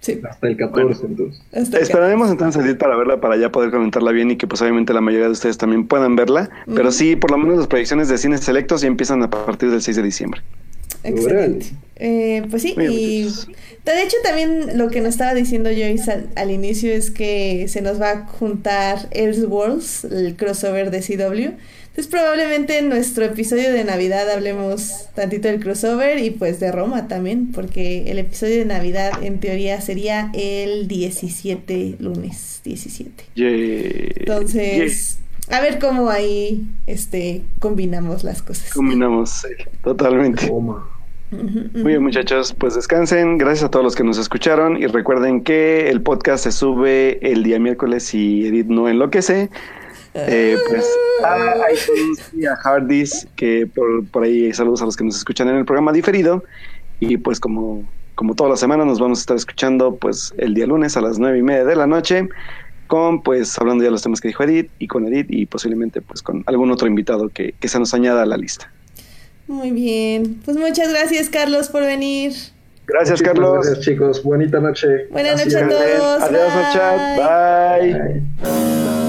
Sí. Hasta el 14, entonces. hasta. Esperaremos entonces Edith para verla, para ya poder comentarla bien y que pues obviamente la mayoría de ustedes también puedan verla. Pero sí, por lo menos las proyecciones de cines selectos ya empiezan a partir del 6 de diciembre. Excelente. Eh, pues sí, y de hecho también lo que nos estaba diciendo Joyce al, al inicio es que se nos va a juntar Elseworlds, el crossover de CW. Entonces probablemente en nuestro episodio de Navidad hablemos tantito del crossover y pues de Roma también, porque el episodio de Navidad en teoría sería el 17, lunes 17. Yay. Entonces, a ver cómo ahí este combinamos las cosas. Combinamos, sí, totalmente. Muy bien, muchachos, pues descansen. Gracias a todos los que nos escucharon y recuerden que el podcast se sube el día miércoles y Edith no enloquece. Eh, pues a iTunes y a Hardys, que por, por ahí saludos a los que nos escuchan en el programa diferido. Y pues como, como todas las semanas nos vamos a estar escuchando pues el día lunes a las nueve y media de la noche con pues hablando ya de los temas que dijo Edith y con Edith y posiblemente pues con algún otro invitado que, que se nos añada a la lista. Muy bien. Pues muchas gracias, Carlos, por venir. Gracias, Muchísimas Carlos. Gracias, chicos. Bonita noche. Buenas noches a todos. Adiós al chat. Bye. Bye.